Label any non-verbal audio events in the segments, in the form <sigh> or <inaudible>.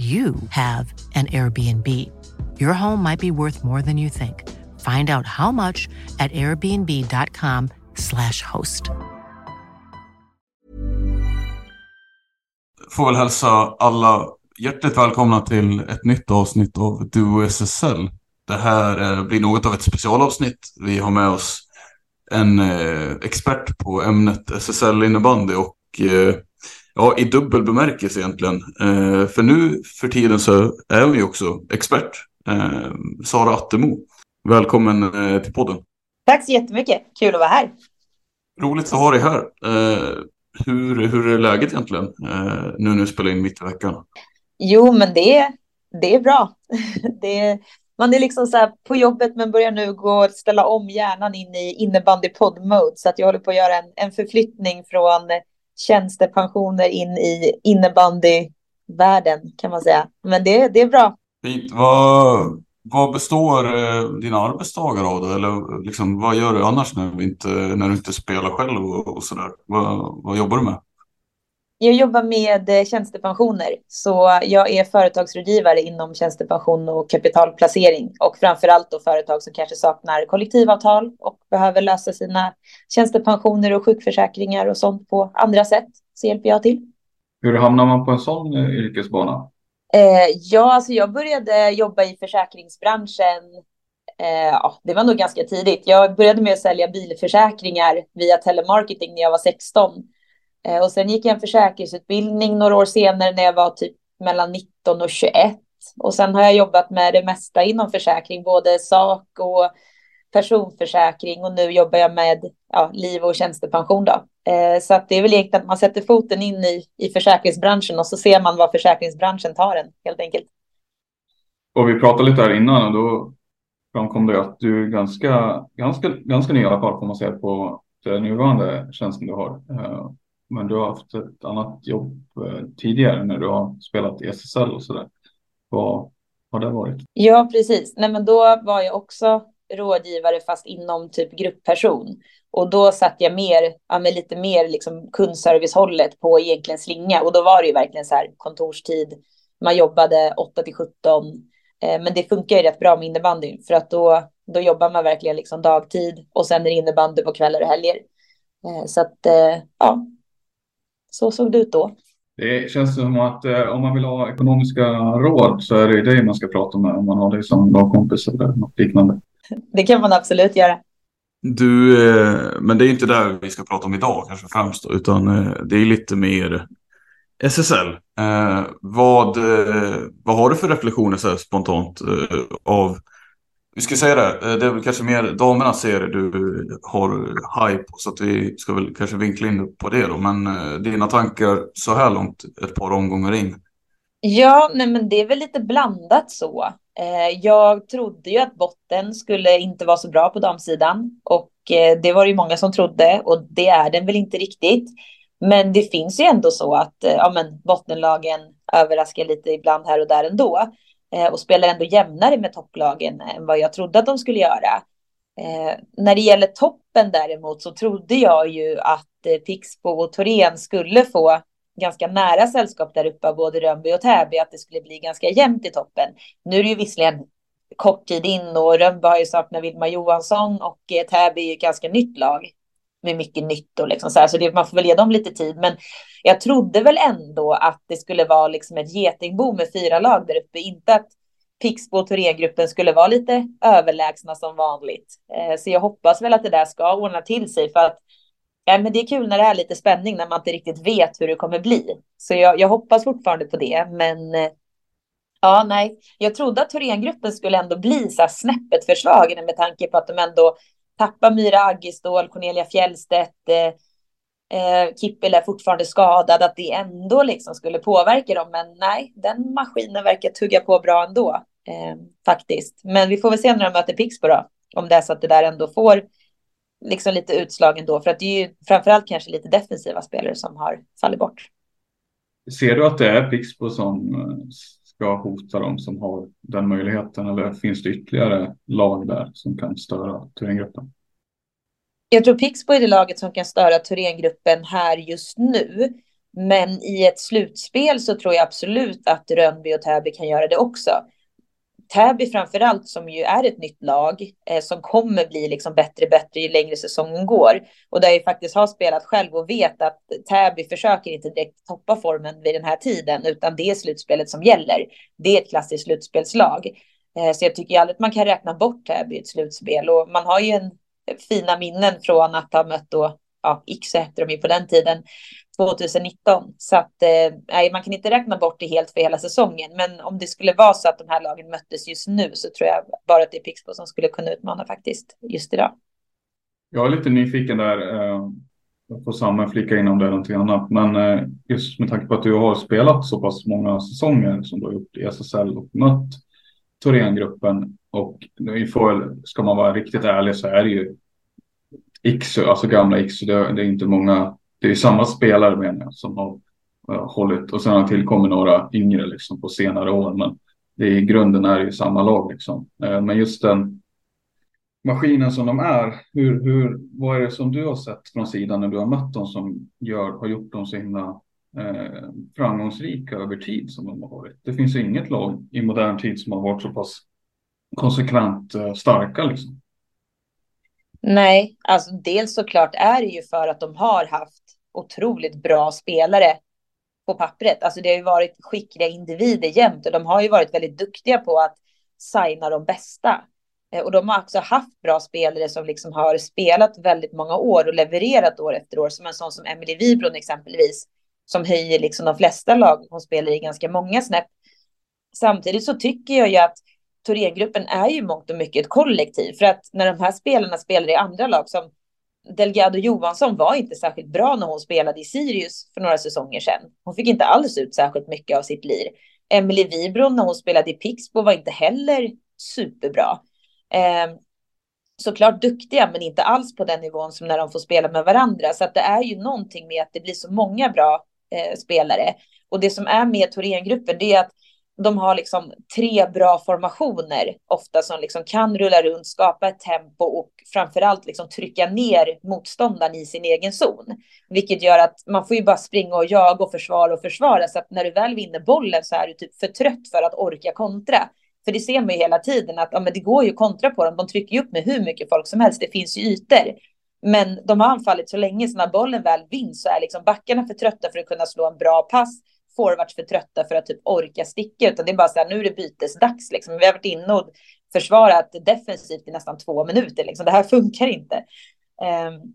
you have an Airbnb. Your home might be worth more than you think. Find out how much at airbnb.com/slash host. Får väl hälsa alla hjärtligt välkomna till ett nytt avsnitt av Duo SSL. Det här eh, blir något av ett specialavsnitt. Vi har med oss en eh, expert på ämnet SSL innebandy och eh, ja, i dubbel bemärkelse egentligen. Eh, för nu för tiden så är hon ju också expert. Eh, Sara Attemo. Välkommen eh, till podden. Tack så jättemycket. Kul att vara här. Roligt att ha dig här. Hur, hur är läget egentligen nu när du spelar in mitt i veckan? Jo, men det, det är bra. <laughs> Det är, man är liksom så på jobbet men börjar nu gå ställa om hjärnan in i innebandy podd-mode. Så att jag håller på att göra en, en förflyttning från tjänstepensioner in i innebandyvärlden kan man säga. Men det, det är bra. Fint. Vad, vad består eh, dina arbetsdagar av då? Eller liksom, vad gör du annars när, inte, när du inte spelar själv och, och sådär? Vad, vad jobbar du med? Jag jobbar med eh, tjänstepensioner, så jag är företagsrådgivare inom tjänstepension och kapitalplacering och framför allt då företag som kanske saknar kollektivavtal och behöver lösa sina tjänstepensioner och sjukförsäkringar och sånt på andra sätt. Så hjälper jag till. Hur hamnar man på en sån eh, yrkesbana? Eh, ja, alltså jag började jobba i försäkringsbranschen. Eh, ja, det var nog ganska tidigt. Jag började med att sälja bilförsäkringar via telemarketing när jag var 16. Eh, och sen gick jag en försäkringsutbildning några år senare när jag var typ mellan 19 och 21. Och sen har jag jobbat med det mesta inom försäkring, både sak och personförsäkring och nu jobbar jag med ja, liv och tjänstepension. Då. Eh, så att det är väl egentligen att man sätter foten in i, i försäkringsbranschen och så ser man vad försäkringsbranschen tar en helt enkelt. Och vi pratade lite här innan och då framkom det att du är ganska, ganska, ganska ny i alla fall får man säga på den nuvarande tjänsten du har. Eh, men du har haft ett annat jobb eh, tidigare när du har spelat i SSL och sådär. Vad har det varit? Ja, precis. Nej, men då var jag också rådgivare fast inom typ gruppperson. Och då satt jag mer, ja, med lite mer liksom kundservicehållet på egentligen slinga. Och då var det ju verkligen så här kontorstid. Man jobbade 8 till 17. Eh, men det funkar ju rätt bra med innebandy för att då, då jobbar man verkligen liksom dagtid och sen är det innebandy på kvällar och helger. Eh, så att eh, ja, så såg det ut då. Det känns som att eh, om man vill ha ekonomiska råd så är det ju dig man ska prata med om man har dig som lagkompis eller något liknande. Det kan man absolut göra. Du, eh, men det är inte där vi ska prata om idag kanske främst då, utan eh, det är lite mer SSL. Eh, vad, eh, vad har du för reflektioner så här spontant eh, av, vi ska säga det, eh, det är väl kanske mer damernas serie du har hype på, så att vi ska väl kanske vinkla in på det då, men eh, dina tankar så här långt ett par omgångar in. Ja, nej, men det är väl lite blandat så. Eh, jag trodde ju att botten skulle inte vara så bra på damsidan och det var det ju många som trodde och det är den väl inte riktigt. Men det finns ju ändå så att ja, men bottenlagen överraskar lite ibland här och där ändå Eh, och spelar ändå jämnare med topplagen eh, än vad jag trodde att de skulle göra. Eh, när det gäller toppen däremot så trodde jag ju att eh, Pixbo och Torén skulle få ganska nära sällskap där uppe av både Rönnby och Täby, att det skulle bli ganska jämnt i toppen. Nu är det ju visserligen kort tid in och Rönnby har ju saknat Vilma Johansson och eh, Täby är ju ett ganska nytt lag med mycket nytt och liksom så här, så det, man får väl ge dem lite tid. Men jag trodde väl ändå att det skulle vara liksom ett getingbo med fyra lag där uppe, inte att Pixbo och Thorengruppen skulle vara lite överlägsna som vanligt. Eh, så jag hoppas väl att det där ska ordna till sig för att ja, men det är kul när det är lite spänning när man inte riktigt vet hur det kommer bli. Så jag, jag hoppas fortfarande på det, men eh, ja, nej, jag trodde att Thorengruppen skulle ändå bli så här snäppet försvagade med tanke på att de ändå Tappa Myra Aggestål, Cornelia Fjellstedt, eh, eh, Kippel är fortfarande skadad, att det ändå liksom skulle påverka dem. Men nej, den maskinen verkar tugga på bra ändå, eh, faktiskt. Men vi får väl se när de möter Pixbo då, om det är så att det där ändå får liksom lite utslag ändå, för att det är ju framförallt kanske lite defensiva spelare som har fallit bort. Ser du att det är Pixbo som eh, ska hota dem som har den möjligheten eller finns det ytterligare lag där som kan störa Thorengruppen? Jag tror Pixbo är det laget som kan störa Thorengruppen här just nu. Men i ett slutspel så tror jag absolut att Rönnby och Täby kan göra det också. Täby framför allt som ju är ett nytt lag eh, som kommer bli liksom bättre och bättre ju längre säsongen går. Och där jag faktiskt har spelat själv och vet att Täby försöker inte direkt toppa formen vid den här tiden utan det är slutspelet som gäller. Det är ett klassiskt slutspelslag. Eh, så jag tycker aldrig att man kan räkna bort Täby i ett slutspel och man har ju en fina minnen från att ha mött då, ja, X hette de ju på den tiden, 2019. Så att eh, man kan inte räkna bort det helt för hela säsongen. Men om det skulle vara så att de här lagen möttes just nu så tror jag bara att det är Pixbo som skulle kunna utmana faktiskt just idag. Jag är lite nyfiken där. Eh, jag får samma flika in om det är någonting annat. Men eh, just med tanke på att du har spelat så pass många säsonger som du har gjort i SSL och mött Thorengruppen. Och får, ska man vara riktigt ärlig så är det ju Iksu, alltså gamla Iksu. Det, det är inte många det är ju samma spelare menar jag som har uh, hållit och sen har tillkommit några yngre liksom på senare år. Men det är, i grunden är det ju samma lag liksom. Uh, men just den maskinen som de är, hur, hur, vad är det som du har sett från sidan när du har mött dem som gör, har gjort dem så himla eh, framgångsrika över tid som de har varit? Det finns ju inget lag i modern tid som har varit så pass konsekvent eh, starka liksom. Nej, alltså dels såklart är det ju för att de har haft otroligt bra spelare på pappret. Alltså det har ju varit skickliga individer jämt och de har ju varit väldigt duktiga på att signa de bästa. Eh, och de har också haft bra spelare som liksom har spelat väldigt många år och levererat år efter år, som en sån som Emily Wibron exempelvis, som höjer liksom de flesta lag hon spelar i ganska många snäpp. Samtidigt så tycker jag ju att Thorengruppen är ju mångt och mycket ett kollektiv, för att när de här spelarna spelar i andra lag som Delgado Johansson var inte särskilt bra när hon spelade i Sirius för några säsonger sedan. Hon fick inte alls ut särskilt mycket av sitt lir. Emily Wibron när hon spelade i Pixbo var inte heller superbra. Eh, såklart duktiga, men inte alls på den nivån som när de får spela med varandra. Så att det är ju någonting med att det blir så många bra eh, spelare. Och det som är med Thorengruppen, det är att de har liksom tre bra formationer ofta som liksom kan rulla runt, skapa ett tempo och framförallt liksom trycka ner motståndaren i sin egen zon. Vilket gör att man får ju bara springa och jaga och försvara och försvara så att när du väl vinner bollen så är du typ för trött för att orka kontra. För det ser man ju hela tiden att ja, men det går ju kontra på dem. De trycker ju upp med hur mycket folk som helst. Det finns ju ytor. Men de har anfallit så länge så när bollen väl vinns så är liksom backarna för trötta för att kunna slå en bra pass forwards för trötta för att typ orka sticka, utan det är bara så här, nu är det bytesdags liksom. Vi har varit inne och försvarat defensivt i nästan två minuter, liksom. Det här funkar inte. Um,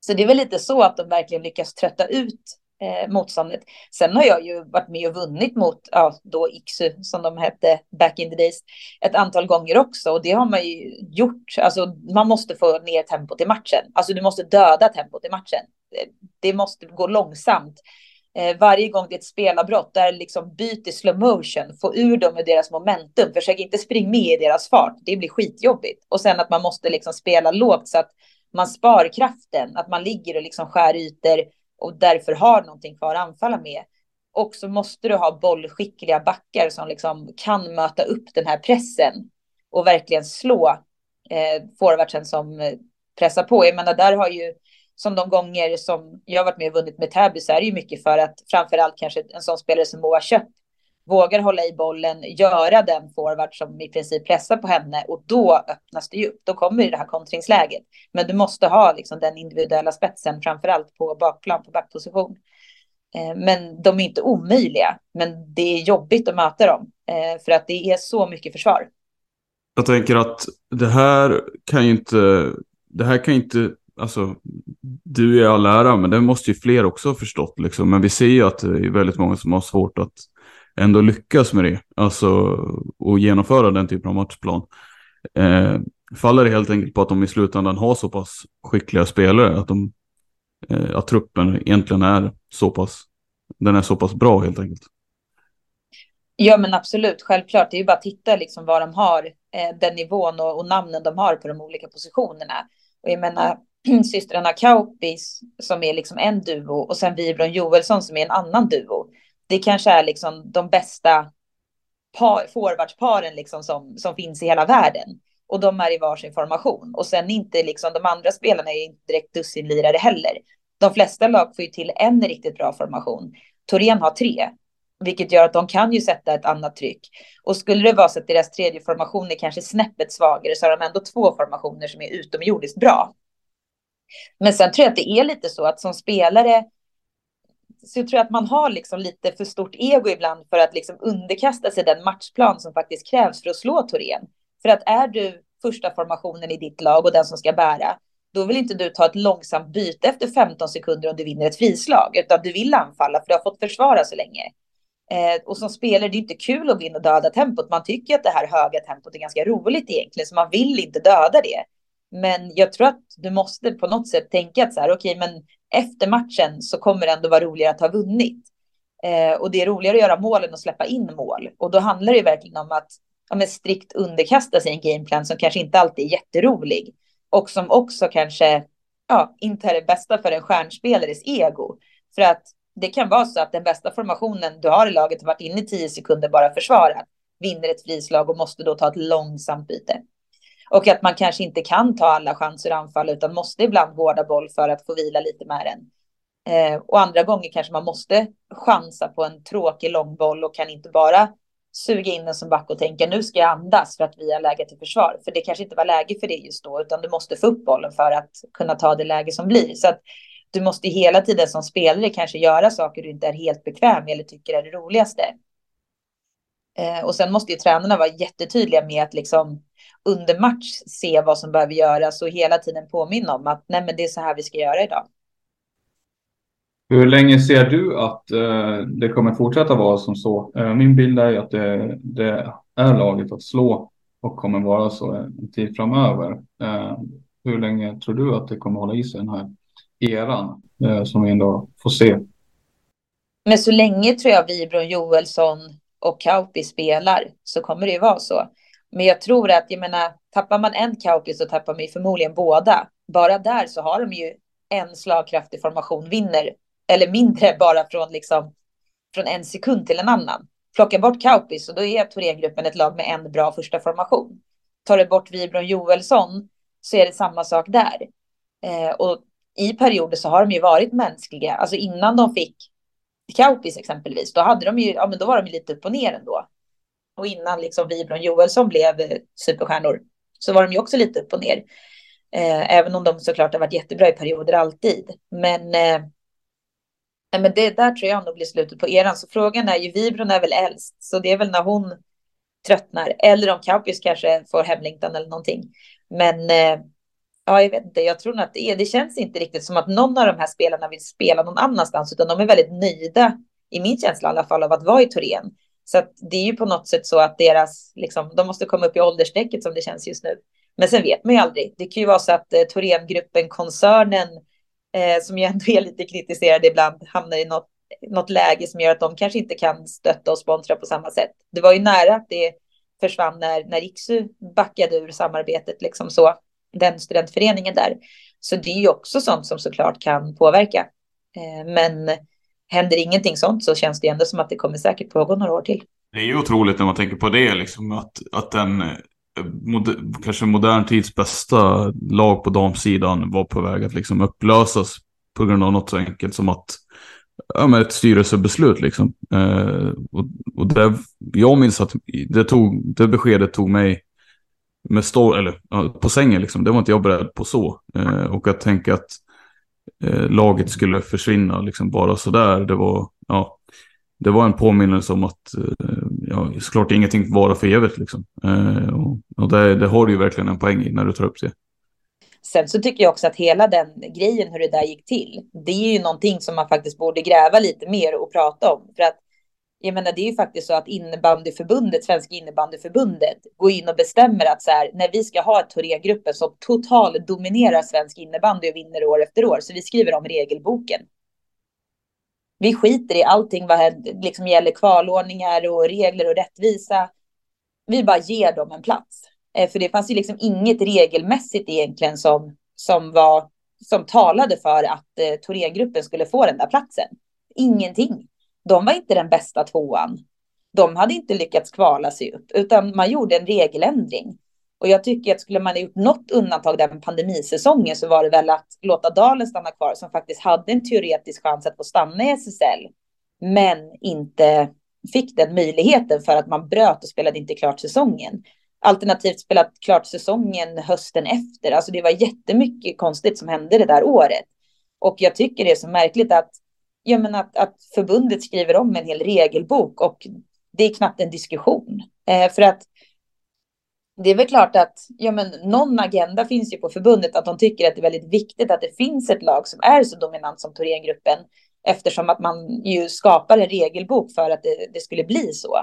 så det är väl lite så att de verkligen lyckas trötta ut eh, motståndet. Sen har jag ju varit med och vunnit mot, ja, då Iksu som de hette back in the days, ett antal gånger också. Och det har man ju gjort. Alltså, man måste få ner tempot i matchen. Alltså, du måste döda tempot i matchen. Det måste gå långsamt Eh, varje gång det är ett spelavbrott, där liksom byt i slow motion, få ur dem med deras momentum, försök inte springa med i deras fart, det blir skitjobbigt. Och sen att man måste liksom spela lågt så att man spar kraften, att man ligger och liksom skär ytor och därför har någonting kvar att anfalla med. Och så måste du ha bollskickliga backar som liksom kan möta upp den här pressen och verkligen slå eh, forwardsen som eh, pressar på. Jag menar, där har ju som de gånger som jag varit med och vunnit med Täby så är det ju mycket för att framförallt kanske en sån spelare som Moa Kött vågar hålla i bollen, göra den forward som i princip pressar på henne och då öppnas det ju upp. Då kommer det här kontringsläget. Men du måste ha liksom den individuella spetsen, framförallt på bakplan, på backposition. Eh, men de är inte omöjliga, men det är jobbigt att möta dem eh, för att det är så mycket försvar. Jag tänker att det här kan ju inte, det här kan ju inte, alltså du är all ära, men det måste ju fler också ha förstått liksom. Men vi ser ju att det är väldigt många som har svårt att ändå lyckas med det, alltså och genomföra den typen av matchplan. Eh, faller det helt enkelt på att de i slutändan har så pass skickliga spelare att, de, eh, att truppen egentligen är så pass, den är så pass bra helt enkelt. Ja men absolut, självklart. Det är ju bara att titta liksom vad de har, eh, den nivån och, och, namnen de har på de olika positionerna. Och jag menar <clears throat> systrarna Kaupis som är liksom en duo och sen Vibron Joelsson som är en annan duo det kanske är liksom de bästa par, forwardsparen liksom som, som finns i hela världen. Och de är i varsin formation. Och sen inte liksom de andra spelarna är inte direkt dussinlirare heller. De flesta lag får ju till en riktigt bra formation. Torén har tre, vilket gör att de kan ju sätta ett annat tryck. Och skulle det vara så att deras tredje formation är kanske snäppet svagare så har de ändå två formationer som är utomjordiskt bra. Men sen tror jag att det är lite så att som spelare så jag tror att man har liksom lite för stort ego ibland för att liksom underkasta sig den matchplan som faktiskt krävs för att slå Torén. För att är du första formationen i ditt lag och den som ska bära, då vill inte du ta ett långsamt byte efter 15 sekunder om du vinner ett frislag, utan du vill anfalla för du har fått försvara så länge. Eh, och som spelare, det är inte kul att vinna och döda tempot. Man tycker att det här höga tempot är ganska roligt egentligen, så man vill inte döda det. Men jag tror att du måste på något sätt tänka att så här, okej, okay, men efter matchen så kommer det ändå vara roligare att ha vunnit. Eh, och det är roligare att göra mål än att släppa in mål. Och då handlar det verkligen om att ja, strikt underkasta sig en gameplan som kanske inte alltid är jätterolig. Och som också kanske ja, inte är det bästa för en stjärnspelares ego. För att det kan vara så att den bästa formationen du har i laget har varit inne i tio sekunder bara försvarat, vinner ett frislag och måste då ta ett långsamt byte. Och att man kanske inte kan ta alla chanser att anfalla utan måste ibland vårda boll för att få vila lite med den. Eh, och andra gånger kanske man måste chansa på en tråkig långboll och kan inte bara suga in den som back och tänka nu ska jag andas för att vi har läge till försvar. För det kanske inte var läge för det just då utan du måste få upp bollen för att kunna ta det läge som blir. Så att du måste hela tiden som spelare kanske göra saker du inte är helt bekväm med eller tycker är det roligaste. Eh, och sen måste ju tränarna vara jättetydliga med att liksom under match se vad som behöver göras och hela tiden påminna om att nej, men det är så här vi ska göra idag. Hur länge ser du att eh, det kommer fortsätta vara som så? Eh, min bild är att det, det, är laget att slå och kommer vara så en tid framöver. Eh, hur länge tror du att det kommer hålla i sig den här eran eh, som vi ändå får se? Men så länge tror jag Vibron Joelsson och Kauppi spelar så kommer det ju vara så. Men jag tror att, jag menar, tappar man en Kauppi så tappar man ju förmodligen båda. Bara där så har de ju en slagkraftig formation vinner, eller mindre <laughs> bara från liksom från en sekund till en annan. Plocka bort Kaupis och då är Thorengruppen ett lag med en bra första formation. Tar du bort Vibron Joelsson så är det samma sak där. Eh, och i perioder så har de ju varit mänskliga. Alltså innan de fick Kaupis exempelvis, då hade de ju, ja men då var de ju lite upp och ner ändå. Och innan liksom Vibron Joelsson blev eh, superstjärnor så var de ju också lite upp och ner. Eh, även om de såklart har varit jättebra i perioder alltid. Men, eh, men det där tror jag nog blir slutet på eran. Så frågan är ju, Vibron är väl äldst, så det är väl när hon tröttnar. Eller om Kaupis kanske får hemlängtan eller någonting. Men eh, ja, jag vet inte, jag tror nog att det är, det känns inte riktigt som att någon av de här spelarna vill spela någon annanstans, utan de är väldigt nöjda, i min känsla i alla fall, av att vara i Torén. Så att det är ju på något sätt så att deras, liksom, de måste komma upp i åldersstrecket som det känns just nu. Men sen vet man ju aldrig. Det kan ju vara så att eh, Thorengruppen, koncernen, eh, som ju ändå är lite kritiserad ibland, hamnar i något, något läge som gör att de kanske inte kan stötta och sponsra på samma sätt. Det var ju nära att det försvann när, när Iksu backade ur samarbetet, liksom så, den studentföreningen där. Så det är ju också sånt som såklart kan påverka. Eh, men händer ingenting sånt så känns det ändå som att det kommer säkert pågå några år till. Det är ju otroligt när man tänker på det, liksom, att, att den eh, moder, kanske modern tids bästa lag på damsidan var på väg att liksom upplösas på grund av något så enkelt som att ja, men ett styrelsebeslut liksom. Eh, och, och det, jag minns att det, tog, det beskedet tog mig med stå, eller, på sängen liksom. Det var inte jag beredd på så. Eh, och att tänka att eh, laget skulle försvinna liksom bara sådär. Det var, ja, det var en påminnelse om att eh, ja, såklart ingenting varar för evigt. Liksom. Eh, och, och det, det, har du ju verkligen en poäng i när du tar upp det. Sen så tycker jag också att hela den grejen, hur det där gick till, det är ju någonting som man faktiskt borde gräva lite mer och prata om. För att jag menar, det är ju faktiskt så att innebandyförbundet, Svenska innebandyförbundet, går in och bestämmer att så här, när vi ska ha ett Thorengruppen som totalt dominerar svensk innebandy och vinner år efter år, så vi skriver om regelboken. Vi skiter i allting vad liksom gäller kvalordningar och regler och rättvisa. Vi bara ger dem en plats. Eh, för det fanns ju liksom inget regelmässigt egentligen som, som, var, som talade för att eh, Thorengruppen skulle få den där platsen. Ingenting. De var inte den bästa tvåan. De hade inte lyckats kvala sig upp, utan man gjorde en regeländring. Och jag tycker att skulle man ha gjort något undantag där med pandemisäsongen så var det väl att låta Dalen stanna kvar som faktiskt hade en teoretisk chans att få stanna i SSL. Men inte fick den möjligheten för att man bröt och spelade inte klart säsongen. Alternativt spelat klart säsongen hösten efter. Alltså det var jättemycket konstigt som hände det där året. Och jag tycker det är så märkligt att, ja men att, att förbundet skriver om en hel regelbok och det är knappt en diskussion. Eh, för att det är väl klart att ja, men någon agenda finns ju på förbundet att de tycker att det är väldigt viktigt att det finns ett lag som är så dominant som Thorengruppen eftersom att man ju skapar en regelbok för att det, det skulle bli så.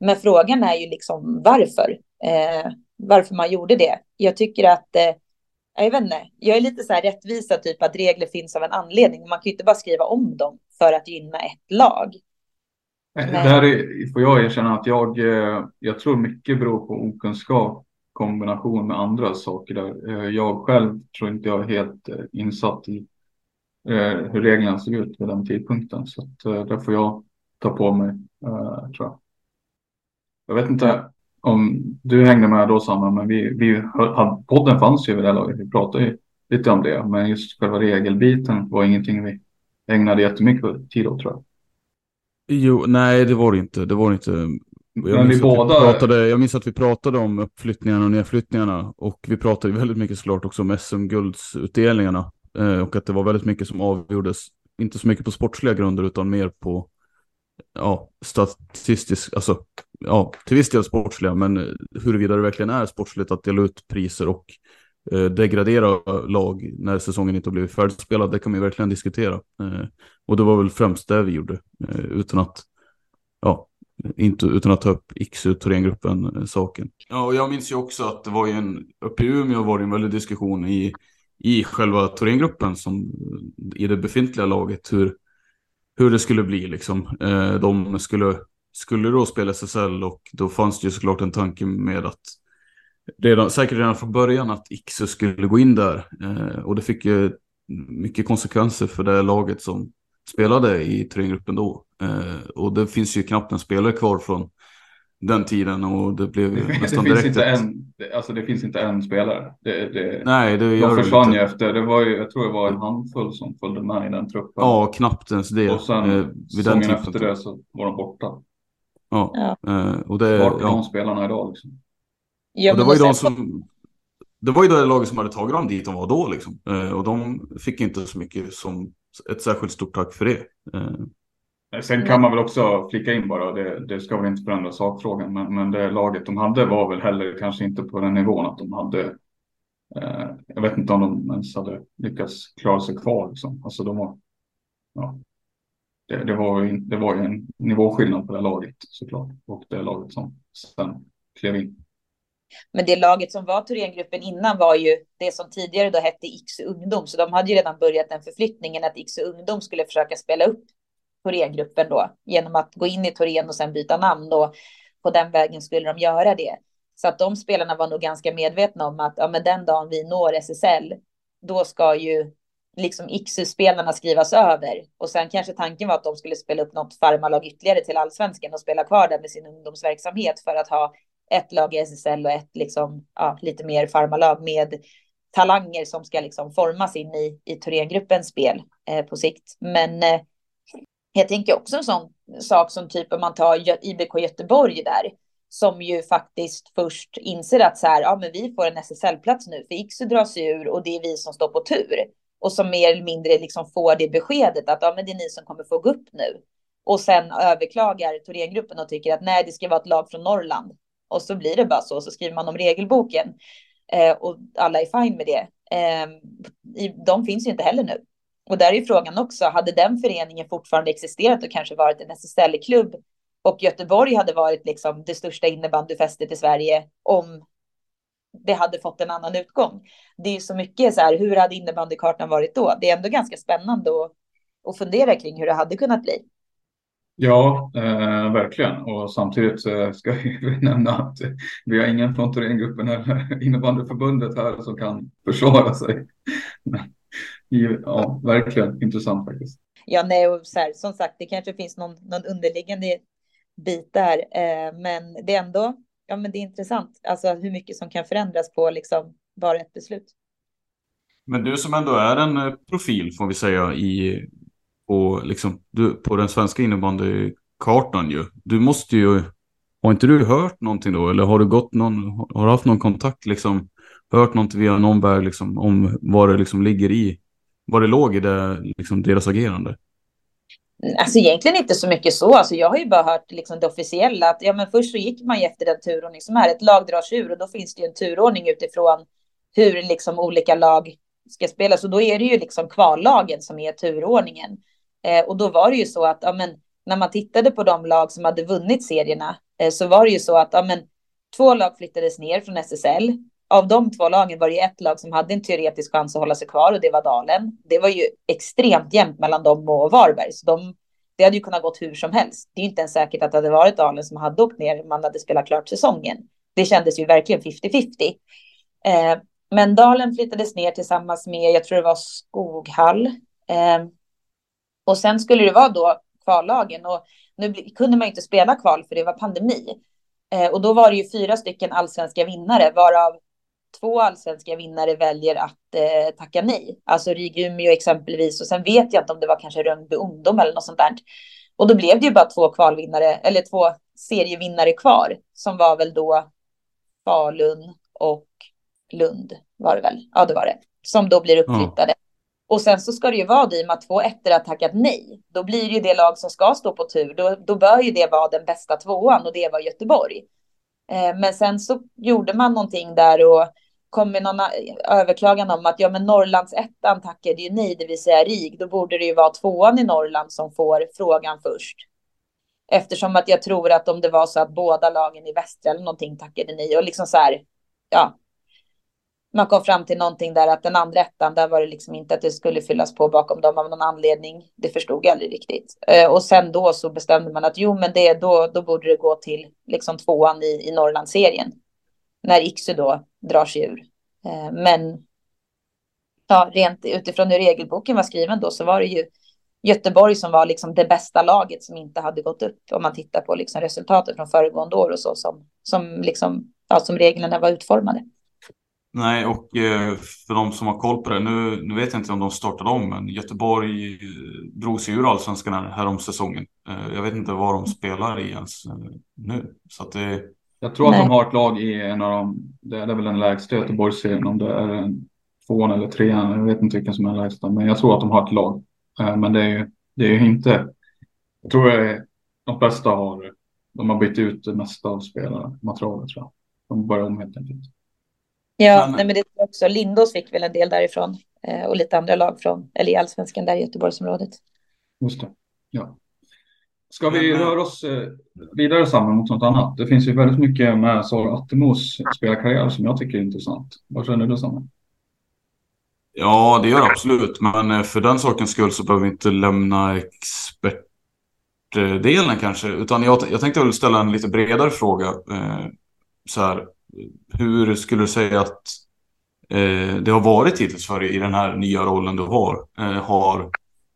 Men frågan är ju liksom varför, eh, varför man gjorde det. Jag tycker att, eh, jag vet inte, jag är lite så här rättvisa typ att regler finns av en anledning. Man kan ju inte bara skriva om dem för att gynna ett lag. Men... Där får jag erkänna att jag, eh, jag tror mycket beror på okunskap kombination med andra saker där. Eh, jag själv tror inte jag är helt eh, insatt i hur reglerna såg ut vid den tidpunkten. Så att där får jag ta på mig, tror jag. Jag vet inte om du hängde med då Sanna, men vi, vi, podden fanns ju vid det laget. Vi pratade ju lite om det, men just själva regelbiten var ingenting vi ägnade jättemycket tid åt tror jag. Jo, nej det var det inte. Det var det inte. Jag men vi båda... pratade, jag minns att vi pratade om uppflyttningarna och nedflyttningarna. Och vi pratade väldigt mycket såklart också om SM-guldsutdelningarna. Eh, och att det var väldigt mycket som avgjordes, inte så mycket på sportsliga grunder utan mer på ja, statistisk, alltså ja, till viss del sportsliga, men huruvida det verkligen är sportsligt att dela ut priser och eh, Eh, degradera lag när säsongen inte har blivit färdigspelad, det kan man ju verkligen diskutera. Eh, och det var väl främst det vi gjorde, eh, utan att, ja, inte utan att ta upp X ut Thorengruppen eh, saken. Ja, och jag minns ju också att det var ju en, uppe i Umeå var det en väldig diskussion i, i själva Thorengruppen som i det befintliga laget, hur, hur det skulle bli liksom. De skulle, skulle då spela SSL och då fanns det ju såklart en tanke med att redan, säkert redan från början att Iksu skulle gå in där. Eh, och det fick ju mycket konsekvenser för det laget som spelade i Thorengruppen då. Eh, och det finns ju knappt en spelare kvar från den tiden och det blev det, nästan det direkt. Finns inte en, alltså det finns inte en spelare. Det, det, Nej, det gör de försvann ju efter. Det var ju, jag tror det var en handfull som följde med i den truppen. Ja, knappt ens det. Och sen eh, säsongen efter det så var de borta. Ja, ja. Eh, och det. Vart är ja. de spelarna idag liksom? Ja, och det var ju de som. Det var ju det laget som hade tagit dem dit de var då liksom. Eh, och de fick inte så mycket som ett särskilt stort tack för det. Eh. Sen kan man väl också flika in bara, det, det ska väl inte förändra sakfrågan, men, men det laget de hade var väl heller kanske inte på den nivån att de hade, eh, jag vet inte om de ens hade lyckats klara sig kvar. Liksom. Alltså de var, ja, det, det, var ju, det var ju en nivåskillnad på det laget såklart och det laget som sen klev in. Men det laget som var Thorengruppen innan var ju det som tidigare då hette X ungdom, så de hade ju redan börjat den förflyttningen att X ungdom skulle försöka spela upp Thorengruppen då genom att gå in i Thoren och sen byta namn och På den vägen skulle de göra det. Så att de spelarna var nog ganska medvetna om att ja, men den dagen vi når SSL, då ska ju liksom XU-spelarna skrivas över. Och sen kanske tanken var att de skulle spela upp något farmarlag ytterligare till allsvenskan och spela kvar där med sin ungdomsverksamhet för att ha ett lag i SSL och ett liksom, ja, lite mer farmarlag med talanger som ska liksom formas in i, i Thorengruppens spel eh, på sikt. Men eh, jag tänker också en sån sak som typ om man tar IBK Göteborg där som ju faktiskt först inser att så här, ja, men vi får en SSL-plats nu för Iksu dras ur och det är vi som står på tur. Och som mer eller mindre liksom får det beskedet att ja, men det är ni som kommer få gå upp nu. Och sen överklagar Thorengruppen och tycker att nej, det ska vara ett lag från Norrland och så blir det bara så, så skriver man om regelboken eh, och alla är fine med det. Eh, de finns ju inte heller nu. Och där är ju frågan också, hade den föreningen fortfarande existerat och kanske varit en SSL-klubb och Göteborg hade varit liksom det största innebandyfästet i Sverige om det hade fått en annan utgång. Det är ju så mycket så här, hur hade innebandykartan varit då? Det är ändå ganska spännande att, att fundera kring hur det hade kunnat bli. Ja, eh, verkligen. Och samtidigt eh, ska vi <laughs> nämna att vi har ingen från Thorengruppen eller <laughs> innebandyförbundet här som kan försvara sig. ja, verkligen intressant faktiskt. Ja, nej, och så här, som sagt, det kanske finns någon, någon underliggande bit där, eh, men det är ändå, ja, men det är intressant, alltså hur mycket som kan förändras på liksom bara ett beslut. Men du som ändå är en eh, profil får vi säga i på, liksom, du, på den svenska innebandykartan ju. Du måste ju, har inte du hört någonting då? Eller har du gått någon, har du haft någon kontakt liksom, hört något via någon väg liksom om vad det liksom ligger i, vad det låg i det, liksom deras agerande? Alltså egentligen inte så mycket så. Alltså jag har ju bara hört liksom det officiella att ja, men först så gick man ju efter den turordning som är. Ett lag dras ur och då finns det ju en turordning utifrån hur liksom olika lag ska spela. Så då är det ju liksom kvallagen som är turordningen. Eh, och då var det ju så att ja, men, när man tittade på de lag som hade vunnit serierna eh, så var det ju så att ja, men, två lag flyttades ner från SSL. Av de två lagen var det ett lag som hade en teoretisk chans att hålla sig kvar och det var Dalen. Det var ju extremt jämnt mellan dem och Varberg. Så de, det hade ju kunnat gått hur som helst. Det är inte ens säkert att det hade varit Dalen som hade åkt ner om man hade spelat klart säsongen. Det kändes ju verkligen 50-50. Eh, men Dalen flyttades ner tillsammans med, jag tror det var Skoghall. Eh, och sen skulle det vara då kvallagen och nu kunde man inte spela kval för det var pandemi. Eh, och då var det ju fyra stycken allsvenska vinnare varav två allsvenska vinnare väljer att eh, tacka nej. Alltså Rig-Umeå exempelvis och sen vet jag inte om det var kanske Rönnby ungdom eller något sånt där. Och då blev det ju bara två kvalvinnare eller två serievinnare kvar som var väl då Falun och Lund var det väl? Ja, det var det. Som då blir uppflyttade. Mm. Och sen så ska det ju vara det i och med att två ettor har tackat nej. Då blir det ju det lag som ska stå på tur. Då, då bör ju det vara den bästa tvåan och det var Göteborg. Eh, men sen så gjorde man någonting där och kom med någon eh, överklagan om att ja, men Norrlands ettan tackade ju nej, det vill säga RIG. Då borde det ju vara tvåan i Norrland som får frågan först. Eftersom att jag tror att om det var så att båda lagen i västra eller någonting tackade nej och liksom så här, ja, man kom fram till någonting där att den andra ettan, där var det liksom inte att det skulle fyllas på bakom dem av någon anledning. Det förstod jag aldrig riktigt. Eh, och sen då så bestämde man att jo, men det, då, då borde det gå till liksom tvåan i, i Norrlandsserien. När Iksu då drar sig ur. Eh, men ja, rent utifrån hur regelboken var skriven då så var det ju Göteborg som var liksom det bästa laget som inte hade gått upp om man tittar på liksom resultatet från föregående år och så som, som, liksom, ja, som reglerna var utformade. Nej, och eh, för de som har koll på det, nu, nu vet jag inte om de startade om, men Göteborg eh, drog sig ur allsvenskan här, här om säsongen. Eh, jag vet inte vad de spelar i ens nu. Så att det... Jag tror att de har ett lag i en av de, det är väl den lägsta Göteborgsserien, om det är en tvåan eller trean, jag vet inte vilken som är den lägsta, men jag tror att de har ett lag. Men det är ju det är inte, jag tror att de flesta har, de har bytt ut det mesta av spelarna, materialet tror jag. De börjar om helt enkelt. Ja, men... Nej, men det är också. Lindås fick väl en del därifrån eh, och lite andra lag från, eller i allsvenskan där i Göteborgsområdet. Just det, ja. Ska vi men... röra oss eh, vidare samman mot något annat? Det finns ju väldigt mycket med Sara Attemos spelarkarriär som jag tycker är intressant. Vad känner du Samuel? Ja, det gör det absolut. Men eh, för den sakens skull så behöver vi inte lämna expertdelen kanske. Utan jag, jag tänkte väl ställa en lite bredare fråga. så här, hur skulle du säga att eh, det har varit hittills för dig i den här nya rollen du har. Eh, har,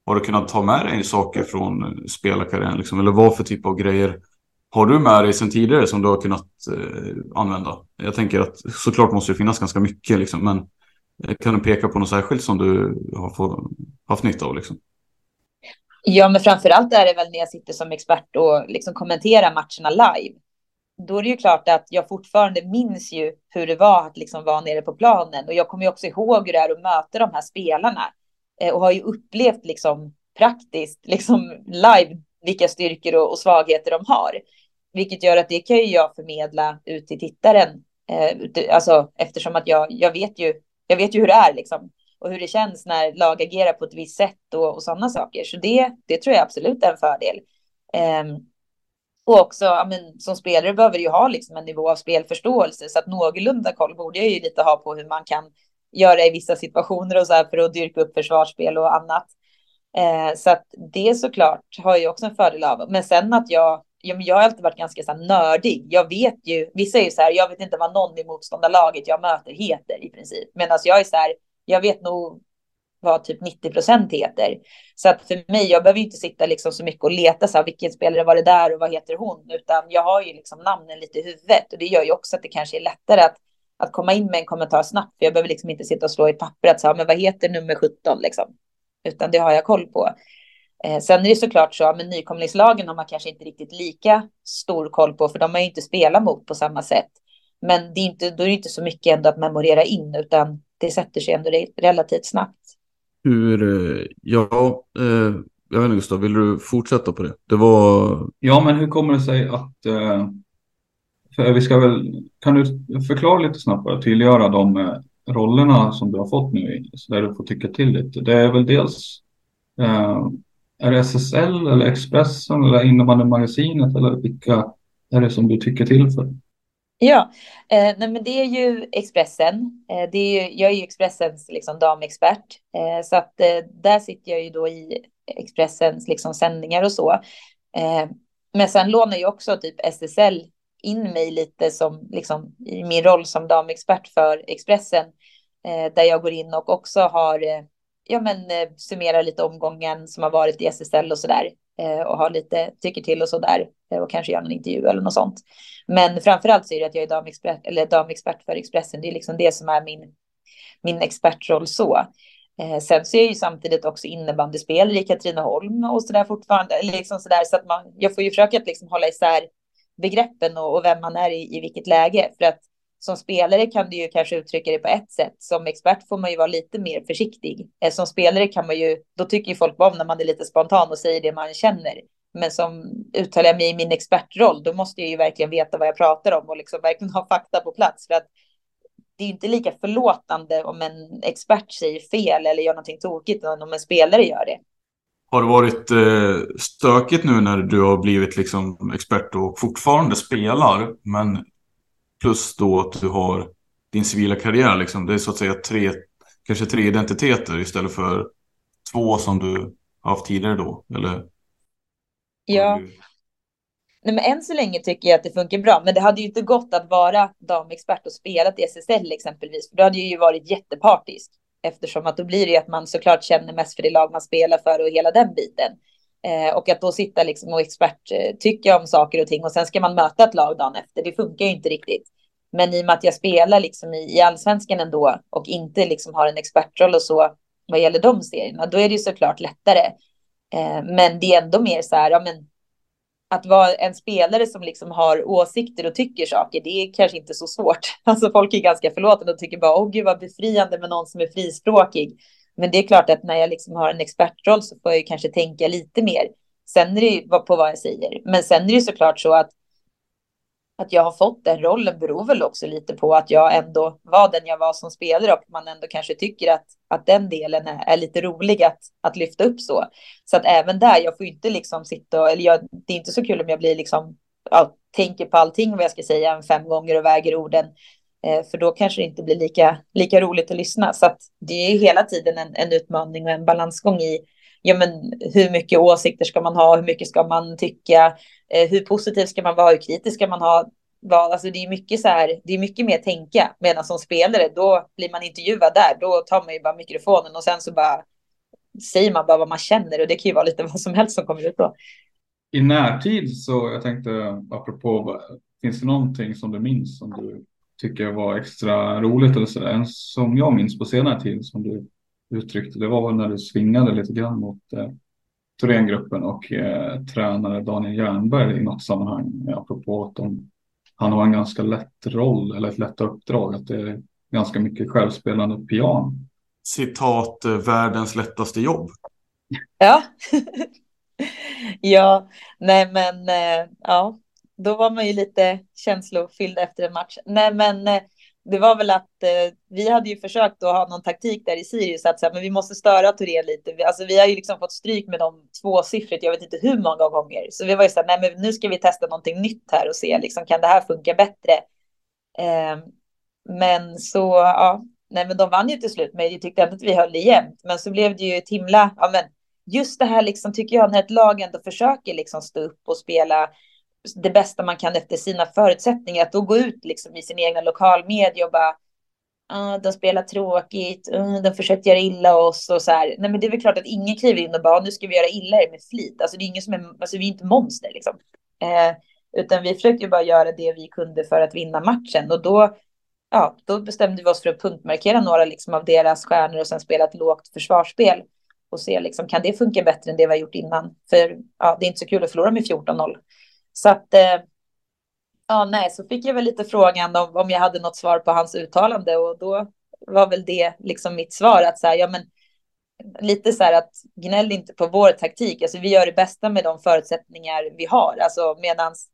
har du kunnat ta med dig saker från spelarkarriären? Liksom? Eller vad för typ av grejer har du med dig sedan tidigare som du har kunnat eh, använda? Jag tänker att såklart måste det finnas ganska mycket, liksom, men eh, kan du peka på något särskilt som du har få, haft nytta av? Liksom? Ja, men framför allt är det väl när jag sitter som expert och liksom kommenterar matcherna live. Då är det ju klart att jag fortfarande minns ju hur det var att liksom vara nere på planen och jag kommer ju också ihåg hur det är att möta de här spelarna eh, och har ju upplevt liksom praktiskt liksom live vilka styrkor och, och svagheter de har. Vilket gör att det kan ju jag förmedla ut till tittaren. Eh, alltså eftersom att jag, jag vet ju, jag vet ju hur det är liksom. Och hur det känns när lag agerar på ett visst sätt och, och sådana saker. Så det, det tror jag absolut är en fördel. Ehm, och också, ja, men, som spelare behöver ju ha liksom en nivå av spelförståelse. Så att någorlunda koll borde jag ju lite ha på hur man kan göra i vissa situationer och så här för att dyrka upp försvarsspel och annat. Eh, så att det såklart har jag också en fördel av. Men sen att jag ja, men jag har alltid varit ganska så här, nördig. Jag vet ju, vissa är ju så här, jag vet inte vad någon i motståndarlaget jag möter heter i princip. Medan jag är så här, jag vet nog vad typ 90 procent heter. Så att för mig, jag behöver inte sitta liksom så mycket och leta så här, vilken spelare var det där och vad heter hon, utan jag har ju liksom namnen lite i huvudet och det gör ju också att det kanske är lättare att, att komma in med en kommentar snabbt, för jag behöver liksom inte sitta och slå i pappret så här, men vad heter nummer 17 liksom, utan det har jag koll på. Eh, sen är det såklart så, men nykomlingslagen har man kanske inte riktigt lika stor koll på, för de har ju inte spelat mot på samma sätt. Men det är inte, då är det inte så mycket ändå att memorera in, utan det sätter sig ändå relativt snabbt. Hur, eh, ja, eh, jag vet inte Gustav, vill du fortsätta på det? Det var... Ja, men hur kommer det sig att, eh, för vi ska väl, kan du förklara lite snabbare tydliggöra de eh, rollerna som du har fått nu, så där du får tycka till lite. Det är väl dels eh, är det SSL eller Expressen eller innebandymagasinet eller vilka är det som du tycker till för? Ja, eh, nej men det är ju Expressen. Eh, det är ju, jag är ju Expressens liksom, damexpert. Eh, så att eh, där sitter jag ju då i Expressens liksom, sändningar och så. Eh, men sen lånar ju också typ SSL in mig lite som liksom, i min roll som damexpert för Expressen. Eh, där jag går in och också har eh, ja, men, eh, summera lite omgången som har varit i SSL och så där eh, och ha lite tycker till och så där eh, och kanske göra en intervju eller något sånt. Men framför allt så är det att jag är damexpert, eller damexpert för Expressen. Det är liksom det som är min, min expertroll så. Eh, sen så är jag ju samtidigt också innebandyspelare i Katrineholm och så där fortfarande, liksom så där så att man, jag får ju försöka att liksom hålla isär begreppen och, och vem man är i, i vilket läge för att som spelare kan du ju kanske uttrycka det på ett sätt. Som expert får man ju vara lite mer försiktig. Eh, som spelare kan man ju, då tycker ju folk om när man är lite spontan och säger det man känner. Men som uttalar jag mig i min expertroll, då måste jag ju verkligen veta vad jag pratar om och liksom verkligen <laughs> ha fakta på plats. För att det är inte lika förlåtande om en expert säger fel eller gör någonting tokigt än om en spelare gör det. Har det varit eh, stökigt nu när du har blivit liksom expert och fortfarande spelar, men Plus då att du har din civila karriär. Liksom. Det är så att säga tre, kanske tre identiteter istället för två som du haft tidigare då. Eller? Ja. Nej, men än så länge tycker jag att det funkar bra, men det hade ju inte gått att vara damexpert och spela i SSL exempelvis, för då hade ju varit jättepartisk eftersom att då blir det ju att man såklart känner mest för det lag man spelar för och hela den biten. Eh, och att då sitta liksom och expert eh, tycka om saker och ting och sen ska man möta ett lag dagen efter. Det funkar ju inte riktigt. Men i och med att jag spelar liksom i, i allsvenskan ändå och inte liksom har en expertroll och så vad gäller de serierna, då är det ju såklart lättare. Eh, men det är ändå mer så här, ja men att vara en spelare som liksom har åsikter och tycker saker, det är kanske inte så svårt. <laughs> Alltså folk är ganska förlåtande och tycker bara, åh gud vad befriande med någon som är frispråkig. Men det är klart att när jag liksom har en expertroll så får jag kanske tänka lite mer. Sen är det ju på vad jag säger. Men sen är det såklart så att att jag har fått den rollen beror väl också lite på att jag ändå var den jag var som spelare och man ändå kanske tycker att, att den delen är, är lite rolig att, att lyfta upp så. Så att även där, jag får inte liksom sitta och, eller jag, det är inte så kul om jag blir liksom, ja, tänker på allting vad jag ska säga fem gånger och väger orden. Eh, för då kanske det inte blir lika, lika roligt att lyssna. Så att det är hela tiden en, en utmaning och en balansgång i ja, men hur mycket åsikter ska man ha, hur mycket ska man tycka, eh, hur positiv ska man vara, hur kritisk ska man ha. vara, alltså det är mycket så här, det är mycket mer tänka. Medan som spelare, då blir man intervjuad där, då tar man ju bara mikrofonen och sen så bara säger man bara vad man känner och det kan ju vara lite <laughs> vad som helst som kommer ut då. I närtid så, jag tänkte apropå, finns det någonting som du minns som du tycker var extra roligt eller sådär? En som jag minns på senare tid som du uttryckte, det var väl när du svingade lite grann mot eh, Thorengruppen och eh, tränare Daniel Jernberg i något sammanhang. Apropå att de, han har en ganska lätt roll eller ett lätt uppdrag. Att det är ganska mycket självspelande pian. Citat eh, världens lättaste jobb. Ja. <laughs> ja, nej men eh, ja, då var man ju lite känslofylld efter en match. Nej men eh, det var väl att eh, vi hade ju försökt att ha någon taktik där i Sirius att säga, men vi måste störa Torén lite. Vi, alltså, vi har ju liksom fått stryk med de tvåsiffrigt, jag vet inte hur många gånger. Så vi var ju så här, nej men nu ska vi testa någonting nytt här och se, liksom, kan det här funka bättre? Eh, men så, ja, nej men de vann ju till slut, men jag tyckte ändå att vi höll det jämnt. Men så blev det ju ett himla, ja men just det här liksom tycker jag, när ett lag ändå försöker liksom stå upp och spela det bästa man kan efter sina förutsättningar. Att då gå ut liksom i sin egna lokalmedia och bara ah, de spelar tråkigt, uh, de försökte göra illa oss och så här. Nej, men det är väl klart att ingen kliver in och bara ah, nu ska vi göra illa er med flit. Alltså det är ingen som är, alltså vi är inte monster liksom. Eh, utan vi försökte ju bara göra det vi kunde för att vinna matchen och då, ja, då bestämde vi oss för att punktmarkera några liksom av deras stjärnor och sen spela ett lågt försvarsspel och se liksom kan det funka bättre än det vi har gjort innan? För ja, det är inte så kul att förlora med 14-0. Så att, eh, ja nej, så fick jag väl lite frågan om, om jag hade något svar på hans uttalande och då var väl det liksom mitt svar att så här, ja men lite så här att gnäll inte på vår taktik, alltså vi gör det bästa med de förutsättningar vi har, alltså medans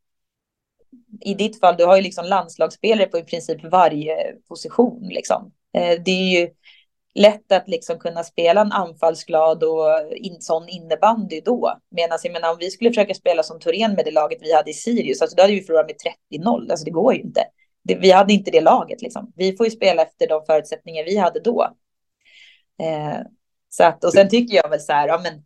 i ditt fall, du har ju liksom landslagsspelare på i princip varje position liksom. Eh, det är ju lätt att liksom kunna spela en anfallsglad och in, sån innebandy då. Medan jag menar om vi skulle försöka spela som Torén med det laget vi hade i Sirius, alltså då hade vi förlorat med 30-0. Alltså det går ju inte. Det, vi hade inte det laget liksom. Vi får ju spela efter de förutsättningar vi hade då. Eh, så att, och sen tycker jag väl så här, ja men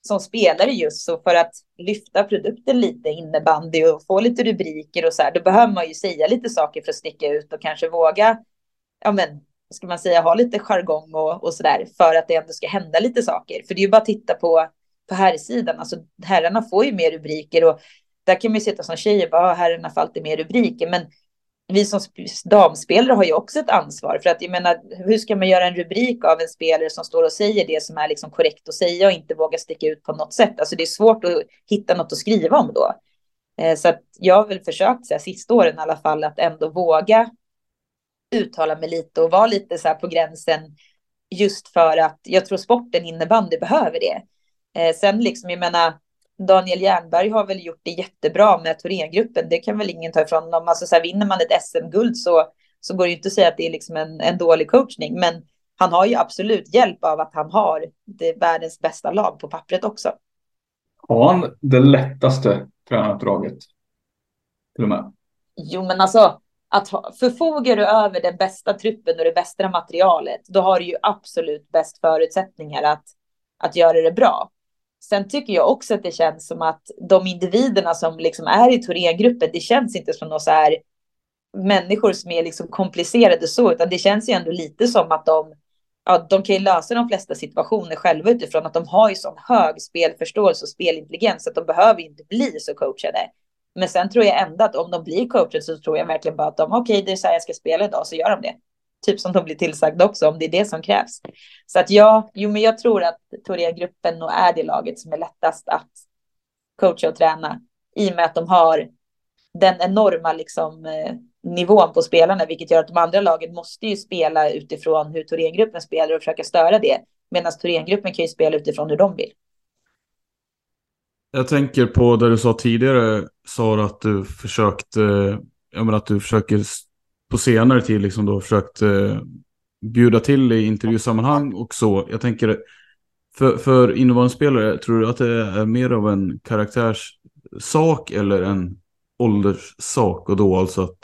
som spelare just så för att lyfta produkten lite innebandy och få lite rubriker och så här, då behöver man ju säga lite saker för att sticka ut och kanske våga, ja men ska man säga, ha lite jargong och, och där för att det ändå ska hända lite saker. För det är ju bara att titta på, på herrsidan, alltså herrarna får ju mer rubriker och där kan man ju sitta som tjejer och bara, ah, herrarna får alltid mer rubriker, men vi som damspelare har ju också ett ansvar för att jag menar, hur ska man göra en rubrik av en spelare som står och säger det som är liksom korrekt att säga och inte vågar sticka ut på något sätt? Alltså det är svårt att hitta något att skriva om då. Eh, så att jag har väl försökt, så här, sista åren i alla fall, att ändå våga uttala mig lite och vara lite så här på gränsen just för att jag tror sporten innebandy behöver det. Eh, sen liksom, jag menar, Daniel Jernberg har väl gjort det jättebra med Thorengruppen. Det kan väl ingen ta ifrån honom. Alltså så här, vinner man ett SM-guld så, så går det inte att säga att det är liksom en, en dålig coachning. Men han har ju absolut hjälp av att han har det världens bästa lag på pappret också. Har han det lättaste tränaruppdraget? Till och med. Jo, men alltså att ha, förfogar du över den bästa truppen och det bästa materialet, då har du ju absolut bäst förutsättningar att, att göra det bra. Sen tycker jag också att det känns som att de individerna som liksom är i Thorengruppen, det känns inte som några så här människor som är liksom komplicerade så, utan det känns ju ändå lite som att de, ja, de kan ju lösa de flesta situationer själva utifrån att de har ju sån hög spelförståelse och spelintelligens att de behöver inte bli så coachade. Men sen tror jag ändå att om de blir coacher så tror jag verkligen bara att de, okej, okay, det är så här jag ska spela idag, så gör de det. Typ som de blir tillsagda också, om det är det som krävs. Så att ja, jo, men jag tror att Toria-gruppen nog är det laget som är lättast att coacha och träna i och med att de har den enorma liksom, eh, nivån på spelarna, vilket gör att de andra lagen måste ju spela utifrån hur Thorengruppen spelar och försöka störa det, medan Thorengruppen kan ju spela utifrån hur de vill. Jag tänker på det du sa tidigare, Sara, att du försökte, jag menar att du försöker på senare tid liksom då försökt eh, bjuda till i intervjusammanhang och så. Jag tänker, för, för spelare, tror du att det är mer av en karaktärssak eller en ålderssak? Och då alltså att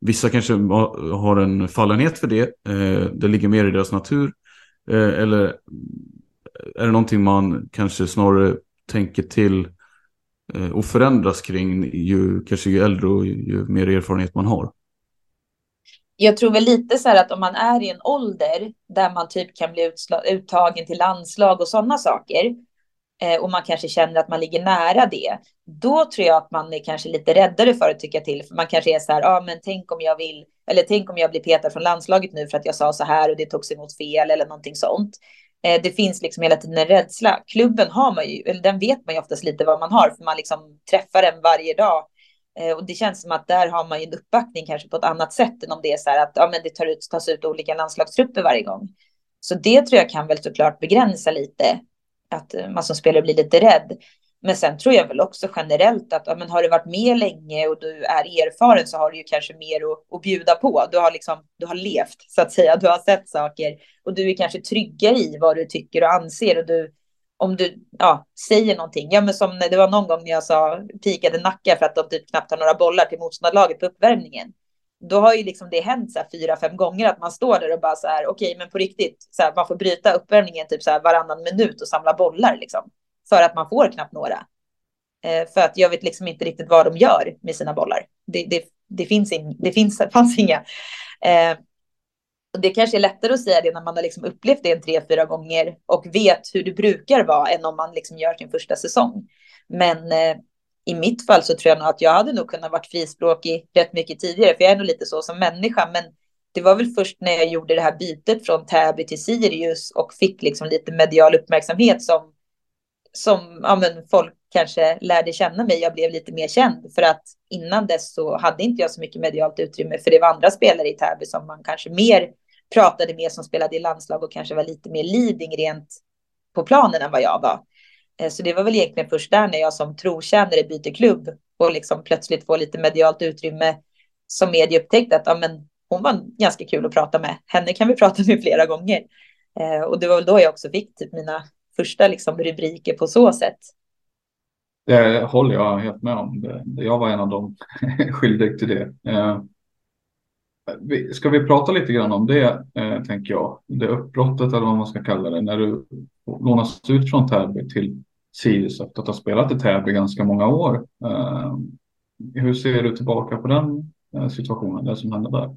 vissa kanske har en fallenhet för det, eh, det ligger mer i deras natur. Eh, eller är det någonting man kanske snarare tänker till eh, och förändras kring ju, kanske ju äldre och ju, mer erfarenhet man har? Jag tror väl lite så här att om man är i en ålder där man typ kan bli uttagen till landslag och sådana saker eh, och man kanske känner att man ligger nära det, då tror jag att man är kanske lite räddare för att tycka till. För man kanske är så här, ja ah, men tänk om jag vill, eller tänk om jag blir petad från landslaget nu för att jag sa så här och det togs emot fel eller någonting sånt. Eh, det finns liksom hela tiden en rädsla. Klubben har man ju, eller den vet man ju oftast lite vad man har, för man liksom träffar den varje dag. Eh, och det känns som att där har man ju en uppbackning kanske på ett annat sätt än om det är så här att ja, men det tar ut, tas ut olika landslagstrupper varje gång. Så det tror jag kan väl såklart begränsa lite, att eh, man som spelare blir lite rädd. Men sen tror jag väl också generellt att ja, men har du varit med länge och du är erfaren så har du ju kanske mer att, att bjuda på. Du har liksom, du har levt så att säga, du har sett saker och du är kanske tryggare i vad du tycker och anser och du, om du ja, säger någonting. Ja, men som det var någon gång när jag sa pikade Nacka för att de typ knappt har några bollar till motståndarlaget på uppvärmningen. Då har ju liksom det hänt så här fyra, fem gånger att man står där och bara så här, okej, okay, men på riktigt, så här, man får bryta uppvärmningen typ så här varannan minut och samla bollar liksom för att man får knappt några. Eh, för att jag vet liksom inte riktigt vad de gör med sina bollar. Det, det, det finns, in, det finns, fanns inga. Eh, och det kanske är lättare att säga det när man har liksom upplevt det en tre, fyra gånger och vet hur det brukar vara än om man liksom gör sin första säsong. Men eh, i mitt fall så tror jag nog att jag hade nog kunnat varit frispråkig rätt mycket tidigare, för jag är nog lite så som människa. Men det var väl först när jag gjorde det här bytet från Täby till Sirius och fick liksom lite medial uppmärksamhet som som ja, men folk kanske lärde känna mig. Jag blev lite mer känd för att innan dess så hade inte jag så mycket medialt utrymme för det var andra spelare i Täby som man kanske mer pratade med som spelade i landslag och kanske var lite mer leading rent på planen än vad jag var. Eh, så det var väl egentligen först där när jag som trotjänare byter klubb och liksom plötsligt får lite medialt utrymme som media upptäckte att ja, men hon var ganska kul att prata med. Henne kan vi <laughs> prata med flera gånger. Eh, och det var väl då jag också fick typ mina första liksom, rubriker på så sätt. Det håller jag helt med om. Jag var en av dem <laughs> skyldig till det. Eh, ska vi prata lite grann om det, eh, tänker jag. Det uppbrottet eller vad man ska kalla det. När du lånas ut från Täby till Sirius efter att ha spelat i Täby ganska många år. Eh, hur ser du tillbaka på den situationen, det som hände där?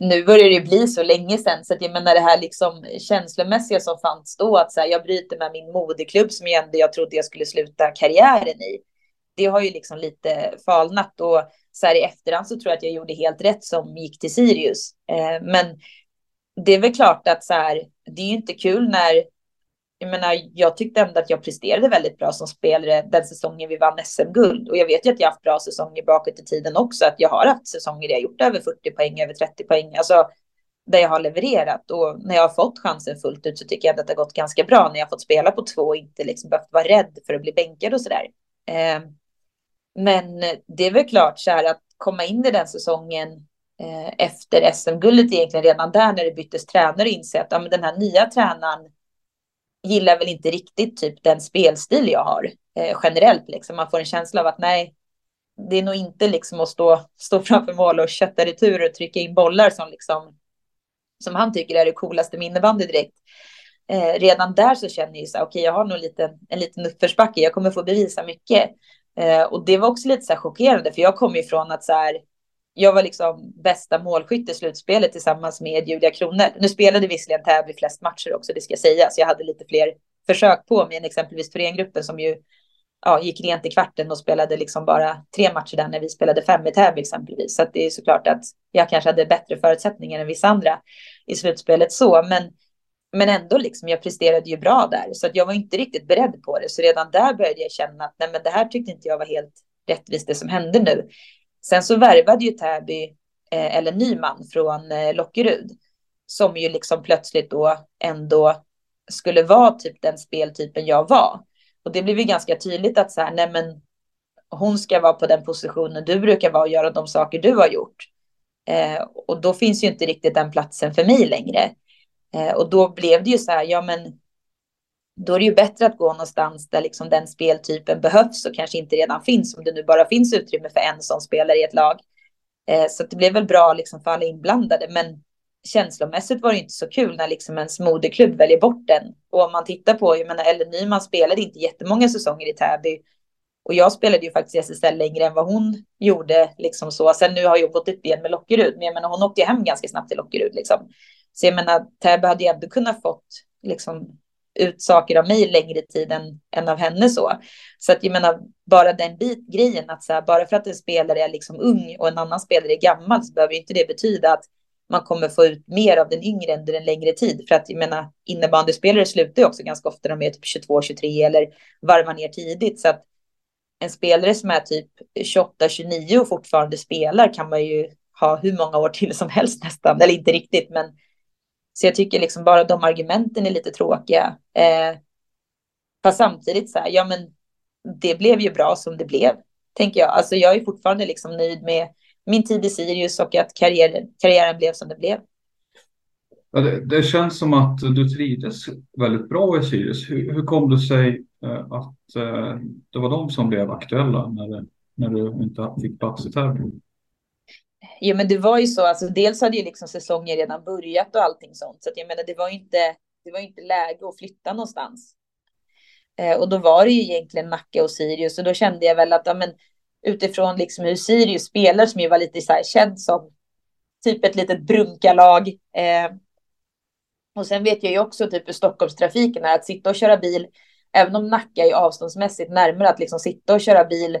Nu börjar det bli så länge sedan, så att jag menar det här liksom känslomässiga som fanns då, att så här, jag bryter med min modeklubb som jag ändå jag trodde jag skulle sluta karriären i. Det har ju liksom lite falnat och så här i efterhand så tror jag att jag gjorde helt rätt som gick till Sirius. Eh, men det är väl klart att så här, det är ju inte kul när jag menar, jag tyckte ändå att jag presterade väldigt bra som spelare den säsongen vi vann SM-guld. Och jag vet ju att jag haft bra säsonger bakåt i tiden också. Att jag har haft säsonger där jag gjort över 40 poäng, över 30 poäng. Alltså där jag har levererat. Och när jag har fått chansen fullt ut så tycker jag att det har gått ganska bra. När jag har fått spela på två och inte liksom behövt vara rädd för att bli bänkad och sådär. Eh, men det är väl klart så här att komma in i den säsongen eh, efter SM-guldet egentligen redan där när det byttes tränare och inse att ja, men den här nya tränaren gillar väl inte riktigt typ den spelstil jag har eh, generellt. Liksom. Man får en känsla av att nej, det är nog inte liksom att stå, stå framför mål och kötta retur och trycka in bollar som, liksom, som han tycker är det coolaste med innebandy direkt. Eh, redan där så känner jag så okej, okay, jag har nog lite, en liten uppförsbacke, jag kommer få bevisa mycket. Eh, och det var också lite så här chockerande, för jag kom från att så här, jag var liksom bästa målskytt i slutspelet tillsammans med Julia Kronor. Nu spelade visserligen Täby flest matcher också, det ska sägas. Jag hade lite fler försök på mig än exempelvis Thorengruppen som ju ja, gick rent i kvarten och spelade liksom bara tre matcher där när vi spelade fem i Täby exempelvis. Så det är såklart att jag kanske hade bättre förutsättningar än vissa andra i slutspelet så, men men ändå liksom, jag presterade ju bra där, så att jag var inte riktigt beredd på det. Så redan där började jag känna att nej, men det här tyckte inte jag var helt rättvist det som hände nu. Sen så värvade ju Täby eh, eller Nyman från eh, Lockerud som ju liksom plötsligt då ändå skulle vara typ den speltypen jag var. Och det blev ju ganska tydligt att så här, nej men hon ska vara på den positionen du brukar vara och göra de saker du har gjort. Eh, och då finns ju inte riktigt den platsen för mig längre. Eh, och då blev det ju så här, ja men då är det ju bättre att gå någonstans där liksom den speltypen behövs och kanske inte redan finns, om det nu bara finns utrymme för en sån spelare i ett lag. Eh, så det blev väl bra liksom för alla inblandade, men känslomässigt var det inte så kul när liksom ens moderklubb väljer bort den. Och om man tittar på, jag menar, Ellen Nyman spelade inte jättemånga säsonger i Täby Och jag spelade ju faktiskt i SSL längre än vad hon gjorde. Liksom så. Sen nu har jag gått upp igen med Lockerud, men jag menar, hon åkte hem ganska snabbt till Lockerud. Liksom. Så jag menar, Täby hade ju ändå kunnat fått liksom, ut saker av mig längre tid än, än av henne så. Så att jag menar, bara den bit grejen att så här, bara för att en spelare är liksom ung och en annan spelare är gammal så behöver inte det betyda att man kommer få ut mer av den yngre under en längre tid. För att jag menar, innebandyspelare slutar ju också ganska ofta när de är typ 22, 23 eller varvar ner tidigt. Så att en spelare som är typ 28, 29 och fortfarande spelar kan man ju ha hur många år till som helst nästan. Eller inte riktigt, men så jag tycker liksom bara de argumenten är lite tråkiga. Eh, fast samtidigt så här, ja men det blev ju bra som det blev, tänker jag. Alltså jag är fortfarande liksom nöjd med min tid i Sirius och att karriären, karriären blev som det blev. Ja, det, det, känns som att du trivdes väldigt bra i Sirius. Hur, hur kom det sig eh, att eh, det var de som blev aktuella när, när du inte fick plats i tävlingen? Ja, men det var ju så, alltså dels hade ju liksom säsongen redan börjat och allting sånt, så att jag menar, det var ju inte, det var inte läge att flytta någonstans. Eh, och då var det ju egentligen Nacka och Sirius och då kände jag väl att, ja, men utifrån liksom hur Sirius spelar som ju var lite så här känd som typ ett litet brunkalag. Eh, och sen vet jag ju också typ hur Stockholmstrafiken är, att sitta och köra bil, även om Nacka är avståndsmässigt närmare, att liksom sitta och köra bil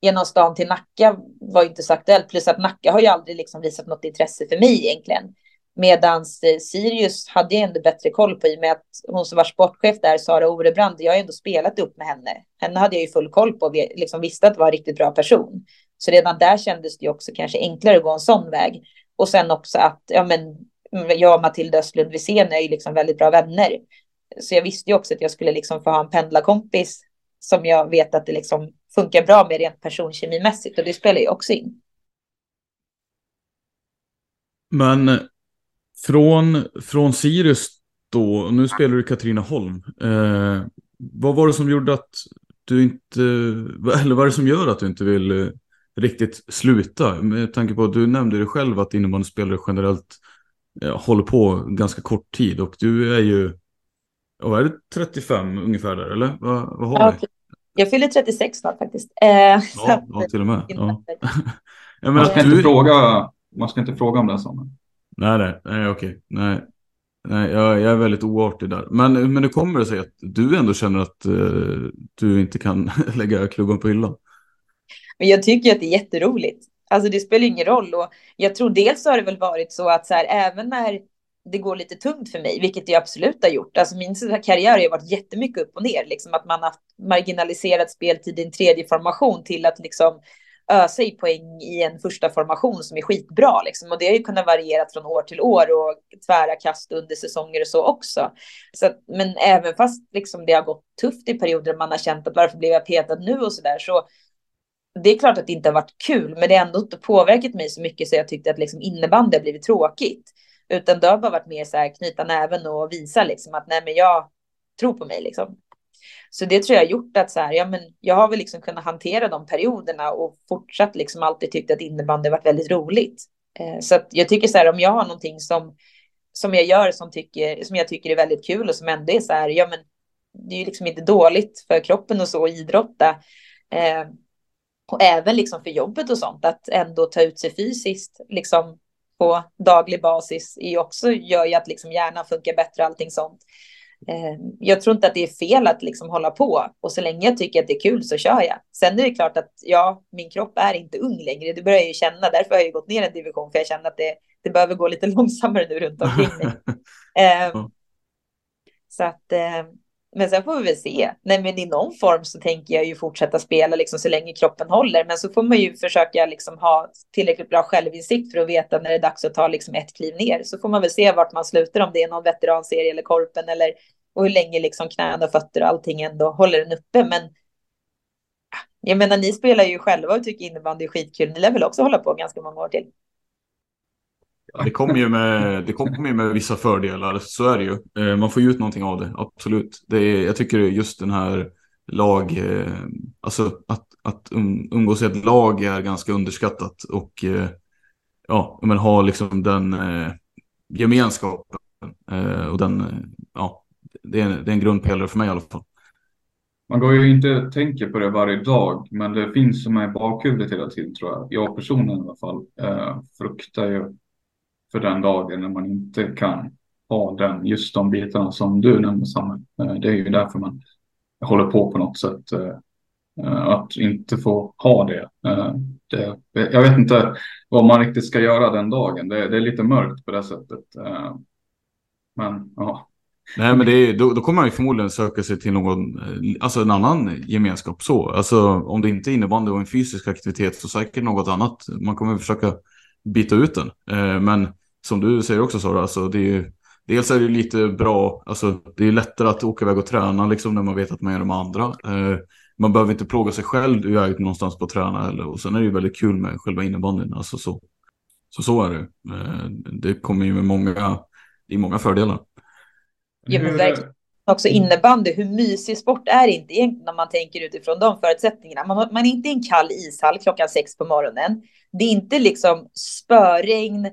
genom stan till Nacka var inte så aktuellt. Plus att Nacka har ju aldrig liksom visat något intresse för mig egentligen. Medan eh, Sirius hade jag ändå bättre koll på i och med att hon som var sportchef där, Sara Orebrand, jag har ändå spelat upp med henne. Henne hade jag ju full koll på och liksom visste att det var en riktigt bra person. Så redan där kändes det ju också kanske enklare att gå en sån väg. Och sen också att ja, men, jag och Matilda Östlund Wisén är ju liksom väldigt bra vänner. Så jag visste ju också att jag skulle liksom få ha en pendlarkompis som jag vet att det liksom funkar bra med rent personkemimässigt och det spelar ju också in. Men från, från Sirius då, nu spelar du Katrineholm. Eh, vad var det som gjorde att du inte, <laughs> eller vad är det som gör att du inte vill eh, riktigt sluta? Med tanke på att du nämnde det själv att innebandyspelare generellt eh, håller på ganska kort tid och du är ju, vad är det, 35 ungefär där eller? Vad, vad har ja, du? Jag fyller 36 snart faktiskt. Eh, ja, ja, till och med. Ja. jag <laughs> man, ska du... inte fråga, man ska inte fråga om den sången. Nej, nej, nej okej. Nej, nej jag, jag, är väldigt oartig där. Men, men det kommer det sig att du ändå känner att uh, du inte kan <laughs> lägga klubban på hyllan? Men jag tycker att det är jätteroligt. Alltså det spelar ingen roll och jag tror dels har det väl varit så att så här, även när det går lite tungt för mig, vilket det absolut har gjort. Alltså min karriär har varit jättemycket upp och ner, liksom att man har marginaliserat speltid i en tredje formation till att liksom ösa i poäng i en första formation som är skitbra. Liksom. Och det har ju kunnat variera från år till år och tvära kast under säsonger och så också. Så att, men även fast liksom, det har gått tufft i perioder man har känt att varför blev jag petad nu och så där så det är klart att det inte har varit kul, men det har ändå inte påverkat mig så mycket så jag tyckte att liksom innebandy har blivit tråkigt. Utan det har bara varit mer så här knyta näven och visa liksom att nej men jag tror på mig liksom. Så det tror jag har gjort att så här, ja men jag har väl liksom kunnat hantera de perioderna och fortsatt liksom alltid tyckt att innebandy varit väldigt roligt. Eh, så att jag tycker så här om jag har någonting som som jag gör som, tycker, som jag tycker är väldigt kul och som ändå är så här, ja men det är ju liksom inte dåligt för kroppen och så att idrotta. Eh, och även liksom för jobbet och sånt, att ändå ta ut sig fysiskt liksom på daglig basis är också, gör ju att liksom hjärnan funkar bättre och allting sånt. Eh, jag tror inte att det är fel att liksom hålla på och så länge jag tycker att det är kul så kör jag. Sen är det klart att ja, min kropp är inte ung längre. Det börjar jag ju känna. Därför har jag gått ner en division för jag känner att det, det behöver gå lite <laughs> långsammare nu runt omkring mig. <laughs> eh, så att eh, men sen får vi väl se. Nej, men i någon form så tänker jag ju fortsätta spela liksom så länge kroppen håller. Men så får man ju försöka liksom ha tillräckligt bra självinsikt för att veta när det är dags att ta liksom ett kliv ner. Så får man väl se vart man slutar, om det är någon veteranserie eller korpen eller och hur länge liksom knän och fötter och allting ändå håller den uppe. Men jag menar, ni spelar ju själva och tycker innebandy är skitkul. Ni lär väl också hålla på ganska många år till. Det kommer ju med, det kommer ju med vissa fördelar, så är det ju. Eh, man får ju ut någonting av det, absolut. Det är, jag tycker just den här lag, eh, alltså att, att um, umgås i ett lag är ganska underskattat och eh, ja, men ha liksom den gemenskapen och den, ja, det är, det är en grundpelare för mig i alla fall. man går ju inte och tänker på det varje dag, men det finns som är i bakhuvudet hela tiden tror jag. Jag personligen i alla fall eh, fruktar ju för den dagen när man inte kan ha den, just de bitarna som du nämnde Samuel. Eh, det är ju därför man håller på på något sätt. Eh, eh, att inte få ha det. Det. Jag vet inte vad man riktigt ska göra den dagen. Det, det är lite mörkt på det sättet. Men ja, Nej, men det är, då, då, kommer man ju förmodligen söka sig till någon, alltså en annan gemenskap så. Alltså om det inte är innebandy och en fysisk aktivitet så säkert något annat. Man kommer försöka byta ut den. Men som du säger också Sara, alltså det är ju, dels är det lite bra, alltså det är lättare att åka iväg och träna liksom när man vet att man är de andra. Eh, man behöver inte plåga sig själv iväg någonstans på att träna eller, och sen är det ju väldigt kul med själva innebandyn, alltså så. Så så är det. Eh, det kommer ju med många, det är många fördelar. Ja, men verkligen. Också innebandy, hur mysig sport är det inte egentligen när man tänker utifrån de förutsättningarna? Man, man är inte i en kall ishall klockan sex på morgonen. Det är inte liksom spöregn,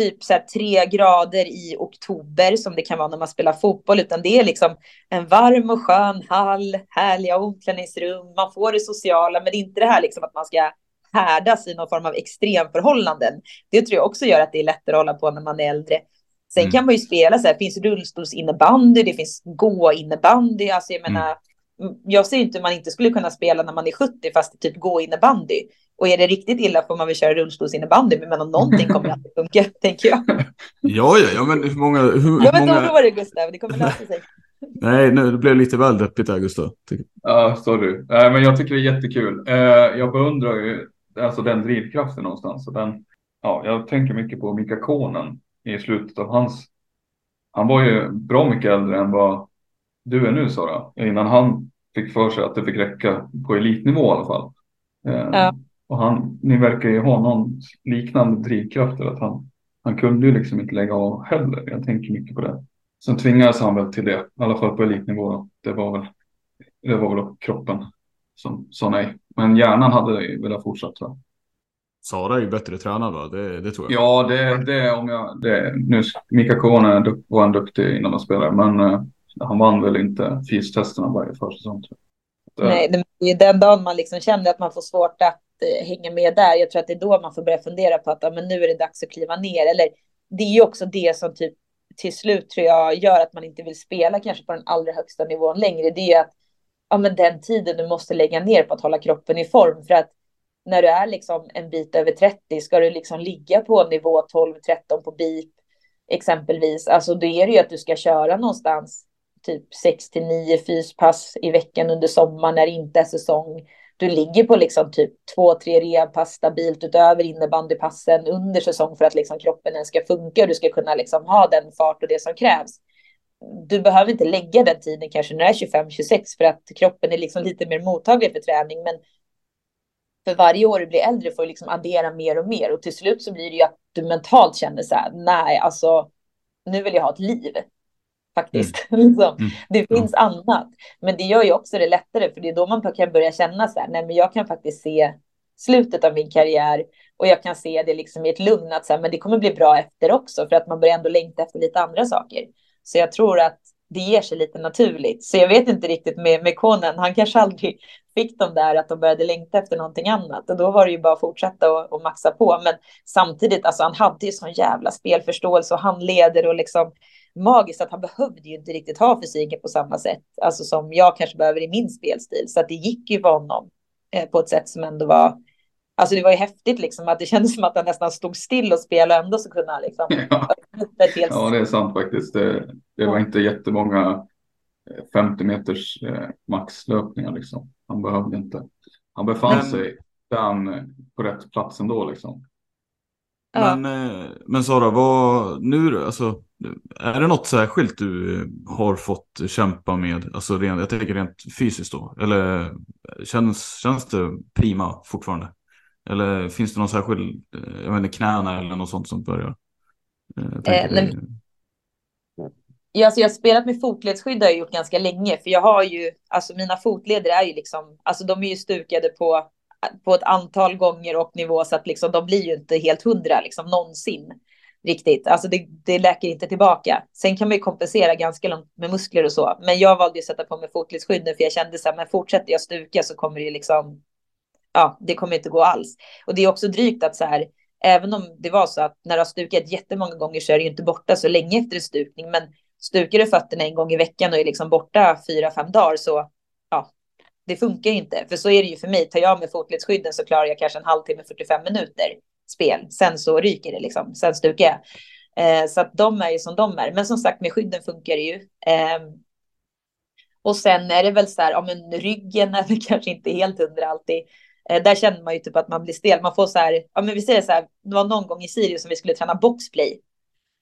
typ så tre grader i oktober som det kan vara när man spelar fotboll, utan det är liksom en varm och skön hall, härliga omklädningsrum, man får det sociala, men det är inte det här liksom att man ska härdas i någon form av extremförhållanden. Det tror jag också gör att det är lättare att hålla på när man är äldre. Sen mm. kan man ju spela så här, det finns rullstolsinnebandy, det finns gå-innebandy. Alltså jag menar, mm. jag ser inte hur man inte skulle kunna spela när man är 70 fast det typ gå-innebandy. Och är det riktigt illa får man väl köra rullstolsinnebandy, men någonting kommer <laughs> att funka, tänker jag. Ja, ja, ja, men hur många... Hur, jag vet inte många... vad det är, Gustav, det kommer lösa sig. <laughs> Nej, nu det blev lite väl deppigt här, Gustav. Ja, sorry. Äh, men jag tycker det är jättekul. Uh, jag beundrar ju alltså den drivkraften någonstans. Och den, ja, jag tänker mycket på Mika Konen i slutet av hans. Han var ju bra mycket äldre än vad du är nu Sara. Innan han fick för sig att det fick räcka på elitnivå i alla fall. Eh, ja. Och han, ni verkar ju ha någon liknande drivkraft. Att han, han kunde ju liksom inte lägga av heller. Jag tänker mycket på det. Sen tvingades han väl till det, i alla fall på elitnivå. Då. Det var väl, det var väl kroppen som sa nej. Men hjärnan hade velat fortsätta. Sara är ju bättre tränad va? Det, det tror jag. Ja, det, det om jag... Det, nu, Mika Kone var en duktig innebandyspelare, men uh, han vann väl inte fystesterna varje försäsong. Nej, det är den dagen man liksom känner att man får svårt att eh, hänga med där. Jag tror att det är då man får börja fundera på att uh, men nu är det dags att kliva ner. Eller det är ju också det som typ till slut tror jag gör att man inte vill spela kanske på den allra högsta nivån längre. Det är ju att ja, men den tiden du måste lägga ner på att hålla kroppen i form. För att när du är liksom en bit över 30, ska du liksom ligga på nivå 12-13 på BIP exempelvis, alltså då är det ju att du ska köra någonstans typ 6 till 9 fyspass i veckan under sommaren när det inte är säsong. Du ligger på liksom typ 2-3 rehabpass stabilt utöver innebandypassen under säsong för att liksom kroppen ens ska funka och du ska kunna liksom ha den fart och det som krävs. Du behöver inte lägga den tiden kanske när du är 25-26 för att kroppen är liksom lite mer mottaglig för träning, men för varje år du blir äldre får du liksom addera mer och mer och till slut så blir det ju att du mentalt känner så här, nej, alltså nu vill jag ha ett liv. Faktiskt. Mm. <laughs> liksom. mm. Det finns mm. annat. Men det gör ju också det lättare, för det är då man kan börja känna så här, nej, men jag kan faktiskt se slutet av min karriär och jag kan se det liksom i ett lugn att så här, men det kommer bli bra efter också, för att man börjar ändå längta efter lite andra saker. Så jag tror att det ger sig lite naturligt. Så jag vet inte riktigt med, med Konen, han kanske aldrig <laughs> fick de där att de började längta efter någonting annat. Och då var det ju bara att fortsätta och, och maxa på. Men samtidigt, alltså han hade ju sån jävla spelförståelse och handleder och liksom magiskt att han behövde ju inte riktigt ha fysiken på samma sätt, alltså som jag kanske behöver i min spelstil. Så att det gick ju för honom eh, på ett sätt som ändå var Alltså det var ju häftigt liksom att det <laughs> kändes som att han nästan stod still och spelade ändå så kunde han liksom. <laughs> Ja, ja det är sant faktiskt. Det, det var inte jättemånga 50 eh, meters eh, maxlöpningar liksom. Han behövde inte. Han befann men, sig där på rätt plats ändå liksom. Men, ja. Eh, men Sara, vad nu alltså, är det något särskilt du har fått kämpa med? Alltså rent, jag tänker rent fysiskt då. Eller känns, känns det prima fortfarande? Eller finns det någon särskild, eh, jag inte, knäna eller något sånt som börjar? Eh, eh nej, Ja, alltså jag har spelat med fotledsskydd har jag gjort ganska länge, för jag har ju, alltså mina fotleder är ju liksom, alltså de är ju stukade på, på ett antal gånger och nivå så att liksom de blir ju inte helt hundra liksom någonsin. riktigt. Alltså det, det läker inte tillbaka. Sen kan man ju kompensera ganska långt med muskler och så. Men jag valde ju att sätta på mig fotledsskydd nu för jag kände så här, men fortsätter jag stuka så kommer det liksom, ja, det kommer inte gå alls. Och det är också drygt att så här, även om det var så att när du har stukat jättemånga gånger så är det ju inte borta så länge efter en stukning. Men stukar du fötterna en gång i veckan och är liksom borta fyra, fem dagar så det funkar ju inte. För så är det ju för mig. Tar jag med fotledsskydden så klarar jag kanske en halvtimme, 45 minuter spel. Sen så ryker det liksom. Sen stukar jag. Eh, så att de är ju som de är. Men som sagt, med skydden funkar det ju. Eh, och sen är det väl så här, ja men ryggen är väl <laughs> kanske inte helt hundra alltid. Eh, där känner man ju typ att man blir stel. Man får så här, ja men vi säger så här, det var någon gång i Sirius som vi skulle träna boxplay.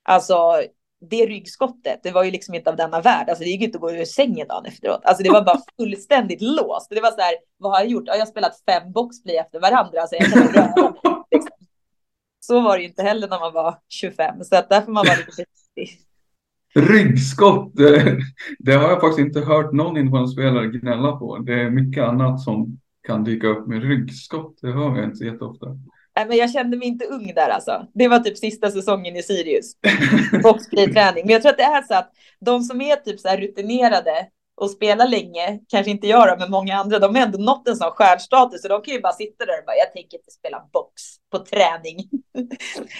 Alltså det ryggskottet, det var ju liksom inte av denna värld. Alltså det gick inte att gå ur sängen dagen efteråt. Alltså det var bara <laughs> fullständigt låst. Det var så här, vad har jag gjort? Ja, jag har spelat fem boxplay efter varandra. Alltså jag kan röra, liksom. Så var det ju inte heller när man var 25. Så att där får man vara lite försiktig. Ryggskott, <laughs> det, har jag faktiskt inte hört någon innebandyspelare gnälla på. Det är mycket annat som kan dyka upp med ryggskott. Det hör jag inte jätteofta. Nej, men jag kände mig inte ung där alltså. Det var typ sista säsongen i Sirius. Boxplay-träning. Men jag tror att det är så att de som är typ så här rutinerade och spelar länge, kanske inte jag då, men många andra, de har ändå nått en sån stjärnstatus så de kan ju bara sitta där och bara, jag tänker inte spela box på träning.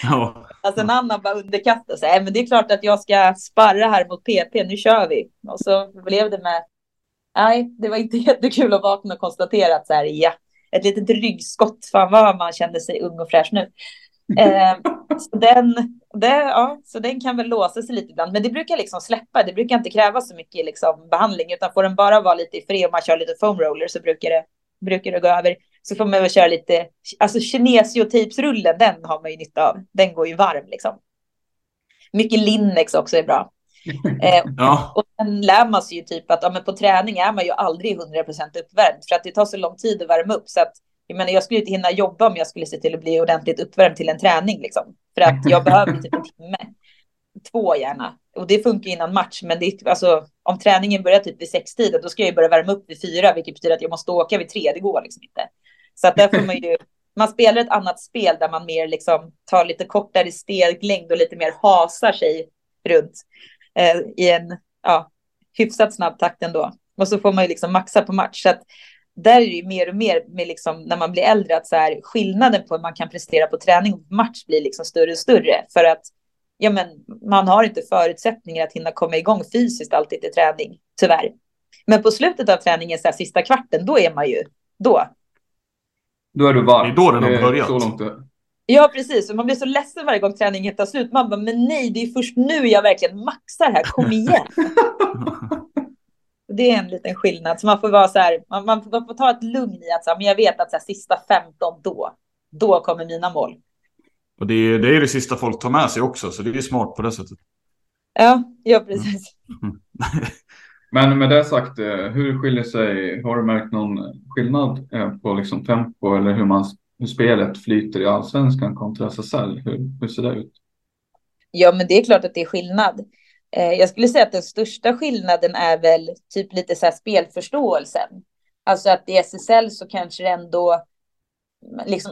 Ja. alltså en annan bara underkastar sig, men det är klart att jag ska sparra här mot PP, nu kör vi. Och så blev det med, nej, det var inte <laughs> jättekul att vakna och konstatera att så här, ja, ett litet ryggskott. Fan vad man kände sig ung och fräsch nu. Eh, så, den, det, ja, så den kan väl låsa sig lite ibland, men det brukar liksom släppa. Det brukar inte kräva så mycket liksom, behandling, utan får den bara vara lite i fred och man kör lite foam roller så brukar det, brukar det gå över. Så får man väl köra lite, alltså kinesiotejpsrullen, den har man ju nytta av. Den går ju varm liksom. Mycket Linnex också är bra. Eh, ja. Och sen lär man sig ju typ att ja, men på träning är man ju aldrig 100% uppvärmd för att det tar så lång tid att värma upp. Så att, jag, menar, jag skulle inte hinna jobba om jag skulle se till att bli ordentligt uppvärmd till en träning. Liksom. För att jag behöver typ en timme. Två gärna. Och det funkar innan match. Men det, alltså, om träningen börjar typ vid sextiden då ska jag ju börja värma upp vid fyra. Vilket betyder att jag måste åka vid tre. Det går liksom inte. Så att där får man ju man spelar ett annat spel där man mer liksom tar lite kortare steglängd och lite mer hasar sig runt eh, i en ja, hyfsat snabb takt ändå. Och så får man ju liksom maxa på match. Så att där är det ju mer och mer med liksom, när man blir äldre att så här, skillnaden på hur man kan prestera på träning och match blir liksom större och större. För att ja, men, man har inte förutsättningar att hinna komma igång fysiskt alltid till träning, tyvärr. Men på slutet av träningen, så här, sista kvarten, då är man ju, då. Då är du varm. Det är då den har börjat. Så långt Ja, precis. Och man blir så ledsen varje gång träningen tar slut. Man bara, men nej, det är först nu jag verkligen maxar här. Kom igen. <laughs> det är en liten skillnad. Så man får vara så här, man, man, får, man får ta ett lugn i att så här, men jag vet att så här, sista 15 då, då kommer mina mål. Och det är, det är det sista folk tar med sig också, så det är smart på det sättet. Ja, ja precis. Mm. <laughs> Men med det sagt, eh, hur skiljer sig, har du märkt någon skillnad eh, på liksom tempo eller hur man hur spelet flyter i allsvenskan kontra SSL? Hur, hur ser det ut? Ja, men det är klart att det är skillnad. Eh, jag skulle säga att den största skillnaden är väl typ lite så här spelförståelsen. Alltså att i SSL så kanske det ändå liksom.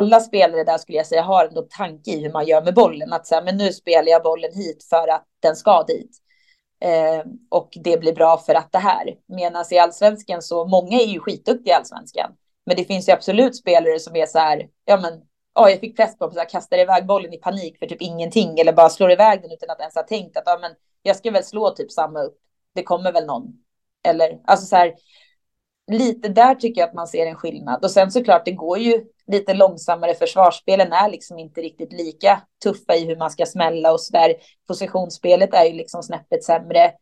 alla spelare där skulle jag säga har ändå tanke i hur man gör med bollen. Att säga, men nu spelar jag bollen hit för att den ska dit. Eh, och det blir bra för att det här. Medan i allsvenskan så, många är ju skitduktiga i allsvenskan. Men det finns ju absolut spelare som är så här, ja men, ja, jag fick press på mig, kastar iväg bollen i panik för typ ingenting eller bara slår iväg den utan att ens ha tänkt att ja, men jag ska väl slå typ samma upp. Det kommer väl någon. Eller alltså så här, lite där tycker jag att man ser en skillnad. Och sen såklart, det går ju lite långsammare. Försvarsspelen är liksom inte riktigt lika tuffa i hur man ska smälla och så där. Positionsspelet är ju liksom snäppet sämre.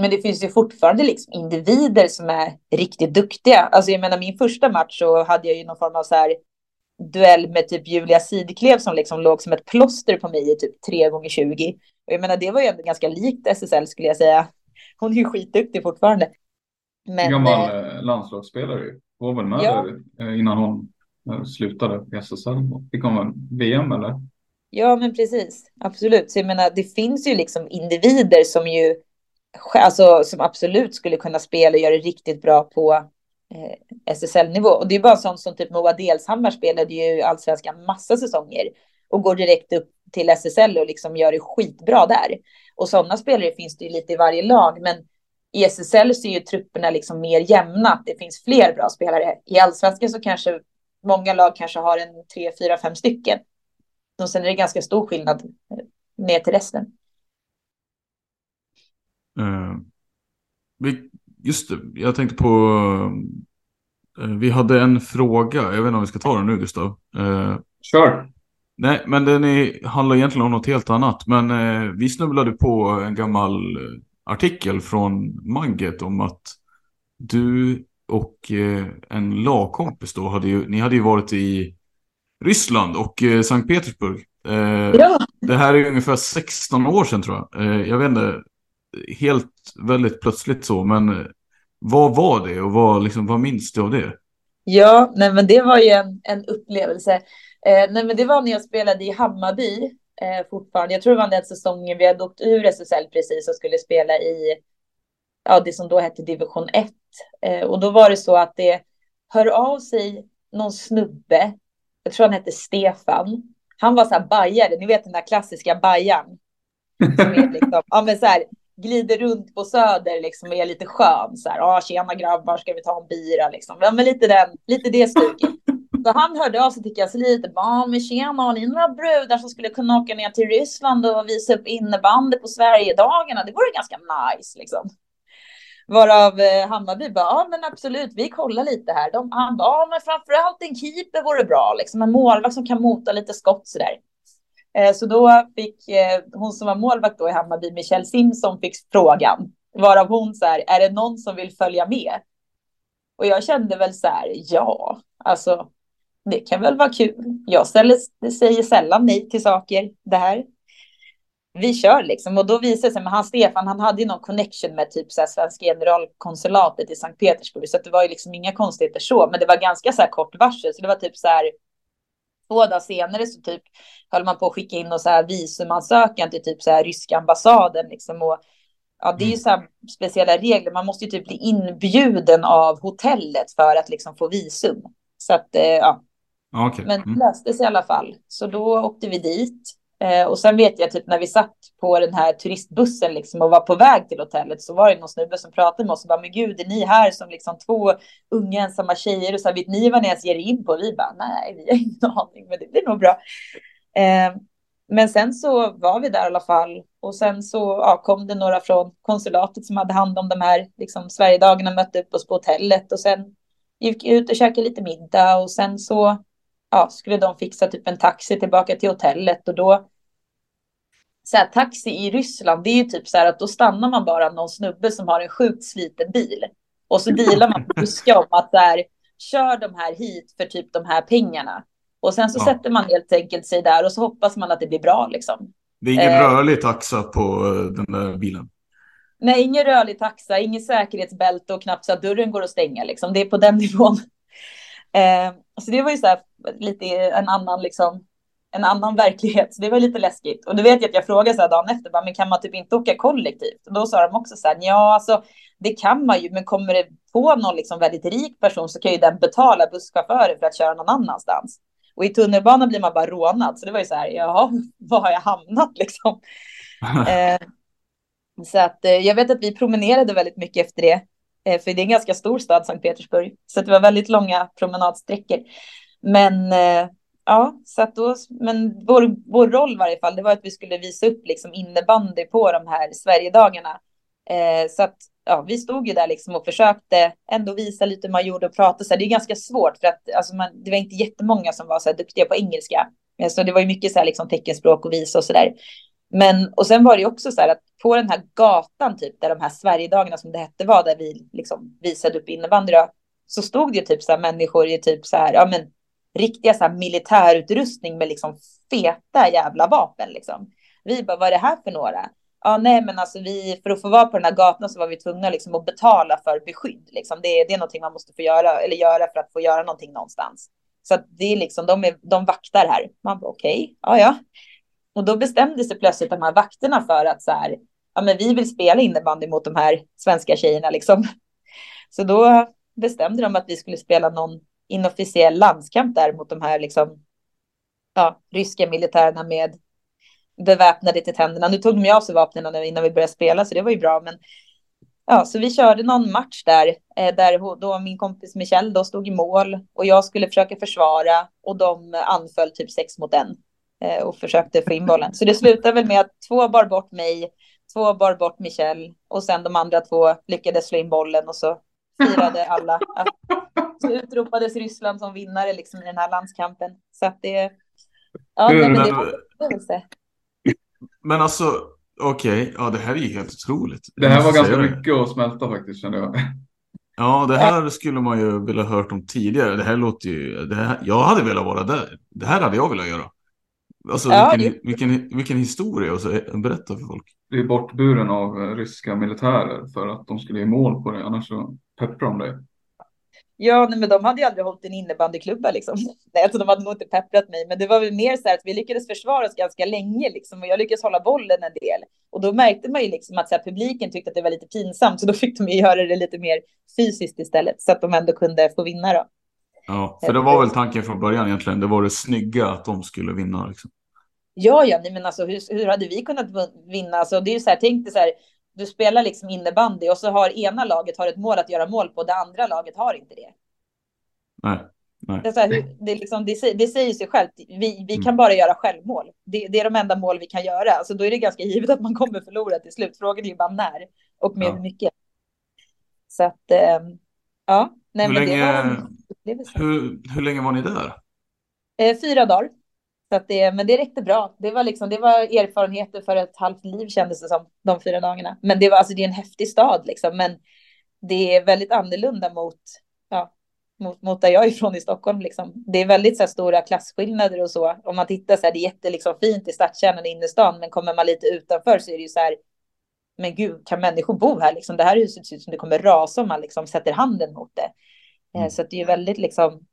Men det finns ju fortfarande liksom individer som är riktigt duktiga. Alltså jag menar min första match så hade jag ju någon form av så här duell med typ Julia Sidklev som liksom låg som ett plåster på mig i typ 3 gånger 20 Och jag menar det var ju ändå ganska likt SSL skulle jag säga. Hon är ju skitduktig fortfarande. Men, Gammal eh, landslagsspelare ju. Var väl med ja. där eh, innan hon eh, slutade i SSL. Fick hon VM eller? Ja men precis, absolut. Så jag menar det finns ju liksom individer som ju alltså, som absolut skulle kunna spela och göra det riktigt bra på eh, SSL-nivå. Och det är bara sånt som typ Moa Delshammar spelade ju allsvenskan massa säsonger och går direkt upp till SSL och liksom gör det skitbra där. Och sådana spelare finns det ju lite i varje lag, men i SSL så är ju trupperna liksom mer jämna. Det finns fler bra spelare. I allsvenskan så kanske många lag kanske har en tre, fyra, fem stycken. Och sen är det ganska stor skillnad eh, ner till resten. Uh, vi, just det, jag tänkte på... Uh, vi hade en fråga, jag vet inte om vi ska ta den nu Gustav. Uh, Kör. Nej, men den är, handlar egentligen om något helt annat. Men vi snubblade på en gammal artikel från Magget om att du och en lagkompis då hade ju, ni hade ju varit i Ryssland och Sankt Petersburg. Ja. Det här är ungefär 16 år sedan tror jag. Jag vet inte, helt väldigt plötsligt så, men eh, vad var det och vad, liksom, vad minns du av det? Ja, nej, men det var ju en, en upplevelse. Eh, nej, men det var när jag spelade i Hammarby eh, fortfarande. Jag tror det var den säsongen vi hade åkt ur SSL precis och skulle spela i ja, det som då hette division 1. Eh, och då var det så att det hör av sig någon snubbe, jag tror han hette Stefan. Han var så här bajare, ni vet den där klassiska bajaren. Som är liksom, ja, men så här, glider runt på Söder liksom och är lite skön. Så här, ah, tjena grabbar, ska vi ta en bira liksom? Ja, men lite, den, lite det stuket. Så han hörde av sig till kansliet. Ja, men tjena, har ni några brudar som skulle kunna åka ner till Ryssland och visa upp innebandy på Sverigedagarna? Det vore ganska nice liksom. Varav eh, Hammarby bara, ja men absolut, vi kollar lite här. De, han bara, ja men framförallt en keeper vore bra, liksom en målvakt som kan mota lite skott sådär. Eh, så då fick eh, hon som var målvakt då i Hammarby, Michelle Simpson, fick frågan. Varav hon så här, är det någon som vill följa med? Och jag kände väl så här, ja, alltså det kan väl vara kul. Jag ställer, säger sällan nej till saker. Det här. Vi kör liksom och då visade det sig, men han Stefan, han hade ju någon connection med typ så här svenska generalkonsulatet i Sankt Petersburg, så att det var ju liksom inga konstigheter så, men det var ganska så här kort varsel, så det var typ så här två dagar senare så typ höll man på att skicka in och så här visumansökan till typ så här ryska ambassaden liksom och ja, det är ju mm. så här speciella regler. Man måste ju typ bli inbjuden av hotellet för att liksom få visum. Så att eh, ja. Okay. Men det löste sig i alla fall. Så då åkte vi dit. Eh, och sen vet jag typ när vi satt på den här turistbussen liksom och var på väg till hotellet så var det någon snubbe som pratade med oss och bara men gud är ni här som liksom två unga ensamma tjejer och så här, vet ni vad ni ens ger in på? Vi bara nej, vi har ingen aning, men det blir nog bra. Eh, men sen så var vi där i alla fall och sen så ja, kom det några från konsulatet som hade hand om de här liksom Sverigedagarna mötte upp oss på hotellet och sen gick ut och käkade lite middag och sen så ja, skulle de fixa typ en taxi tillbaka till hotellet och då så här, taxi i Ryssland, det är ju typ så här att då stannar man bara någon snubbe som har en sjukt sliten bil och så dealar man på <laughs> om att där kör de här hit för typ de här pengarna och sen så ja. sätter man helt enkelt sig där och så hoppas man att det blir bra liksom. Det är ingen eh, rörlig taxa på eh, den där bilen. Nej, ingen rörlig taxa, ingen säkerhetsbälte och knappt så att dörren går att stänga liksom. Det är på den <laughs> nivån. Eh, så det var ju så här lite en annan liksom en annan verklighet. Så det var lite läskigt. Och du vet jag att jag frågade så här dagen efter, bara, men kan man typ inte åka kollektivt? Och då sa de också så här, ja, alltså det kan man ju, men kommer det på någon liksom väldigt rik person så kan ju den betala busschaufförer för att köra någon annanstans. Och i tunnelbanan blir man bara rånad. Så det var ju så här, jaha, <laughs> var har jag hamnat liksom? <laughs> eh, så att eh, jag vet att vi promenerade väldigt mycket efter det. Eh, för det är en ganska stor stad, Sankt Petersburg. Så det var väldigt långa promenadsträckor. Men eh, ja, så att då, men vår, vår roll i varje fall, det var att vi skulle visa upp liksom innebandy på de här Sverigedagarna. Eh, så att ja, vi stod ju där liksom och försökte ändå visa lite hur man gjorde och prata. Så här, det är ganska svårt för att alltså man, det var inte jättemånga som var så här duktiga på engelska. Eh, så det var ju mycket så här liksom teckenspråk och visa och så där. Men och sen var det också så här att på den här gatan typ där de här Sverigedagarna som det hette var där vi liksom visade upp innebandy så stod det ju typ så här människor i typ så här, ja men riktiga så här militärutrustning med liksom feta jävla vapen liksom. Vi bara, vad är det här för några? Ja, nej, men alltså vi, för att få vara på den här gatan så var vi tvungna liksom att betala för beskydd. Liksom. Det, det är någonting man måste få göra eller göra för att få göra någonting någonstans. Så att det är liksom, de, är, de vaktar här. Man bara okej, okay, ja ja. Och då bestämde sig plötsligt de här vakterna för att så här, ja men vi vill spela innebandy mot de här svenska tjejerna liksom. Så då bestämde de att vi skulle spela någon inofficiell landskamp där mot de här liksom, ja, ryska militärerna med beväpnade till tänderna. Nu tog de ju av sig vapnen innan vi började spela, så det var ju bra. Men ja, så vi körde någon match där, eh, där då min kompis Michelle då stod i mål och jag skulle försöka försvara och de anföll typ sex mot en och försökte få in bollen. Så det slutade väl med att två bar bort mig, två bar bort Michel och sen de andra två lyckades slå in bollen och så firade alla. Att, så utropades Ryssland som vinnare liksom i den här landskampen. Så att det... Ja, men men, det var men alltså, okej, okay. ja det här är ju helt otroligt. Det här var ganska mycket att smälta faktiskt kände jag. Ja, det här skulle man ju vilja ha hört om tidigare. Det här låter ju, det här, jag hade velat vara där. Det här hade jag velat göra. Alltså Ja, vilken, det- vilken, vilken historia och så berätta för folk. blir bortburen av eh, ryska militärer för att de skulle ge mål på det. Annars så pepprar de dig. Ja, nej, men de hade ju aldrig hållit en innebandyklubba liksom. <laughs> Nej, alltså, de hade nog inte pepprat mig, men det var väl mer så här att vi lyckades försvara oss ganska länge liksom och jag lyckades hålla bollen en del. Och då märkte man ju liksom att så här, publiken tyckte att det var lite pinsamt, så då fick de ju göra det lite mer fysiskt istället så att de ändå kunde få vinna då. Ja, för det var väl tanken från början egentligen. Det var det snygga att de skulle vinna. Liksom. Ja, ja, nej, men alltså hur, hur hade vi kunnat vinna? Alltså, det är ju så här, tänk dig så här, du spelar liksom innebandy och så har ena laget har ett mål att göra mål på, det andra laget har inte det. Nej, nej. Det, är så här, det, är liksom, det, säger, det säger sig självt. Vi, vi Mm. kan bara göra självmål. Det, det är de enda mål vi kan göra. Alltså, då är det ganska givet att man kommer förlora till slut. Frågan är ju bara när och med Ja. hur mycket. Så att, ehm, ja. Nej, Hur men det länge- en. Hur, hur länge var ni där? Eh, fyra dagar. Så att det, men det räckte bra. Det var, liksom, det var erfarenheter för ett halvt liv kändes det som, de fyra dagarna. Men det, var, alltså, det är en häftig stad, liksom. men det är väldigt annorlunda mot, ja, mot, mot där jag är ifrån i Stockholm. Liksom. Det är väldigt så här, stora klasskillnader och så. Om man tittar så här, det är jätte, liksom, fint i stadskärnan i innerstan, men kommer man lite utanför så är det ju så här, men gud, kan människor bo här? Liksom, det här huset ser ut som det kommer rasa om man liksom, sätter handen mot det. Eh, Mm. Så det är väldigt, liksom,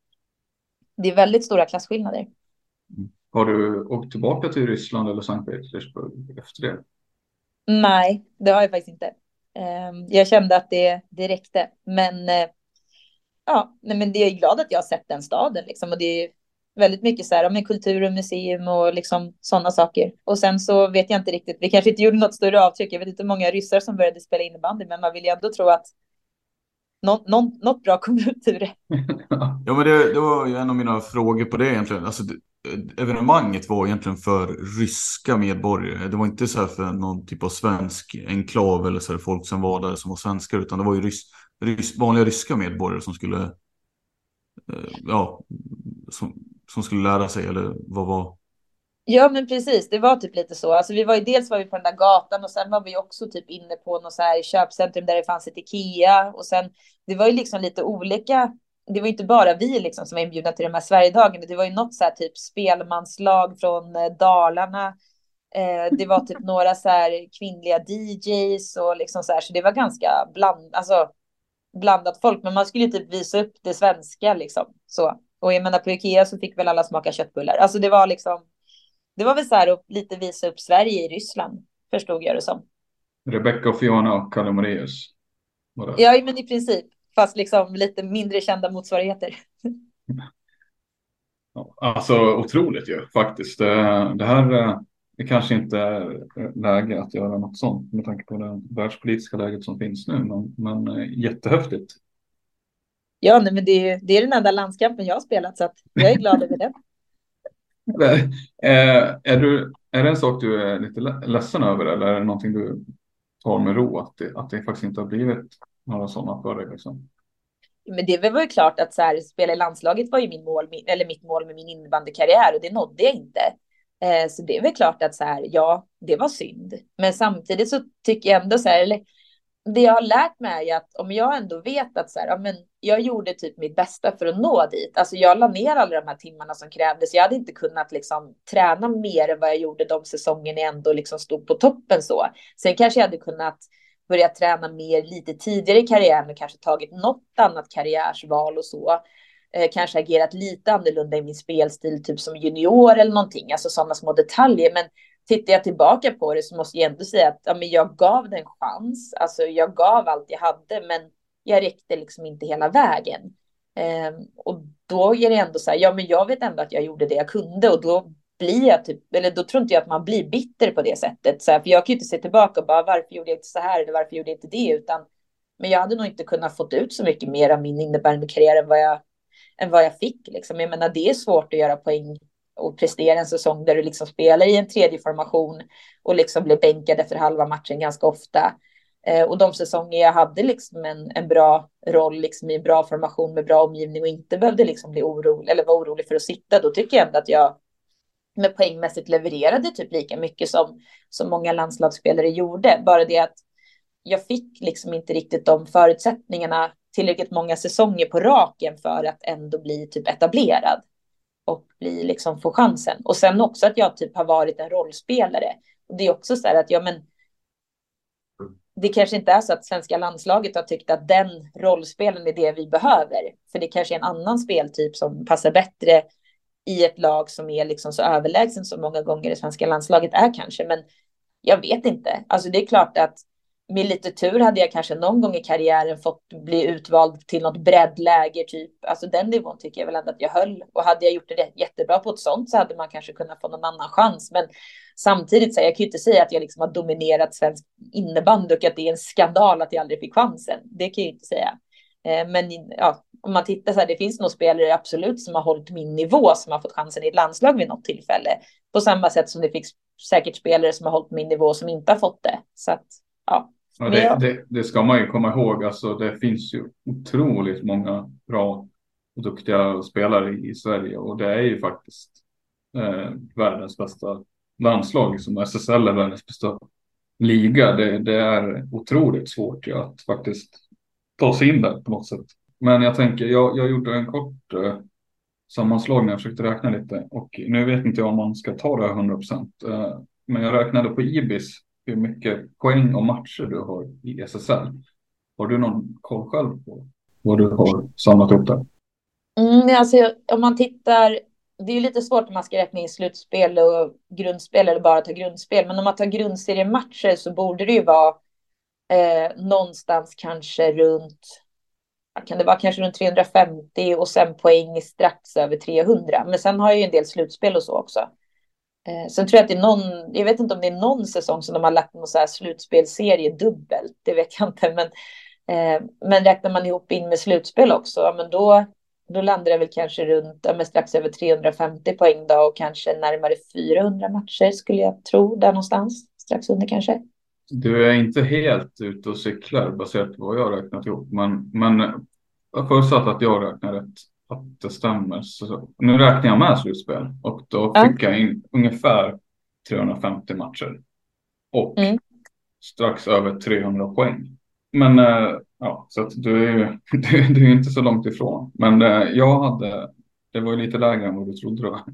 det är väldigt stora klasskillnader. Har du åkt tillbaka till Ryssland eller Sankt Petersburg efter det? Nej, det har jag faktiskt inte. Ehm, Jag kände att det, det räckte. Men eh, ja, nej, men det är jag glad att jag har sett den staden liksom. Och det är väldigt mycket så här med kultur och museum och liksom sådana saker. Och sen så vet jag inte riktigt. Vi kanske inte gjorde något större avtryck. Jag vet inte hur många ryssar som började spela innebandy, men man vill ju ändå tro att något, något, något bra kom ut ur det. <laughs> Ja, men det, det var ju en av mina frågor på det egentligen. Alltså, evenemanget var egentligen för ryska medborgare. Det var inte så här för någon typ av svensk enklav eller så här folk som var där som var svenskar, utan det var ju rys, rys, vanliga ryska medborgare som skulle, eh, ja, som, som skulle lära sig eller vad var. Ja, men precis. Det var typ lite så. Alltså, vi var ju dels var vi på den där gatan och sen var vi också typ inne på något så här köpcentrum där det fanns ett Ikea och sen det var ju liksom lite olika. Det var inte bara vi liksom som var inbjudna till de här Sverigedagarna. Det var ju något så här typ spelmanslag från eh, Dalarna. Eh, det var typ <laughs> några så här kvinnliga DJs och liksom så här. Så det var ganska bland, alltså, blandat folk. Men man skulle ju typ visa upp det svenska liksom. Så. Och jag menar på Ikea så fick väl alla smaka köttbullar. Alltså det var liksom det var väl så här att lite visa upp Sverige i Ryssland, förstod jag det som. Rebecca och Fiona och Kalle Moraeus. Ja, men i princip, fast liksom lite mindre kända motsvarigheter. Alltså otroligt ju faktiskt. Det, det här, eh, det kanske inte är läge att göra något sånt med tanke på det världspolitiska läget som finns nu. Men, men eh, jättehäftigt. Ja, nej, men det är, det är den enda landskampen jag har spelat så att jag är glad över det. är, <laughs> är, du, är det en sak du är lite ledsen över eller är det någonting du tar med ro att det, att det faktiskt inte har blivit några sådana för dig? Liksom? Men det var ju klart att så här, spela i landslaget var ju min mål, eller mitt mål med min innebandykarriär och det nådde jag inte. Eh, så det är väl klart att så här, ja, det var synd. Men samtidigt så tycker jag ändå så här, eller det jag har lärt mig är att om jag ändå vet att så här, ja, men jag gjorde typ mitt bästa för att nå dit. Alltså jag la ner alla de här timmarna som krävdes. Jag hade inte kunnat liksom träna mer än vad jag gjorde de säsongerna jag ändå liksom stod på toppen så. Sen kanske jag hade kunnat börjat träna mer lite tidigare i karriären och kanske tagit något annat karriärsval och så. Eh, kanske agerat lite annorlunda i min spelstil, typ som junior eller någonting, alltså sådana små detaljer. Men tittar jag tillbaka på det så måste jag ändå säga att ja, men jag gav den chans. Alltså jag gav allt jag hade, men jag räckte liksom inte hela vägen. Eh, och då är det ändå så här, ja, men jag vet ändå att jag gjorde det jag kunde och då blir jag typ, eller då tror inte jag att man blir bitter på det sättet. Så här, för jag kan ju inte se tillbaka och bara varför gjorde jag inte så här eller varför gjorde jag inte det, utan men jag hade nog inte kunnat få ut så mycket mer av min innebärande karriär än vad jag, än vad jag fick. Liksom. Jag menar, det är svårt att göra poäng och prestera en säsong där du liksom spelar i en tredje formation och liksom blir bänkad efter halva matchen ganska ofta. Eh, och de säsonger jag hade liksom en, en bra roll liksom i en bra formation med bra omgivning och inte behövde liksom bli orolig eller vara orolig för att sitta, då tycker jag ändå att jag med poängmässigt levererade typ lika mycket som, som många landslagsspelare gjorde. Bara det att jag fick liksom inte riktigt de förutsättningarna tillräckligt många säsonger på raken för att ändå bli typ etablerad och bli liksom få chansen. Och sen också att jag typ har varit en rollspelare. Och det är också så här att ja, men det kanske inte är så att svenska landslaget har tyckt att den rollspelen är det vi behöver. För det kanske är en annan speltyp som passar bättre i ett lag som är liksom så överlägsen som många gånger det svenska landslaget är kanske. Men jag vet inte. Alltså det är klart att med lite tur hade jag kanske någon gång i karriären fått bli utvald till något breddläger typ. Alltså den nivån tycker jag väl ändå att jag höll. Och hade jag gjort det jättebra på ett sånt så hade man kanske kunnat få någon annan chans. Men samtidigt så jag kan ju inte säga att jag liksom har dominerat svensk innebandy och att det är en skandal att jag aldrig fick chansen. Det kan jag ju inte säga. Eh, men ja, om man tittar så här, det finns nog spelare absolut som har hållit min nivå som har fått chansen i ett landslag vid något tillfälle. På samma sätt som det finns säkert spelare som har hållit min nivå som inte har fått det. Så att, ja. ja det, det, det, ska man ju komma ihåg. Alltså, det finns ju otroligt många bra och duktiga spelare i Sverige och det är ju faktiskt eh, världens bästa landslag som SSL är världens bästa liga. Det, det är otroligt svårt ja, att faktiskt ta sig in där på något sätt. Men jag tänker, jag, jag gjorde en kort eh, sammanslagning, jag försökte räkna lite och nu vet inte jag om man ska ta det här 100 procent. Eh, men jag räknade på Ibis hur mycket poäng och matcher du har i SSL. Har du någon koll själv på vad du har samlat upp där? Mm, alltså, om man tittar, det är lite svårt om man ska räkna in slutspel och grundspel eller bara ta grundspel. Men om man tar grundseriematcher så borde det ju vara eh, någonstans kanske runt, kan det vara kanske runt 350 och sen poäng strax över 300. Men sen har jag ju en del slutspel och så också. Eh, sen tror jag att det är någon, jag vet inte om det är någon säsong som de har lagt någon så här slutspelserie dubbelt, det vet jag inte. Men, eh, men räknar man ihop in med slutspel också, men då, då landar det väl kanske runt ja, strax över 350 poäng då och kanske närmare 400 matcher skulle jag tro, där någonstans, strax under kanske. Du är inte helt ute och cyklar baserat på vad jag har räknat ihop. Men, men förutsatt att jag räknar rätt att det stämmer. Så, nu räknar jag med slutspel och då fick jag in ungefär 350 matcher. Och mm. strax över 300 poäng. Men äh, ja, så att du är <laughs> du, du är inte så långt ifrån. Men äh, jag hade, det var ju lite lägre än vad du trodde då.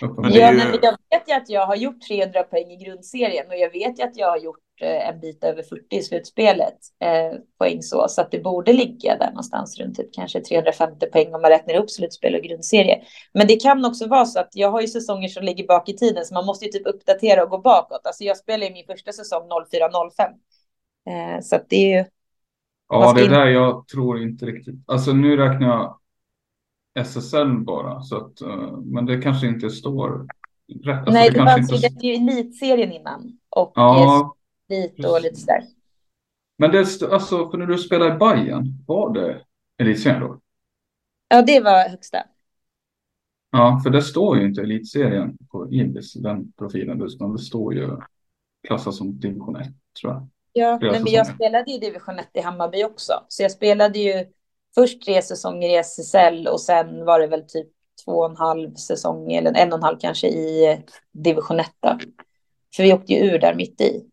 <laughs> Men ja, ju... men jag vet ju att jag har gjort 300 poäng i grundserien och jag vet ju att jag har gjort Eh, en bit över 40 i slutspelet eh, poäng så, så att det borde ligga där någonstans runt typ kanske 350 poäng om man räknar upp slutspel och grundserie. Men det kan också vara så att jag har ju säsonger som ligger bak i tiden så man måste ju typ uppdatera och gå bakåt. Alltså jag spelade i min första säsong 04-05. Eh, så att det är ju. Ja, det är där jag tror inte riktigt. Alltså nu räknar jag SSL bara så att, uh, men det kanske inte står rätt? Alltså, Nej, det, kanske alltså, inte... det är ju elitserien innan. Och Ja, eh, split och lite sådär. men det, alltså, för när du spelade i Bayern, var det elitserien då? Ja, det var högsta. Ja, för det står ju inte elitserien på Ibis, den profilen, utan det står ju klassas som division 1, tror jag. Ja, Flera men jag spelade i division 1 i Hammarby också. Så jag spelade ju först tre säsonger i SSL och sen var det väl typ två och en halv säsong eller en och en halv kanske i division 1. Då. För vi åkte ju ur där mitt i.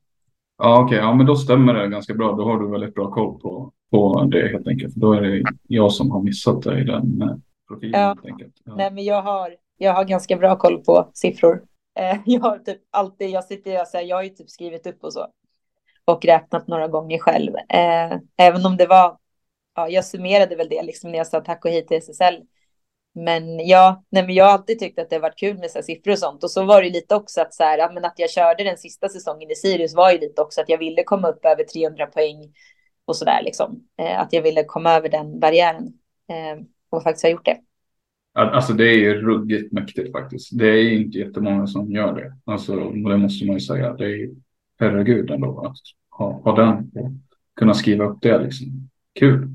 Ja, okej, ja, men då stämmer det ganska bra. Då har du väldigt bra koll på, på det helt enkelt. För då är det jag som har missat det i den eh, profilen Ja. helt enkelt. Ja. Nej, men jag har, jag har ganska bra koll på siffror. <laughs> Eh, jag har typ alltid, jag sitter så här, jag har ju typ skrivit upp och så. Och räknat några gånger själv. Eh, även om det var, ja, jag summerade väl det liksom när jag sa tack och hej till SSL. Men ja, nej, men jag har alltid tyckt att det har varit kul med så här siffror och sånt. Och så var det lite också att så här, ja, men att jag körde den sista säsongen i Sirius var ju lite också att jag ville komma upp över 300 poäng och så där liksom. Eh, att jag ville komma över den barriären. Eh, och faktiskt har gjort det. Alltså det är ju ruggigt mäktigt faktiskt. Det är inte jättemånga som gör det. Alltså, det måste man ju säga. Det är ju herregud ändå att ha, ha den och kunna skriva upp det liksom. Kul.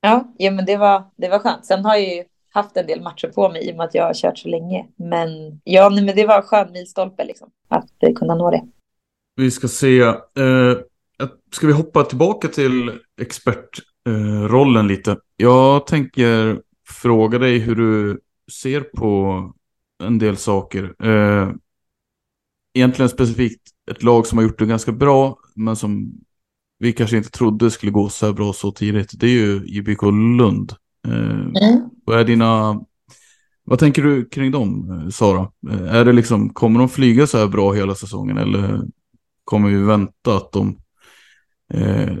Ja, ja men det var, det var skönt. Sen har jag ju haft en del matcher på mig i och med att jag har kört så länge. Men ja, nej, men det var en skön milstolpe liksom. Att eh, kunna nå det. Vi ska se. Eh, ska vi hoppa tillbaka till expertrollen eh, lite? Jag tänker fråga dig hur du ser på en del saker. Eh, egentligen specifikt ett lag som har gjort det ganska bra, men som vi kanske inte trodde skulle gå så här bra så tidigt. Det är ju IBK Lund. Eh, vad är dina... Vad tänker du kring dem, eh, Sara? Eh, Är det liksom, kommer de flyga så här bra hela säsongen eller kommer vi vänta att de eh,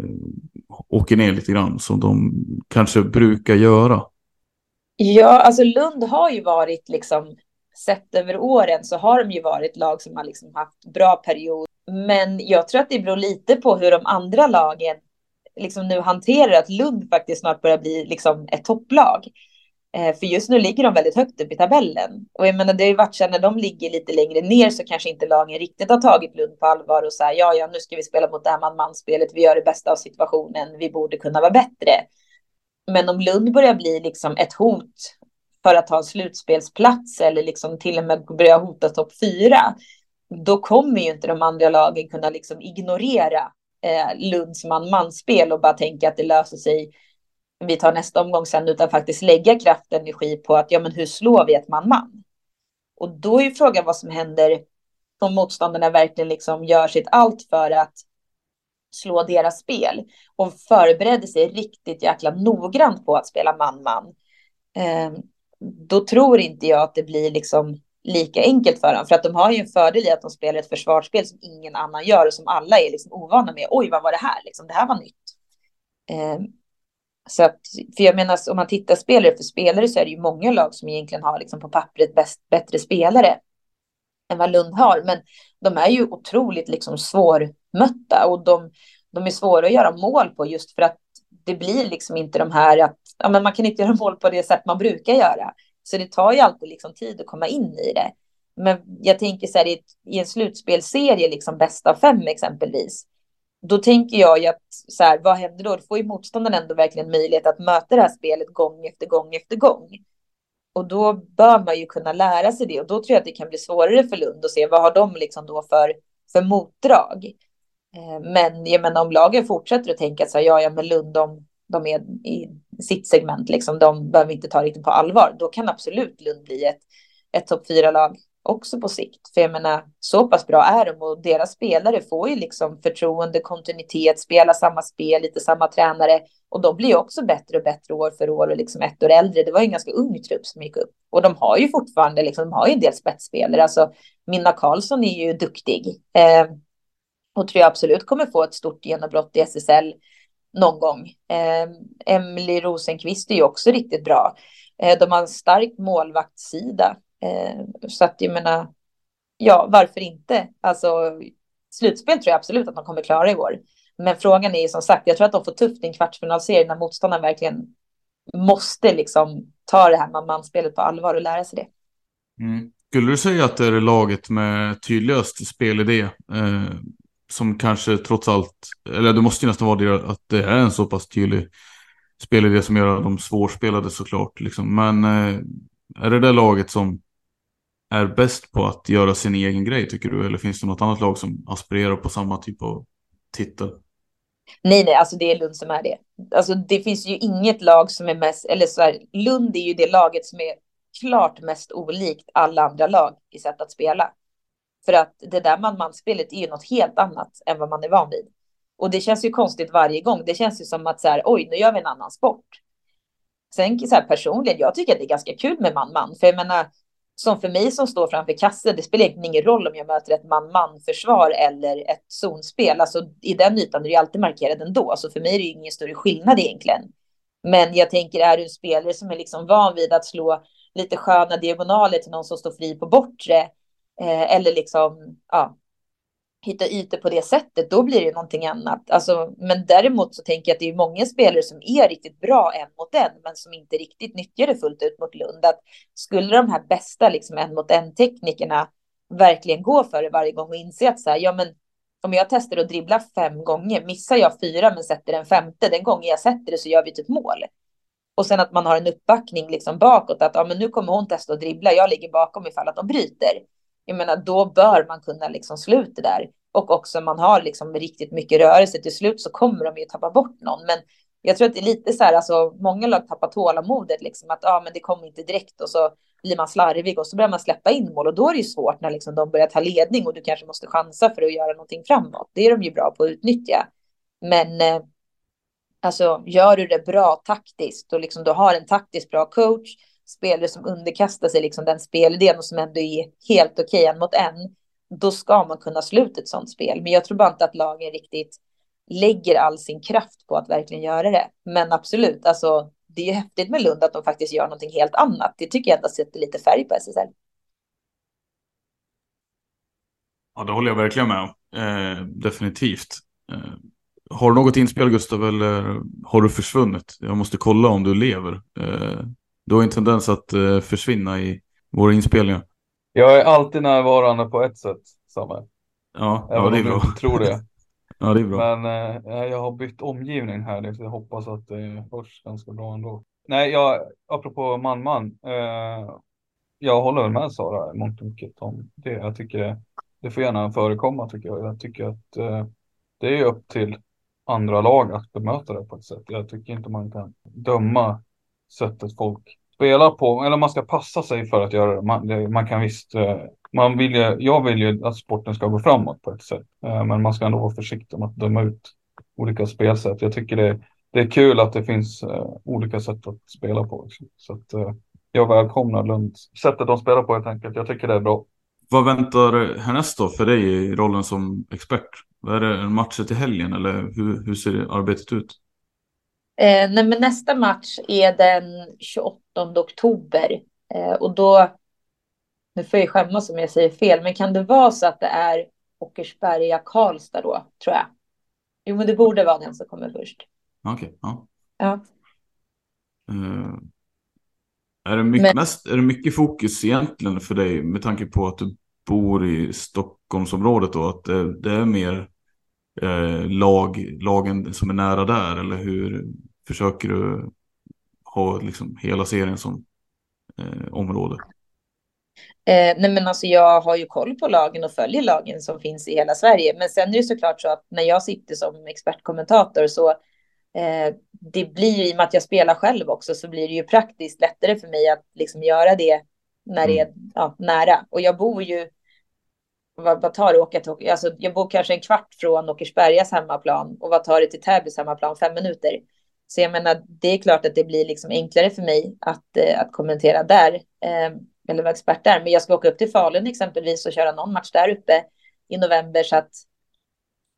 åker ner lite grann som de kanske brukar göra? Ja, alltså Lund har ju varit liksom sett över åren så har de ju varit lag som har liksom haft bra period. Men jag tror att det beror lite på hur de andra lagen liksom nu hanterar att Lund faktiskt snart börjar bli liksom ett topplag. Eh, för just nu ligger de väldigt högt upp i tabellen. Och jag menar, det har ju varit så när de ligger lite längre ner så kanske inte lagen riktigt har tagit Lund på allvar och så här, ja, ja, nu ska vi spela mot det här man-man-spelet, vi gör det bästa av situationen, vi borde kunna vara bättre. Men om Lund börjar bli liksom ett hot för att ha en slutspelsplats eller liksom till och med börja hota topp fyra, då kommer ju inte de andra lagen kunna liksom ignorera eh, Lunds man-man-spel och bara tänka att det löser sig vi tar nästa omgång sen, utan faktiskt lägga kraft och energi på att ja, men hur slår vi ett man-man? Och då är ju frågan vad som händer om motståndarna verkligen liksom gör sitt allt för att slå deras spel och förbereder sig riktigt jäkla noggrant på att spela man-man. Eh, då tror inte jag att det blir liksom lika enkelt för dem, för att de har ju en fördel i att de spelar ett försvarsspel som ingen annan gör och som alla är liksom ovana med. Oj, vad var det här? Liksom, det här var nytt. Eh, så att, för jag menar, om man tittar spelare för spelare så är det ju många lag som egentligen har liksom på pappret bäst, bättre spelare än vad Lund har. Men de är ju otroligt liksom svårmötta och de, de är svåra att göra mål på just för att det blir liksom inte de här att ja, men man kan inte göra mål på det sätt man brukar göra. Så det tar ju alltid liksom tid att komma in i det. Men jag tänker så här i, i en slutspelserie, liksom bästa av fem exempelvis, då tänker jag ju att så här, vad händer då? Då får ju motståndaren ändå verkligen möjlighet att möta det här spelet gång efter gång efter gång. Och då bör man ju kunna lära sig det och då tror jag att det kan bli svårare för Lund att se vad har de liksom då för, för motdrag. Eh, men jag menar om lagen fortsätter att tänka så här, ja, ja, men Lund, de, de är i sitt segment, liksom, de behöver inte ta riktigt på allvar. Då kan absolut Lund bli ett, ett topp fyra-lag också på sikt. För jag menar, så pass bra är de och deras spelare får ju liksom förtroende, kontinuitet, spela samma spel, lite samma tränare och de blir ju också bättre och bättre år för år och liksom ett år äldre. Det var ju en ganska ung trupp som gick upp och de har ju fortfarande liksom, de har ju en del spetsspelare. Alltså Minna Karlsson är ju duktig eh, och tror jag absolut kommer få ett stort genombrott i SSL någon gång. Eh, Emily Rosenqvist är ju också riktigt bra. Eh, de har en stark målvaktssida. Eh, så att jag menar, ja, varför inte? Alltså, slutspel tror jag absolut att de kommer klara i år. Men frågan är ju som sagt, jag tror att de får tufft i en kvartsfinalserie när motståndaren verkligen måste liksom ta det här man-manspelet på allvar och lära sig det. Mm. Skulle du säga att det är laget med tydligast spelidé eh, som kanske trots allt, eller det måste ju nästan vara det att det är en så pass tydlig spelidé som gör dem svårspelade såklart. Liksom. Men eh, är det det laget som är bäst på att göra sin egen grej tycker du? Eller finns det något annat lag som aspirerar på samma typ av titel? Nej, nej, alltså det är Lund som är det. Alltså det finns ju inget lag som är mest, eller så här, Lund är ju det laget som är klart mest olikt alla andra lag i sätt att spela. För att det där man-man-spelet är ju något helt annat än vad man är van vid. Och det känns ju konstigt varje gång. Det känns ju som att så här, oj, nu gör vi en annan sport. Sen så här, personligen, jag tycker att det är ganska kul med man-man. För jag menar, som för mig som står framför kassen, det spelar ingen roll om jag möter ett man-man-försvar eller ett zonspel. Alltså i den ytan är det ju alltid markerad ändå. Så för mig är det ju ingen större skillnad egentligen. Men jag tänker, är du en spelare som är liksom van vid att slå lite sköna diagonaler till någon som står fri på bortre, eh, eller liksom, ja, hitta ytor på det sättet, då blir det någonting annat. Alltså, men däremot så tänker jag att det är många spelare som är riktigt bra en mot en, men som inte riktigt nyttjar det fullt ut mot Lund. Att skulle de här bästa liksom en mot en teknikerna verkligen gå för det varje gång och inse att så här, ja men om jag testar att dribbla fem gånger, missar jag fyra men sätter den femte, den gången jag sätter det så gör vi typ mål. Och sen att man har en uppbackning liksom bakåt, att ja, men nu kommer hon testa att dribbla, jag ligger bakom ifall att de bryter jag menar, då bör man kunna liksom sluta där. Och också man har liksom riktigt mycket rörelse till slut så kommer de ju tappa bort någon. Men jag tror att det är lite så här, alltså många lag tappar tålamodet liksom att ja, men det kommer inte direkt och så blir man slarvig och så börjar man släppa in mål och då är det ju svårt när liksom de börjar ta ledning och du kanske måste chansa för att göra någonting framåt. Det är de ju bra på att utnyttja. Men eh, alltså gör du det bra taktiskt och liksom du har en taktiskt bra coach spelare som underkastar sig liksom den spelidén och som ändå är helt okej okay, en mot en, då ska man kunna sluta ett sånt spel. Men jag tror bara inte att lagen riktigt lägger all sin kraft på att verkligen göra det. Men absolut, alltså det är ju häftigt med Lund att de faktiskt gör någonting helt annat. Det tycker jag ändå sätter lite färg på SSL. Ja, det håller jag verkligen med om. Eh, definitivt. Eh, har du något inspel Gustav eller har du försvunnit? Jag måste kolla om du lever. Eh, du har en tendens att uh, försvinna i våra inspelningar. Jag är alltid närvarande på ett sätt, Samuel. Ja, ja det är bra. tror det. <laughs> ja, det är bra. Men uh, jag har bytt omgivning här, så jag hoppas att det hörs ganska bra ändå. Nej, jag, apropå man-man. Uh, jag håller med Sara mångt mycket om det. Jag tycker det, får gärna förekomma tycker jag. Jag tycker att uh, det är upp till andra lag att bemöta det på ett sätt. Jag tycker inte man kan döma sättet folk spelar på, eller man ska passa sig för att göra det. Man, det, man kan visst, eh, man vill ju, jag vill ju att sporten ska gå framåt på ett sätt, eh, men man ska ändå vara försiktig med att döma ut olika spelsätt. Jag tycker det, det är kul att det finns eh, olika sätt att spela på. Så att, jag välkomnar Lunds sättet de spelar på helt enkelt. Jag tycker det är bra. Vad väntar härnäst då för dig i rollen som expert? Är det en match till helgen eller hur, hur ser arbetet ut? Eh, nej, men nästa match är den 28 oktober eh, och då, nu får jag skämmas om jag säger fel, men kan det vara så att det är Åkersberga Karlstad då, tror jag? Jo, men det borde vara den som kommer först. Okej, okay, ja. ja. Uh, är, det mycket, men... mest, är det mycket fokus egentligen för dig med tanke på att du bor i Stockholmsområdet då? Att det, det är mer eh, lag, lagen som är nära där eller hur, försöker du ha liksom hela serien som eh, område? Eh, nej men alltså jag har ju koll på lagen och följer lagen som finns i hela Sverige. Men sen är det såklart så att när jag sitter som expertkommentator så eh, det blir i och med att jag spelar själv också så blir det ju praktiskt lättare för mig att liksom göra det när det är mm. ja, nära. Och jag bor ju, vad, vad tar det åka till, alltså jag bor kanske en kvart från Åkersbergas hemmaplan och vad tar det till Täbys hemmaplan? Fem minuter. Så jag menar, det är klart att det blir liksom enklare för mig att, eh, att kommentera där, eh, eller vara expert där. Men jag ska åka upp till Falun exempelvis och köra någon match där uppe i november, så att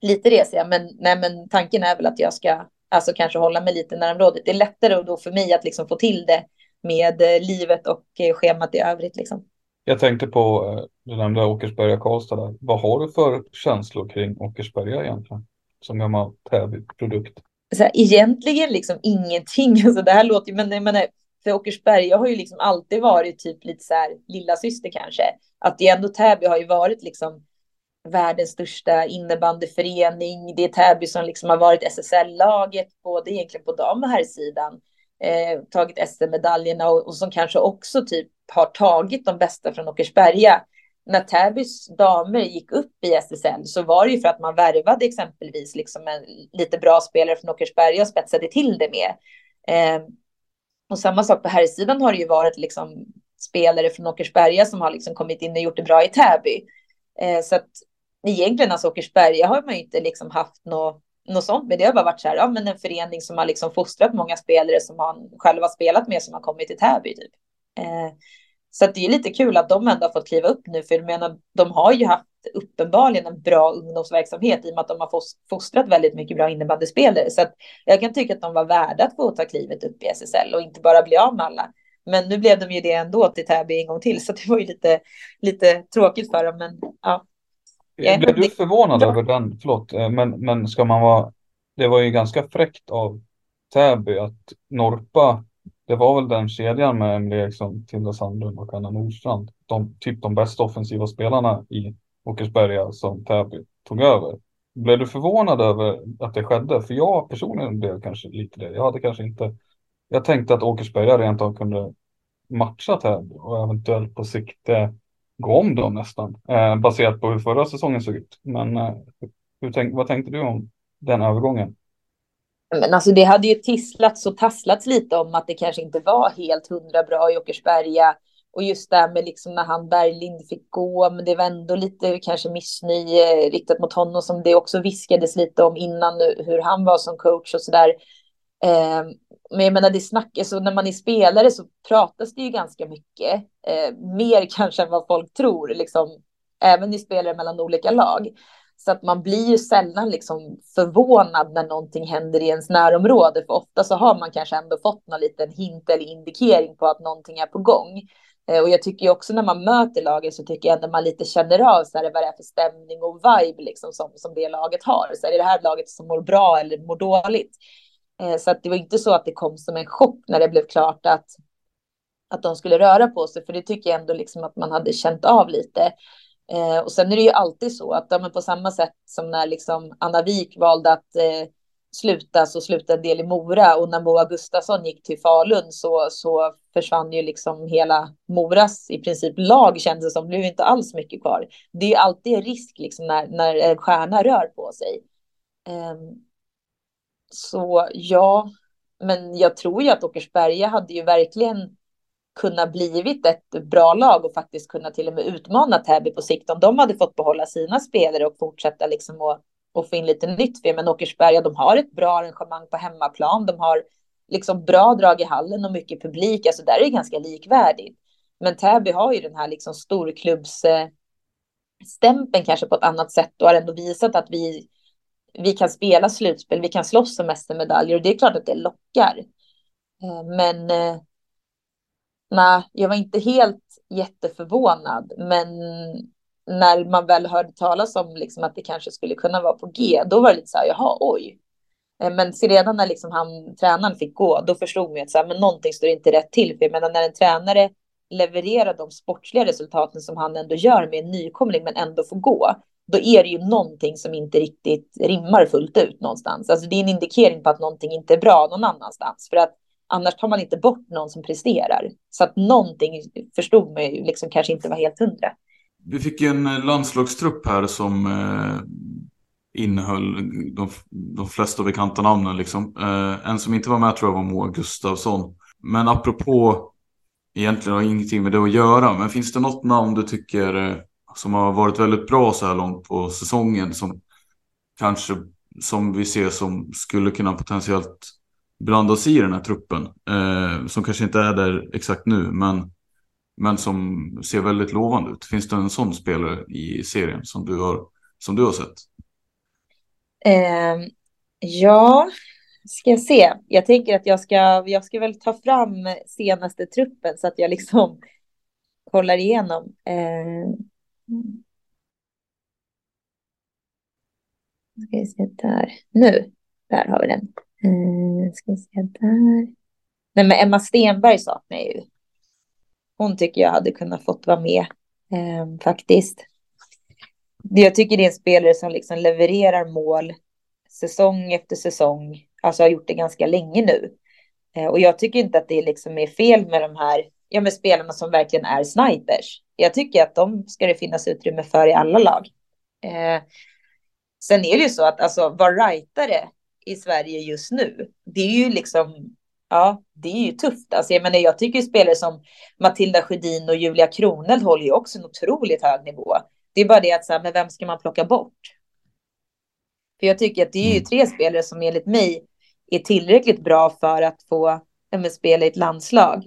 lite reser jag. Men, nej, men tanken är väl att jag ska alltså kanske hålla mig lite närområdet. Det är lättare då för mig att liksom få till det med eh, livet och eh, schemat i övrigt. Liksom. Jag tänkte på, eh, du nämnde Åkersberga Karlstad där. Vad har du för känslor kring Åkersberga egentligen? Som gammal Täby-produkt? Så här, egentligen liksom ingenting. <laughs> Alltså det här låter ju, men, men för Åkersberga har ju liksom alltid varit typ lite så här lilla syster kanske. Att det ändå Täby har ju varit liksom världens största innebandyförening. Det är Täby som liksom har varit SSL-laget, både egentligen på dam och herrsidan. Eh, tagit SM-medaljerna och, och, som kanske också typ har tagit de bästa från Åkersberga. När Täbys damer gick upp i SSL så var det ju för att man värvade exempelvis liksom en lite bra spelare från Åkersberga och spetsade till det med. Eh, och samma sak på herrsidan har det ju varit liksom spelare från Åkersberga som har liksom kommit in och gjort det bra i Täby. Eh, så att egentligen, alltså Åkersberga har man ju inte liksom haft något något sånt, men det har bara varit så här, ja, men en förening som har liksom fostrat många spelare som man själv har spelat med som har kommit till Täby. Typ. Eh, så det är lite kul att de ändå har fått kliva upp nu, för jag menar, de har ju haft uppenbarligen en bra ungdomsverksamhet i och med att de har fostrat väldigt mycket bra innebandyspelare. Så jag kan tycka att de var värda att få ta klivet upp i SSL och inte bara bli av med alla. Men nu blev de ju det ändå till Täby en gång till, så det var ju lite, lite tråkigt för dem. Men ja, blev du förvånad över den? Förlåt, eh, men, men ska man vara... Det var ju ganska fräckt av Täby att Norpa, det var väl den kedjan med Emil Eriksson, Tilda Sandlund och Anna Nordstrand. De, typ de bästa offensiva spelarna i Åkersberga som Täby tog över. Blev du förvånad över att det skedde? För jag personligen blev kanske lite det. Jag hade kanske inte... Jag tänkte att Åkersberga rent av kunde matcha Täby och eventuellt på sikt eh, gå om dem nästan, eh, baserat på hur förra säsongen såg ut. Men eh, hur tänk, vad tänkte du om den övergången? Men alltså det hade ju tisslats och tasslats lite om att det kanske inte var helt hundra bra i Åkersberga. Och just det här med liksom när han Berglind fick gå, men det var ändå lite kanske missnöje riktat mot honom som det också viskades lite om innan hur han var som coach och sådär. Eh, men jag menar, det snackas, så när man är spelare så pratas det ju ganska mycket. Eh, mer <laughs> kanske än vad folk tror, liksom, även i spelare mellan olika lag. Så att man blir ju sällan liksom förvånad när någonting händer i ens närområde. För ofta så har man kanske ändå fått någon liten hint eller indikering på att någonting är på gång. Eh, och jag tycker också när man möter lagen så tycker jag ändå man lite känner av så här, vad det är för stämning och vibe liksom som, som det laget har. Så här, är det här laget som mår bra eller mår dåligt? Eh, så att det var inte så att det kom som en chock när det blev klart att, att de skulle röra på sig, för det tycker jag ändå liksom att man hade känt av lite. Eh, och sen är det ju alltid så att ja, men på samma sätt som när liksom Anna Wik valde att eh, sluta så slutade en del i Mora och när Moa Gustafsson gick till Falun så, så försvann ju liksom hela Moras i princip lag kändes det som, blev inte alls mycket kvar. Det är alltid en risk liksom när, när en stjärna rör på sig. Um, så ja, men jag tror ju att Åkersberga hade ju verkligen kunnat blivit ett bra lag och faktiskt kunna till och med utmana Täby på sikt om de hade fått behålla sina spelare och fortsätta liksom och, och få in lite nytt. Men Åkersberga, de har ett bra arrangemang på hemmaplan. De har liksom bra drag i hallen och mycket publik. Alltså där är det ganska likvärdigt. Men Täby har ju den här liksom storklubbs stämpeln kanske på ett annat sätt och har ändå visat att vi vi kan spela slutspel, vi kan slåss om mästermedaljer och det är klart att det lockar. Eh, men eh, nej, jag var inte helt jätteförvånad. Men när man väl hörde talas om liksom att det kanske skulle kunna vara på G, då var det lite så här, jaha, oj. Eh, men redan när liksom han, tränaren fick gå, då förstod man att så här, men någonting står inte rätt till. För jag menar, när en tränare levererar de sportsliga resultaten som han ändå gör med en nykomling, men ändå får gå, då är det ju någonting som inte riktigt rimmar fullt ut någonstans. Alltså det är en indikering på att någonting inte är bra någon annanstans. För att annars tar man inte bort någon som presterar. Så att någonting förstod man ju liksom kanske inte var helt hundra. Vi fick ju en eh, landslagstrupp här som eh, innehöll de, de flesta bekanta namnen. Liksom. Eh, en som inte var med tror jag var Moa Gustafsson. Men apropå, egentligen har ingenting med det att göra, men finns det något namn du tycker eh, som har varit väldigt bra så här långt på säsongen som kanske som vi ser som skulle kunna potentiellt blandas i den här truppen. Eh, som kanske inte är där exakt nu men, men som ser väldigt lovande ut. Finns det en sån spelare i serien som du har, som du har sett? Eh, ja, ska jag se. Jag tänker att jag ska, jag ska väl ta fram senaste truppen så att jag liksom <laughs> kollar igenom. Eh, Ska vi se där. Nu, där har vi den. Eh, ska vi se där. Nej, men Emma Stenberg saknar jag ju. Hon tycker jag hade kunnat fått vara med eh, faktiskt. Jag tycker det är en spelare som liksom levererar mål säsong efter säsong. Alltså har gjort det ganska länge nu. Eh, och jag tycker inte att det liksom är fel med de här ja, med spelarna som verkligen är snipers. Jag tycker att de ska det finnas utrymme för i alla lag. Eh, sen är det ju så att alltså vara rightare i Sverige just nu, det är ju liksom Ja, det är ju tufft. Alltså, jag, menar, jag tycker spelare som Matilda Sjödin och Julia Kroneld håller ju också en otroligt hög nivå. Det är bara det att så här, men vem ska man plocka bort? För jag tycker att det är ju mm. tre spelare som enligt mig är tillräckligt bra för att få spela i ett landslag.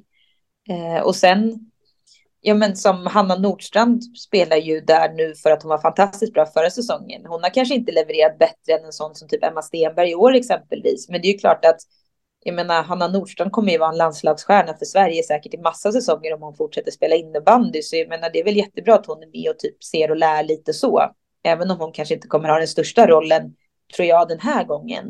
Eh, och sen, ja men som Hanna Nordstrand spelar ju där nu för att hon var fantastiskt bra förra säsongen. Hon har kanske inte levererat bättre än en sån som typ Emma Stenberg i år exempelvis. Men det är ju klart att jag menar, Hanna Nordstrand kommer ju vara en landslagsstjärna för Sverige säkert i massa säsonger om hon fortsätter spela innebandy. Så jag menar, det är väl jättebra att hon är med och typ ser och lär lite så. Även om hon kanske inte kommer ha den största rollen, tror jag, den här gången.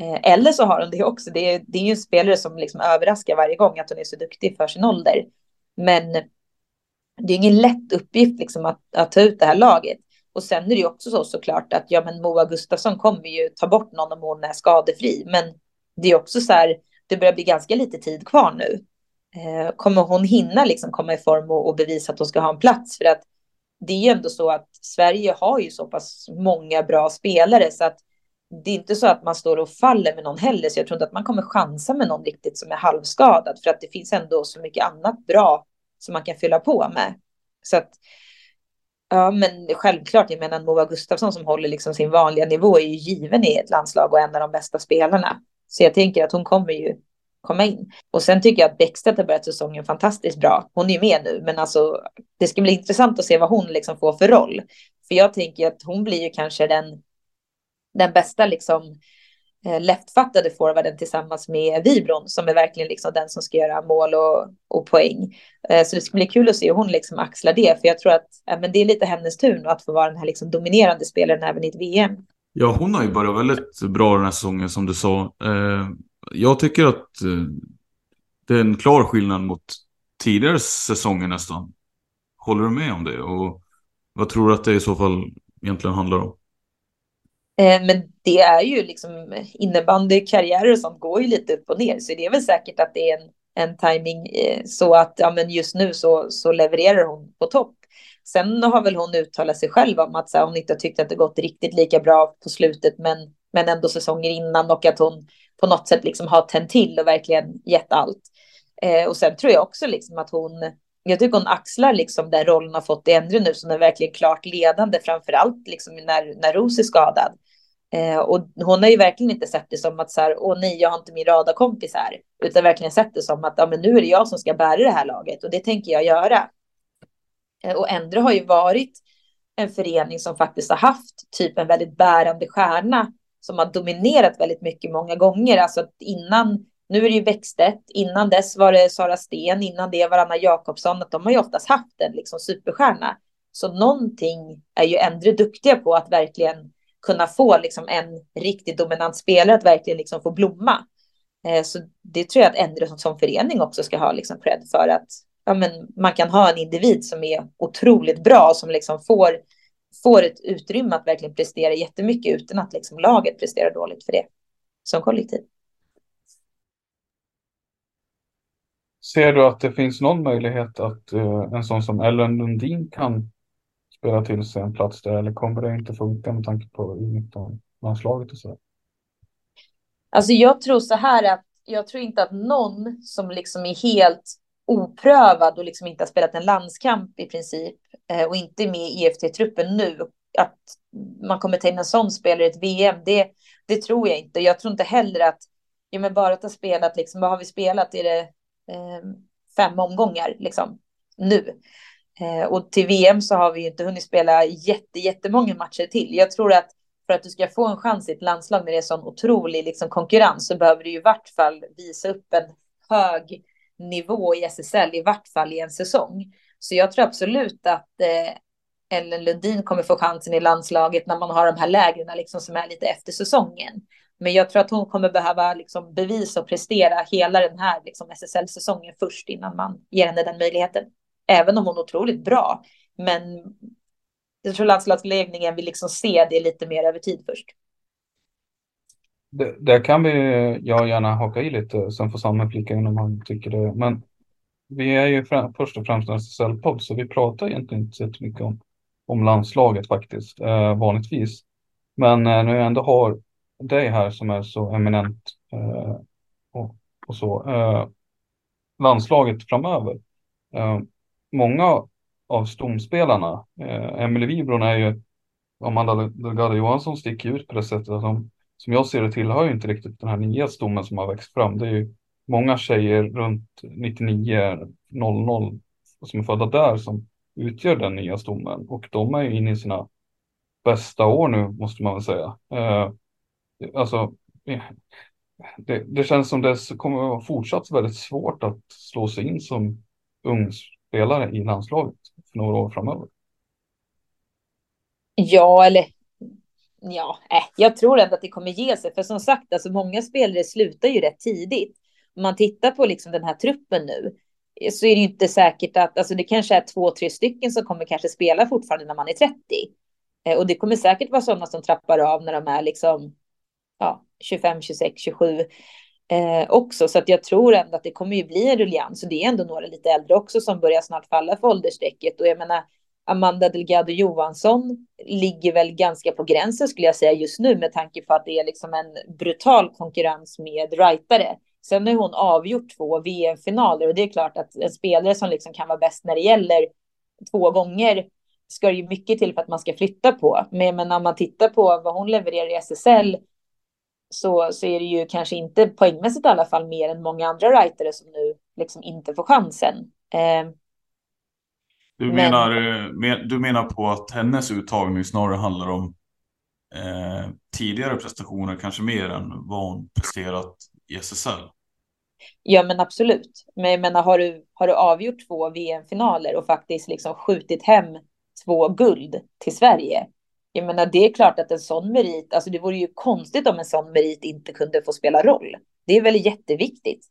Eh, eller så har hon det också. Det är, det är ju en spelare som liksom överraskar varje gång att hon är så duktig för sin ålder. Men det är ingen lätt uppgift liksom att, att ta ut det här laget. Och sen är det ju också så såklart att ja, men Moa Gustafsson kommer ju ta bort någon om hon är skadefri. Men det är också så här, det börjar bli ganska lite tid kvar nu. Eh, kommer hon hinna liksom komma i form och, och, bevisa att hon ska ha en plats? För att det är ju ändå så att Sverige har ju så pass många bra spelare så att det är inte så att man står och faller med någon heller. Så jag tror inte att man kommer chansa med någon riktigt som är halvskadad för att det finns ändå så mycket annat bra som man kan fylla på med. Så att Ja, men självklart, jag menar Moa Gustafsson som håller liksom sin vanliga nivå är ju given i ett landslag och en av de bästa spelarna. Så jag tänker att hon kommer ju komma in. Och sen tycker jag att Bäckstedt har börjat säsongen fantastiskt bra. Hon är ju med nu, men alltså det ska bli intressant att se vad hon liksom får för roll. För jag tänker att hon blir ju kanske den, den bästa liksom eh, Eh, leftfattade forwarden tillsammans med Vibron som är verkligen liksom den som ska göra mål och, och poäng. Eh, så det ska bli kul att se hur hon liksom axlar det, för jag tror att men det är lite hennes tur att få vara den här liksom dominerande spelaren även i ett VM. Ja, hon har ju börjat väldigt bra den här säsongen som du sa. Eh, jag tycker att det är en klar skillnad mot tidigare säsonger nästan. Håller du med om det? Och vad tror du att det i så fall egentligen handlar om? Eh, men det är ju liksom innebandykarriärer och sånt går ju lite upp och ner. Så det är väl säkert att det är en, en timing eh, så att ja, men just nu så, så levererar hon på topp. Sen har väl hon uttalat sig själv om att så här, hon inte tyckte att det gått riktigt lika bra på slutet, men, men ändå säsonger innan och att hon på något sätt liksom har tänt till och verkligen gett allt. Eh, och sen tror jag också liksom att hon, jag tycker hon axlar liksom den rollen har fått i Endre nu som är verkligen klart ledande, framför allt liksom när, när Ros är skadad. Eh, och hon har ju verkligen inte sett det som att så här, åh nej, jag har inte min radarkompis här, utan verkligen sett det som att ja, men nu är det jag som ska bära det här laget och det tänker jag göra. Eh, och Endre har ju varit en förening som faktiskt har haft typ en väldigt bärande stjärna som har dominerat väldigt mycket många gånger. Alltså innan, nu är det ju Bäckstedt, innan dess var det Sara Sten, innan det var Anna Jakobsson, att de har ju oftast haft en liksom superstjärna. Så någonting är ju Endre duktiga på att verkligen kunna få liksom en riktigt dominant spelare att verkligen liksom få blomma. Eh, så det tror jag att Endre som, som förening också ska ha liksom cred för att ja, men man kan ha en individ som är otroligt bra som liksom får, får ett utrymme att verkligen prestera jättemycket utan att liksom laget presterar dåligt för det som kollektiv. Ser du att det finns någon möjlighet att uh, en sån som Ellen Lundin kan spela till sig en plats där eller kommer det inte funka med tanke på 19 landslaget och så? Alltså jag tror så här att jag tror inte att någon som liksom är helt oprövad och liksom inte har spelat en landskamp i princip eh, och inte med i EFT-truppen nu. Att man kommer ta in en sån spelare i ett VM, det, det tror jag inte. Jag tror inte heller att, ja men bara att ha spelat, liksom, vad har vi spelat? Är det eh, fem omgångar liksom nu? Eh, och till VM så har vi ju inte hunnit spela jätte, jättemånga matcher till. Jag tror att för att du ska få en chans i ett landslag när det är sån otrolig liksom, konkurrens så behöver du i vart fall visa upp en hög nivå i SSL, i vart fall i en säsong. Så jag tror absolut att eh, Ellen Lundin kommer få chansen i landslaget när man har de här lägren liksom, som är lite efter säsongen. Men jag tror att hon kommer behöva liksom bevisa och prestera hela den här liksom SSL-säsongen först innan man ger henne den möjligheten. Även om hon är otroligt bra. Men jag tror landslagsledningen vill liksom se det lite mer över tid först. Det, där kan vi, jag gärna haka i lite, sen får Samme flika in om han tycker det. Men vi är ju fram, först och främst en SSL-podd, så vi pratar egentligen inte så mycket om, om landslaget faktiskt, eh, vanligtvis. Men eh, när jag ändå har dig här som är så eminent eh, och, och, så, eh, landslaget framöver. Eh, Många av stomspelarna, eh, Emelie Wibron är ju, Amanda Delgado Johansson sticker ut på det sättet att de som jag ser det tillhör ju inte riktigt den här nya stommen som har växt fram. Det är ju många tjejer runt 99, 00 som är födda där som utgör den nya stommen och de är ju inne i sina bästa år nu måste man väl säga. Eh, alltså, det, det, känns som det kommer att vara fortsatt väldigt svårt att slå sig in som ung spelare i landslaget för några år framöver. Ja, eller ja, äh, jag tror ändå att det kommer ge sig. För som sagt, alltså många spelare slutar ju rätt tidigt. Om man tittar på liksom den här truppen nu eh, så är det ju inte säkert att, alltså det kanske är två, tre stycken som kommer kanske spela fortfarande när man är 30. Eh, och det kommer säkert vara sådana som trappar av när de är liksom ja, 25, 26, 27 eh, också. Så att jag tror ändå att det kommer ju bli en ruljans. Så det är ändå några lite äldre också som börjar snart falla för åldersstrecket. Och jag menar, Amanda Delgado Johansson ligger väl ganska på gränsen skulle jag säga just nu med tanke på att det är liksom en brutal konkurrens med rightare. Sen har hon avgjort två VM-finaler och det är klart att en spelare som liksom kan vara bäst när det gäller två gånger ska det ju mycket till för att man ska flytta på. Men, men när man tittar på vad hon levererar i SSL så, så är det ju kanske inte poängmässigt i alla fall mer än många andra writare som nu liksom inte får chansen. Eh, du, men... menar, du menar på att hennes uttagning snarare handlar om eh, tidigare prestationer, kanske mer än vad hon presterat i SSL? Ja, men absolut. Men jag menar, har du, har du avgjort två VM-finaler och faktiskt liksom skjutit hem två guld till Sverige? Jag menar, det är klart att en sån merit, alltså det vore ju konstigt om en sån merit inte kunde få spela roll. Det är väl jätteviktigt.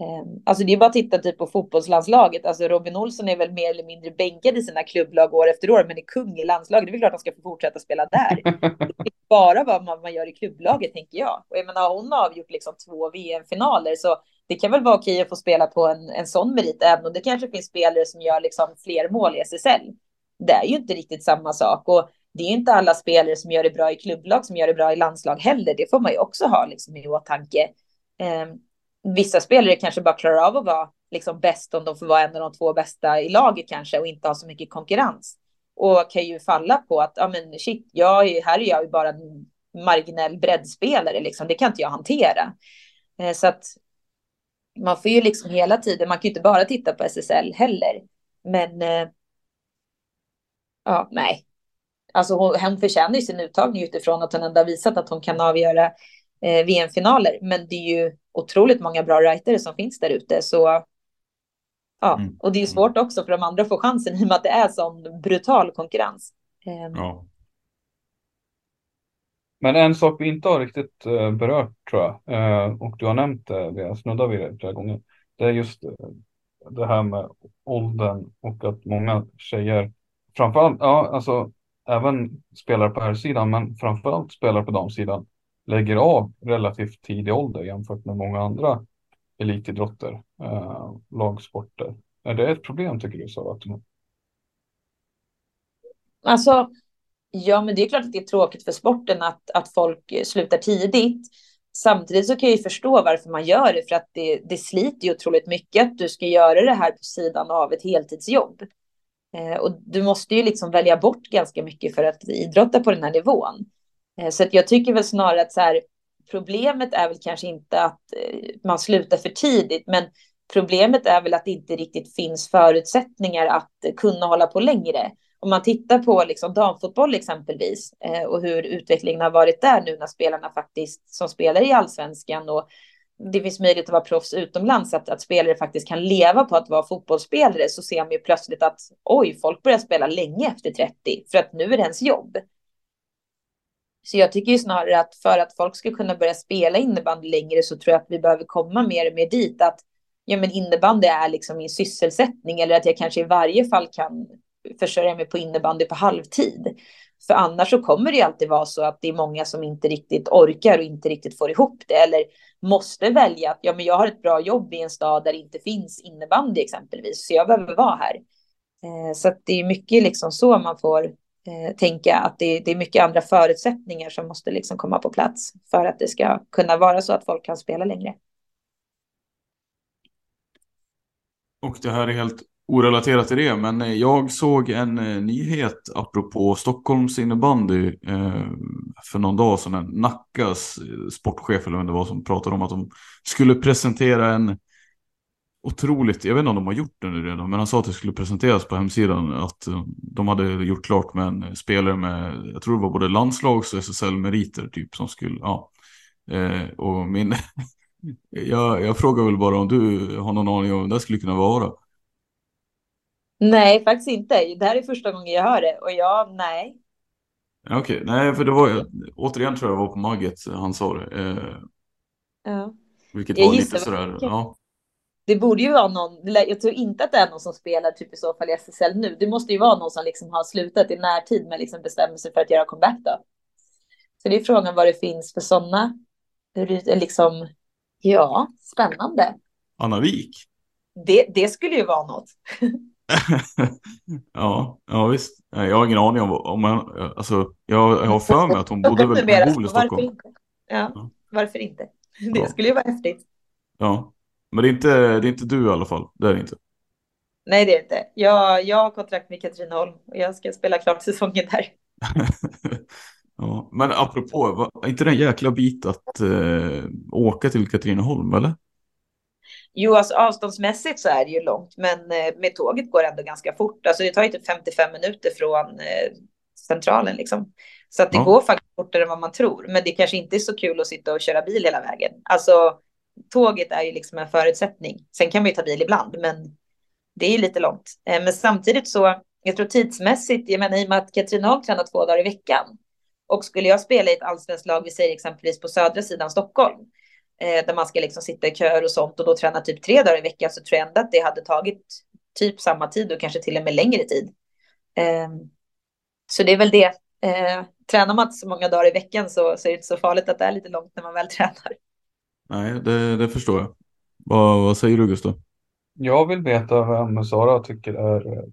Ehm, alltså det är bara att titta typ på fotbollslandslaget. Alltså Robin Olsson är väl mer eller mindre bänkad i sina klubblag år efter år, men är kung i landslaget. Det är väl klart att han ska få fortsätta spela där. <laughs> Det är bara vad man, man gör i klubblaget, tänker jag. Och jag menar, hon har avgjort liksom två VM-finaler, så det kan väl vara okej att få spela på en, en sån merit, även om det kanske finns spelare som gör liksom fler mål i SSL. Det är ju inte riktigt samma sak. Och det är inte alla spelare som gör det bra i klubblag som gör det bra i landslag heller. Det får man ju också ha liksom i åtanke. Eh, vissa spelare kanske bara klarar av att vara liksom bäst om de får vara en av de två bästa i laget kanske och inte ha så mycket konkurrens. Och kan ju falla på att, ja men shit, jag är, här är jag ju bara en marginell breddspelare, liksom. det kan inte jag hantera. Eh, så att man får ju liksom hela tiden, man kan ju inte bara titta på SSL heller. Men eh, ja, nej. Alltså hon, hon förtjänar ju sin uttagning utifrån att hon ändå har visat att hon kan avgöra eh, VM-finaler. Men det är ju otroligt många bra writare som finns där ute. Så ja, mm. och det är ju svårt också för de andra att få chansen <laughs> i och med att det är sån brutal konkurrens. Eh, ja. Men en sak vi inte har riktigt uh, berört tror jag, uh, och du har nämnt det, vi har snuddat vid det flera gånger, det är just det här med åldern och att många tjejer, framförallt, ja alltså även spelare på här sidan men framförallt spelare på damsidan, lägger av relativt tidig ålder jämfört med många andra elitidrotter, eh, lagsporter. Är det ett problem tycker du? Sara? Alltså, ja, men det är klart att det är tråkigt för sporten att, att folk slutar tidigt. Samtidigt så kan jag ju förstå varför man gör det, för att det, det sliter ju otroligt mycket att du ska göra det här på sidan av ett heltidsjobb. Eh, och du måste ju liksom välja bort ganska mycket för att idrotta på den här nivån. Eh, så att jag tycker väl snarare att så här, problemet är väl kanske inte att eh, man slutar för tidigt, men problemet är väl att det inte riktigt finns förutsättningar att kunna hålla på längre. Om man tittar på liksom damfotboll exempelvis och hur utvecklingen har varit där nu när spelarna faktiskt som spelar i allsvenskan och det finns möjlighet att vara proffs utomlands, att, att spelare faktiskt kan leva på att vara fotbollsspelare, så ser man ju plötsligt att oj, folk börjar spela länge efter 30, för att nu är det ens jobb. Så jag tycker ju snarare att för att folk ska kunna börja spela innebandy längre så tror jag att vi behöver komma mer och mer dit att ja, men innebandy är liksom min sysselsättning eller att jag kanske i varje fall kan försörja mig på innebandy på halvtid. För annars så kommer det ju alltid vara så att det är många som inte riktigt orkar och inte riktigt får ihop det eller måste välja att ja, men jag har ett bra jobb i en stad där det inte finns innebandy exempelvis, så jag behöver vara här. Eh, så det är mycket liksom så man får eh, tänka att det, det, är mycket andra förutsättningar som måste liksom komma på plats för att det ska kunna vara så att folk kan spela längre. Och det här är helt orelaterat till det, men eh, jag såg en eh, nyhet apropå Stockholms innebandy eh, för någon dag sedan. Nackas eh, sportchef eller vem det var som pratade om att de skulle presentera en otroligt, jag vet inte om de har gjort det nu redan, men han sa att det skulle presenteras på hemsidan att de hade gjort klart med en spelare med, jag tror det var både landslags och SSL-meriter typ som skulle, ja. och min, <laughs> jag, jag frågar väl bara om du har någon aning om vad det skulle kunna vara. Nej, faktiskt inte. Det här är första gången jag hör det och jag, nej. Okej, okay. nej, för det var återigen tror jag var på Magget han sa det. Eh, ja. Vilket jag var lite sådär, ja. Det borde ju vara någon, jag tror inte att det är någon som spelar typ i så fall i SSL nu. Det måste ju vara någon som liksom har slutat i närtid med liksom bestämmer sig för att göra comeback då. Så det är frågan vad det finns för sådana, liksom, ja, spännande. Anna Wik? Det, det skulle ju vara något. <laughs> <laughs> ja, ja visst. Jag har ingen aning om, om man, alltså, jag, jag har för mig att hon bodde väl hon bor i Stockholm. Varför inte? Ja, ja, varför inte? Det ja. skulle ju vara häftigt. Ja, men det är, inte, det är inte du i alla fall. Det är det inte. Nej, det är inte. Jag, jag har kontrakt med Katrineholm och jag ska spela klart säsongen där. <laughs> ja, men apropå, var inte det en jäkla bit att eh, åka till Katrineholm, eller? Jo, alltså avståndsmässigt så är det ju långt, men eh, med tåget går det ändå ganska fort. Alltså det tar ju typ 55 minuter från eh, centralen liksom. Så att det ja. går faktiskt fortare än vad man tror. Men det kanske inte är så kul att sitta och köra bil hela vägen. Alltså tåget är ju liksom en förutsättning. Sen kan man ju ta bil ibland, men det är ju lite långt. Eh, men samtidigt så, jag tror tidsmässigt, jag menar i och med att Katrineholm tränar två dagar i veckan. Och skulle jag spela i ett allsvenskt lag, vi säger exempelvis på södra sidan Stockholm, eh, där man ska liksom sitta i köer och sånt och då träna typ tre dagar i veckan så tror jag ändå att det hade tagit typ samma tid och kanske till och med längre tid. Eh, så det är väl det. Eh, tränar man inte så många dagar i veckan så, så är det inte så farligt att det är lite långt när man väl <laughs> tränar. Nej, det, det förstår jag. Vad, vad säger du Gustav? Jag vill veta vem Sara tycker är eh,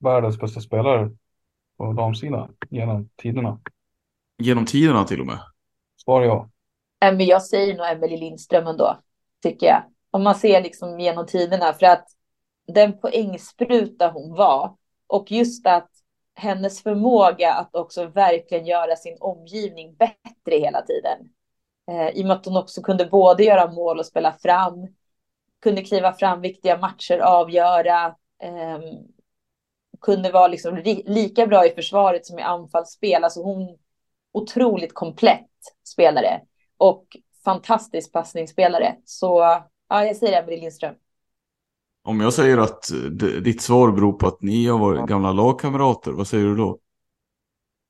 världens bästa spelare på damsidan genom tiderna. Genom tiderna till och med? Svar ja. Men jag säger nog Emelie Lindström ändå, tycker jag. Om man ser liksom genom tiderna, för att den poängspruta hon var och just att hennes förmåga att också verkligen göra sin omgivning bättre hela tiden. Eh, I och med att hon också kunde både göra mål och spela fram, kunde kliva fram viktiga matcher, avgöra, eh, kunde vara liksom lika bra i försvaret som i anfallsspel. Alltså hon otroligt komplett spelare och fantastisk passningsspelare. Så ja, jag säger Emelie Lindström. Om jag säger att ditt svar beror på att ni har varit gamla lagkamrater, vad säger du då?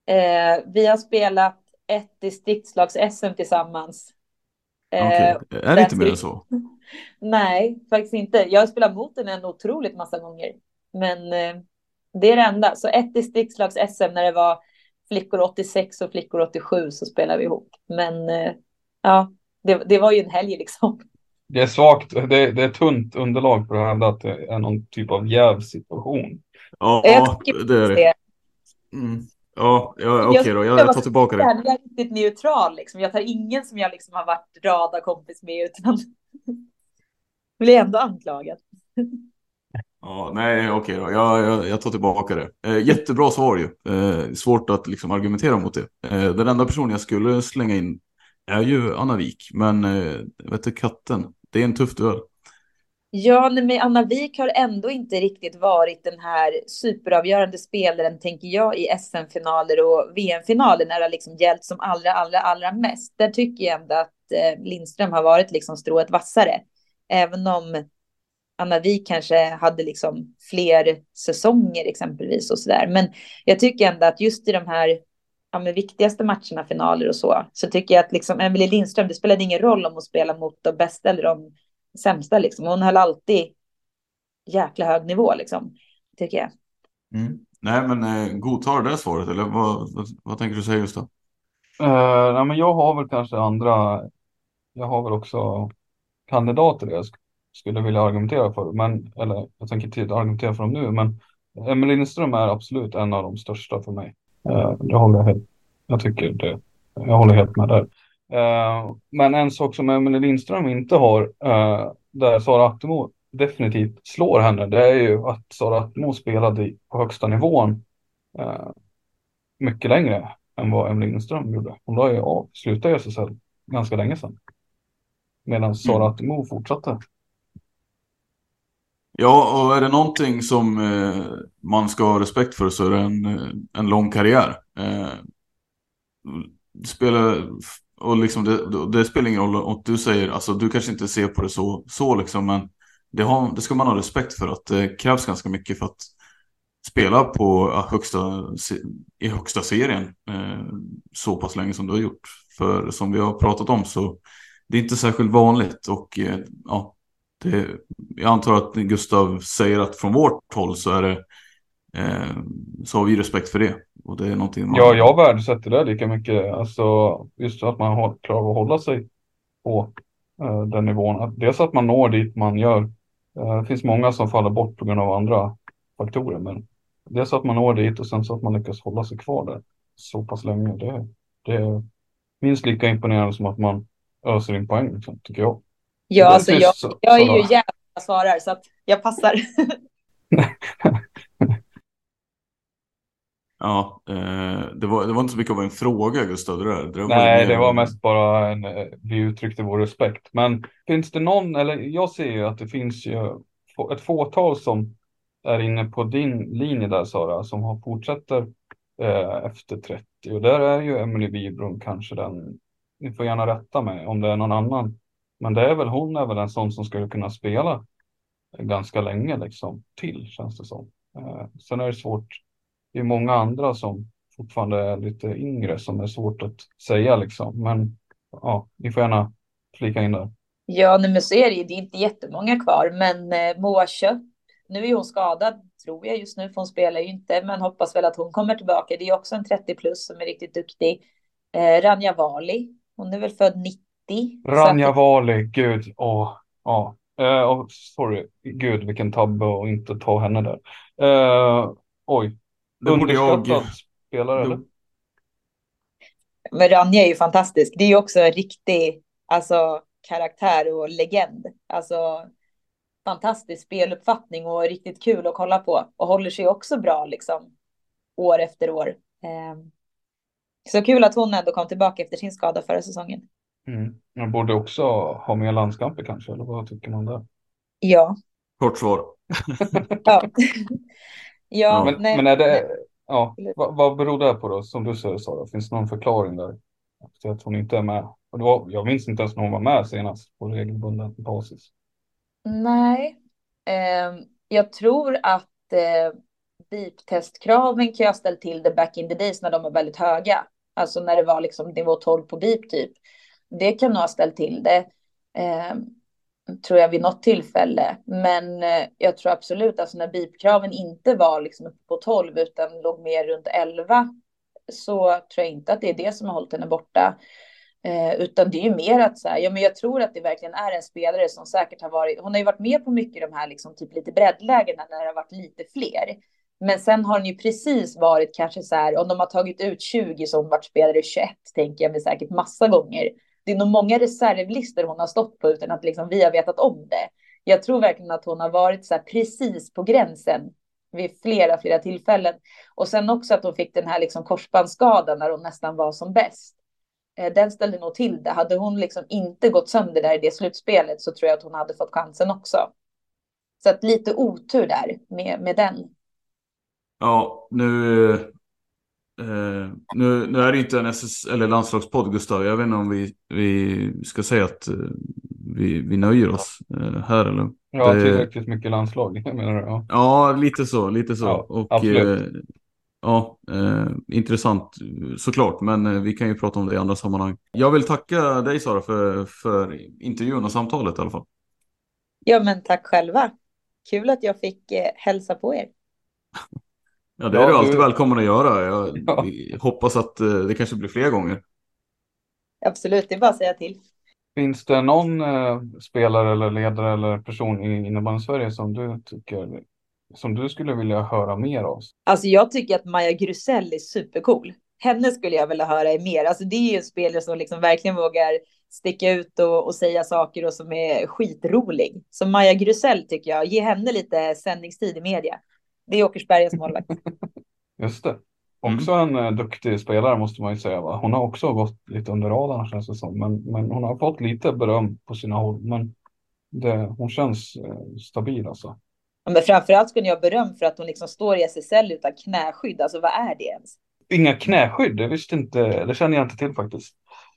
Eh, vi har spelat ett distriktslags-SM tillsammans. Eh, okay. Är det inte mer än så? <laughs> Nej, faktiskt inte. Jag har spelat mot den en otroligt massa gånger. Men eh, det är det enda. Så ett distriktslags-SM när det var flickor 86 och flickor 87 så spelade vi ihop. Men eh, ja, det, det var ju en helg liksom. Det är svagt, det, det är tunt underlag för att hävda att det är någon typ av jävsituation. Ja, det är det. Mm. Ja, ja okej okay då, jag, jag tar tillbaka det. Jag är riktigt neutral liksom. Jag tar ingen som jag liksom har varit radarkompis med utan <laughs> blir ändå anklagad. Ja, nej, okej okay då. Jag, jag, jag, tar tillbaka det. Eh, jättebra svar ju. Eh, svårt att liksom argumentera mot det. Eh, den enda personen jag skulle slänga in är ju Anna Wik, men eh, vet du katten, det är en tuff duell. Ja, men Anna Wik har ändå inte riktigt varit den här superavgörande spelaren, tänker jag, i SM-finaler och VM-finaler när det har liksom gällt som allra, allra, allra mest. Där tycker jag ändå att eh, Lindström har varit liksom strået vassare. Även om Anna Wik kanske hade liksom fler säsonger exempelvis och så där. Men jag tycker ändå att just i de här ja, men viktigaste matcherna, finaler och så, så tycker jag att liksom Emelie Lindström, det spelade ingen roll om hon spelade mot de bästa eller de sämsta. Liksom. Hon höll alltid jäkla hög nivå, liksom, tycker jag. Mm. Nej, men eh, godtar det svaret, eller vad, vad, vad tänker du säga just då? Uh, nej, men jag har väl kanske andra, jag har väl också kandidater jag sk skulle vilja argumentera för, men, eller jag tänker inte argumentera för dem nu, men Emelie Lindström är absolut en av de största för mig. Uh, det håller jag helt, jag tycker det, jag håller helt med där. Uh, men en sak som Emelie Lindström inte har, uh, där Sara Attemo definitivt slår henne, det är ju att Sara Attemo spelade på högsta nivån mycket längre än vad Emelie Lindström gjorde. Hon la ju av, slutade SSL ganska länge sedan. Medan Sara mm. Attemo fortsatte. Ja, och är det någonting som eh, man ska ha respekt för så är det en, eh, en lång karriär. Eh, spelar, och liksom det, det, spelar ingen roll om du säger, alltså du kanske inte ser på det så, så liksom, men det, har, det ska man ha respekt för att det krävs ganska mycket för att spela på eh, högsta, i högsta serien eh, så pass länge som du har gjort. För som vi har pratat om så det är inte särskilt vanligt och eh, ja, det, jag antar att Gustav säger att från vårt håll så är det eh, så har vi respekt för det. Och det är någonting man... Ja, jag värdesätter det lika mycket. Alltså just att man klarar av att hålla sig på eh, den nivån. Att dels att man når dit man gör. Eh, det finns många som faller bort på grund av andra faktorer. Men dels att man når dit och sen så att man lyckas hålla sig kvar där så pass länge. Det, det är minst lika imponerande som att man öser in poäng, liksom, tycker jag. Ja, alltså jag, jag är ju jävla svarare så att jag passar. <laughs> ja, eh, det, var, det var inte så mycket av en fråga Gustav. Det där. Det var Nej, det var mest bara en, eh, vi uttryckte vår respekt. Men finns det någon, eller jag ser ju att det finns ju ett fåtal som är inne på din linje där Sara, som har fortsätter eh, efter 30 och där är ju Emily Wibron kanske den, ni får gärna rätta mig om det är någon annan, men det är väl hon är väl en sån som skulle kunna spela ganska länge liksom till känns det som. Eh, sen är det svårt, det är många andra som fortfarande är lite yngre som är svårt att säga liksom, men ja, ni får gärna flika in där. Ja, men så är det ju. Det är inte jättemånga kvar, men eh, Moa Köpp nu är hon skadad, tror jag just nu, för hon spelar ju inte, men hoppas väl att hon kommer tillbaka. Det är också en 30 plus som är riktigt duktig. Eh, Ranja Vali, hon är väl född 90. Ranja att... Vali, gud, åh, ja. Uh, oh, sorry, gud vilken tabbe och inte ta henne där. Uh, oj, underskattad jag... spelare eller? Men Ranja är ju fantastisk. Det är ju också en riktig alltså, karaktär och legend. Alltså, fantastisk speluppfattning och riktigt kul att kolla på och håller sig också bra liksom år efter år. Eh, så kul att hon ändå kom tillbaka efter sin skada förra säsongen. Mm. Man borde också ha mer landskamper kanske, eller vad tycker man där? Ja. Kort svar. <laughs> <laughs> ja. ja, men, nej, men är det, ja, vad, vad beror det på då, som du säger Sara? Finns det någon förklaring där? Till att hon inte är med? Och var, jag minns inte ens när hon var med senast på regelbunden basis. Nej, eh, jag tror att eh, BIP-testkraven kan jag ställt till det back in the days när de var väldigt höga. Alltså när det var liksom nivå 12 på BIP typ. Det kan nog ha ställt till det. Eh, tror jag vid något tillfälle. Men eh, jag tror absolut, alltså när BIP-kraven inte var liksom uppe på 12 utan låg mer runt 11 så tror jag inte att det är det som har hållit henne borta. Eh, utan det är ju mer att så här, ja, men jag tror att det verkligen är en spelare som säkert har varit, hon har ju varit med på mycket de här liksom typ lite breddlägena när det har varit lite fler. Men sen har hon ju precis varit kanske så här, om de har tagit ut 20 som varit spelare 21, tänker jag mig säkert massa gånger. Det är nog många reservlistor hon har stått på utan att liksom vi har vetat om det. Jag tror verkligen att hon har varit så här precis på gränsen vid flera, flera tillfällen. Och sen också att hon fick den här liksom korsbandsskadan när hon nästan var som bäst. Eh, den ställde nog till det. Hade hon liksom inte gått sönder där i det slutspelet så tror jag att hon hade fått chansen också. Så att lite otur där med, med den. Ja, nu, eh, nu, nu är det inte en SS eller landslagspodd Gustav. Jag vet inte om vi, vi ska säga att eh, vi, vi nöjer oss eh, här eller? Ja, det... tillräckligt mycket landslag <laughs> menar du? Ja. ja, lite så, lite så. Ja, och, absolut. Ja, eh, intressant såklart, men eh, vi kan ju prata om det i andra sammanhang. Jag vill tacka dig Sara för, för intervjun och samtalet i alla fall. Ja, men tack själva. Kul att jag fick eh, hälsa på er. <laughs> Ja, det är ja, du alltid du... välkommen att göra. Jag <laughs> ja. hoppas att eh, det kanske blir fler gånger. Absolut, det är bara att säga till. Finns det någon eh, spelare eller ledare eller person i innebandy Sverige som du tycker som du skulle vilja höra mer av? Alltså jag tycker att Maja Grusell är supercool. Henne skulle jag vilja höra mer. Alltså det är ju en spelare som liksom verkligen vågar sticka ut och, och säga saker och som är skitrolig. Så Maja Grusell tycker jag, ge henne lite sändningstid i media. Det är Åkersberga som håller. <laughs> Just det. Också mm. en uh, duktig spelare måste man ju säga. Va? Hon har också gått lite under radarn känns det som. Men, men hon har fått lite beröm på sina håll. Men det, hon känns uh, stabil alltså. Ja, men framförallt skulle jag beröm för att hon liksom står i SSL utan knäskydd. Alltså vad är det ens? Inga knäskydd, det visste inte, det känner jag inte till faktiskt.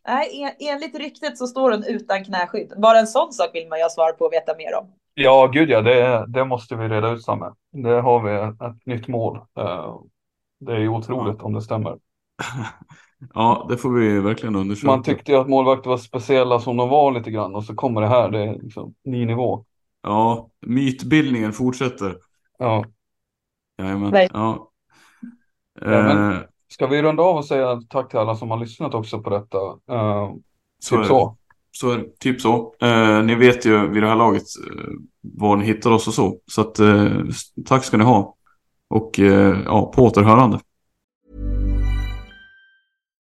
Nej, en, enligt ryktet så står hon utan knäskydd. Bara en sån sak vill man ju ha svar på och veta mer om. Ja, gud ja, det, det måste vi reda ut Samme. Det har vi ett, nytt mål. Uh, det är ju otroligt ja. om det stämmer. <laughs> ja, det får vi verkligen undersöka. Man tyckte ju att målvakter var speciella som de var lite grann och så kommer det här, det är liksom ny nivå. Ja, mytbildningen fortsätter. Ja. Jajamän. Nej. Ja. ja men, eh, ska vi runda av och säga tack till alla som har lyssnat också på detta? Uh, så typ så. Så är det, typ så. Eh, ni vet ju vid det här laget eh, var ni hittar oss och så. Så att, eh, tack ska ni ha. Och eh, ja, på återhörande.